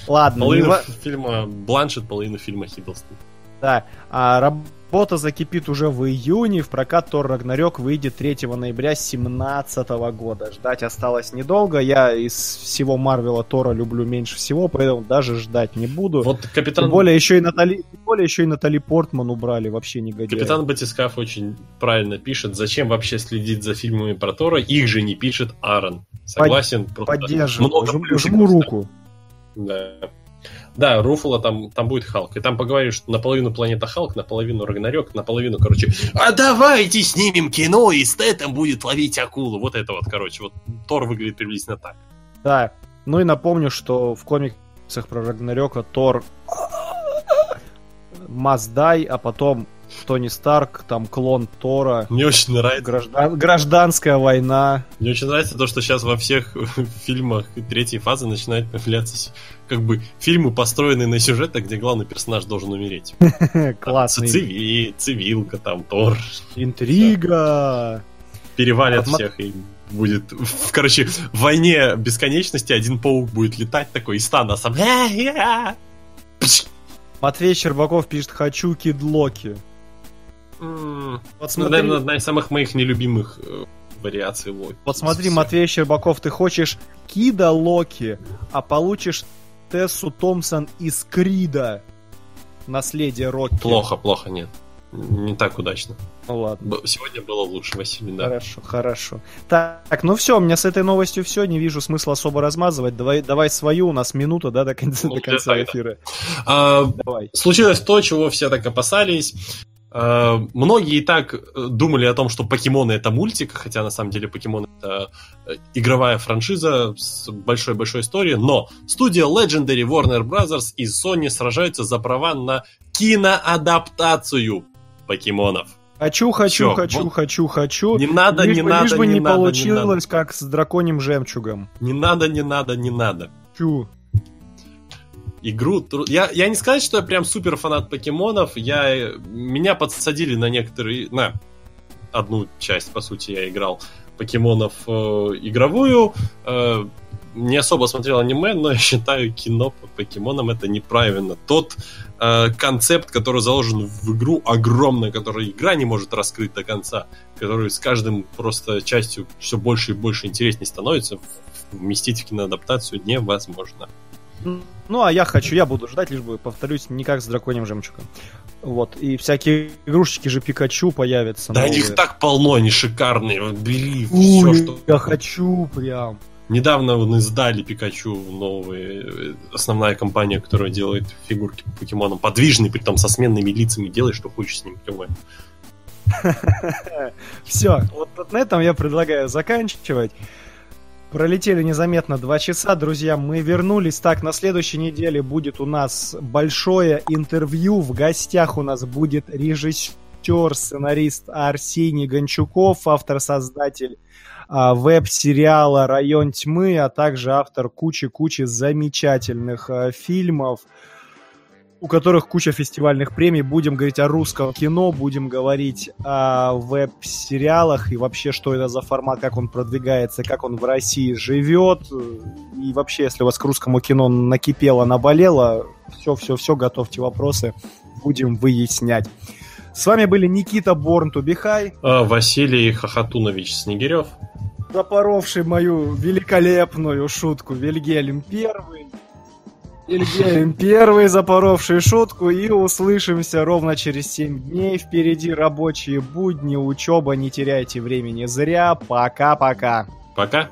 Ладно, не Половину ва- фильма Бланшет, половину фильма Хиддлстон. Да, а работа закипит уже в июне. В прокат Тор Рагнарёк выйдет 3 ноября 2017 года. Ждать осталось недолго. Я из всего Марвела Тора люблю меньше всего, поэтому даже ждать не буду. Вот Тем капитан, более еще и Натали, тем более еще и Натали Портман убрали, вообще не годится. капитан Батискаф очень правильно пишет, зачем вообще следить за фильмами про Тора, их же не пишет Аарон. Согласен? просто Поддерживаю, жму, жму руку. Да. Да, Руфало там, там будет Халк. И там поговорили, что наполовину планета Халк, наполовину Рагнарёк, наполовину, короче, а давайте снимем кино, и Стэттем будет ловить акулу. Вот это вот, короче, вот Тор выглядит приблизительно так. Да. Ну и напомню, что в комиксах про Рагнарёка Тор Маздай, а потом Тони Старк, там клон Тора, Мне очень нравится, граждан- гражданская война. мне очень нравится то, что сейчас во всех фильмах третьей фазы начинают появляться как бы фильмы, построенные на сюжетах, где главный персонаж должен умереть. Классный. Цивил, цивилка, там, Тор. Интрига. перевалят всех и будет, короче, в войне бесконечности один паук будет летать такой из стана сам. «Э! Матвей Щербаков пишет «Хочу кидлоки». М, Вот Ну, смотри, наверное, одна из самых моих нелюбимых э, вариаций Локи. вот смотри. Матвей Щербаков, ты хочешь Кида Локи, а получишь Тессу Томпсон из Крида. Наследие Рокки. Плохо, плохо, нет. Не так удачно. Ну ладно. Сегодня было лучше, Василий, да. Хорошо, хорошо. Так, ну все, у меня с этой новостью все, не вижу смысла особо размазывать. Давай, давай свою, у нас минута, да, до конца, Ну, до конца да. эфира. А, Давай. случилось то, чего все так опасались. Э, Многие и так э, думали о том, что покемоны это мультик, хотя на самом деле покемоны это э, игровая франшиза с большой-большой историей, но студия Legendary Warner Brothers и Sony сражаются за права на киноадаптацию покемонов. Хочу, хочу, Всё, хочу, вот. хочу, хочу. Не надо, лишь не бы, надо, лишь бы не, не, надо, не надо. получилось, как с драконьим жемчугом. Не надо, не надо, не надо. Чу. Игру. Я, я не сказать, что я прям супер фанат покемонов. Я, меня подсадили на некоторые... На одну часть, по сути, я играл покемонов э, игровую. Э, не особо смотрел аниме, но я считаю кино по покемонам это неправильно. Тот э, концепт, который заложен в игру, огромный, который игра не может раскрыть до конца, который с каждым просто частью все больше и больше интереснее становится, вместить в киноадаптацию невозможно. Ну, а я хочу, я буду ждать, лишь бы, повторюсь, не как с драконьим жемчугом. Вот, и всякие игрушечки же Пикачу появятся. Да новые. их так полно, они шикарные. Вот Бери Ой, все, что... я хочу прям. Недавно вон издали Пикачу новые. Основная компания, которая делает фигурки по покемонам. Подвижный, при том со сменными лицами. Делай, что хочешь с ним. понимаешь? Все, вот, вот на этом я предлагаю заканчивать. Пролетели незаметно два часа, друзья. Мы вернулись. Так, на следующей неделе будет у нас большое интервью. В гостях у нас будет режиссер, сценарист Арсений Гончуков, автор-создатель а, веб-сериала «Район тьмы», а также автор кучи-кучи замечательных а, фильмов у которых куча фестивальных премий. Будем говорить о русском кино, будем говорить о веб-сериалах и вообще, что это за формат, как он продвигается, как он в России живет. И вообще, если у вас к русскому кино накипело, наболело, все-все-все, готовьте вопросы, будем выяснять. С вами были Никита Борн Тубихай. А, Василий Хохотунович Снегирев. Запоровший мою великолепную шутку Вильгельм Первый. Ильгельм первый, запоровший шутку, и услышимся ровно через 7 дней. Впереди рабочие будни, учеба, не теряйте времени зря. Пока-пока. Пока.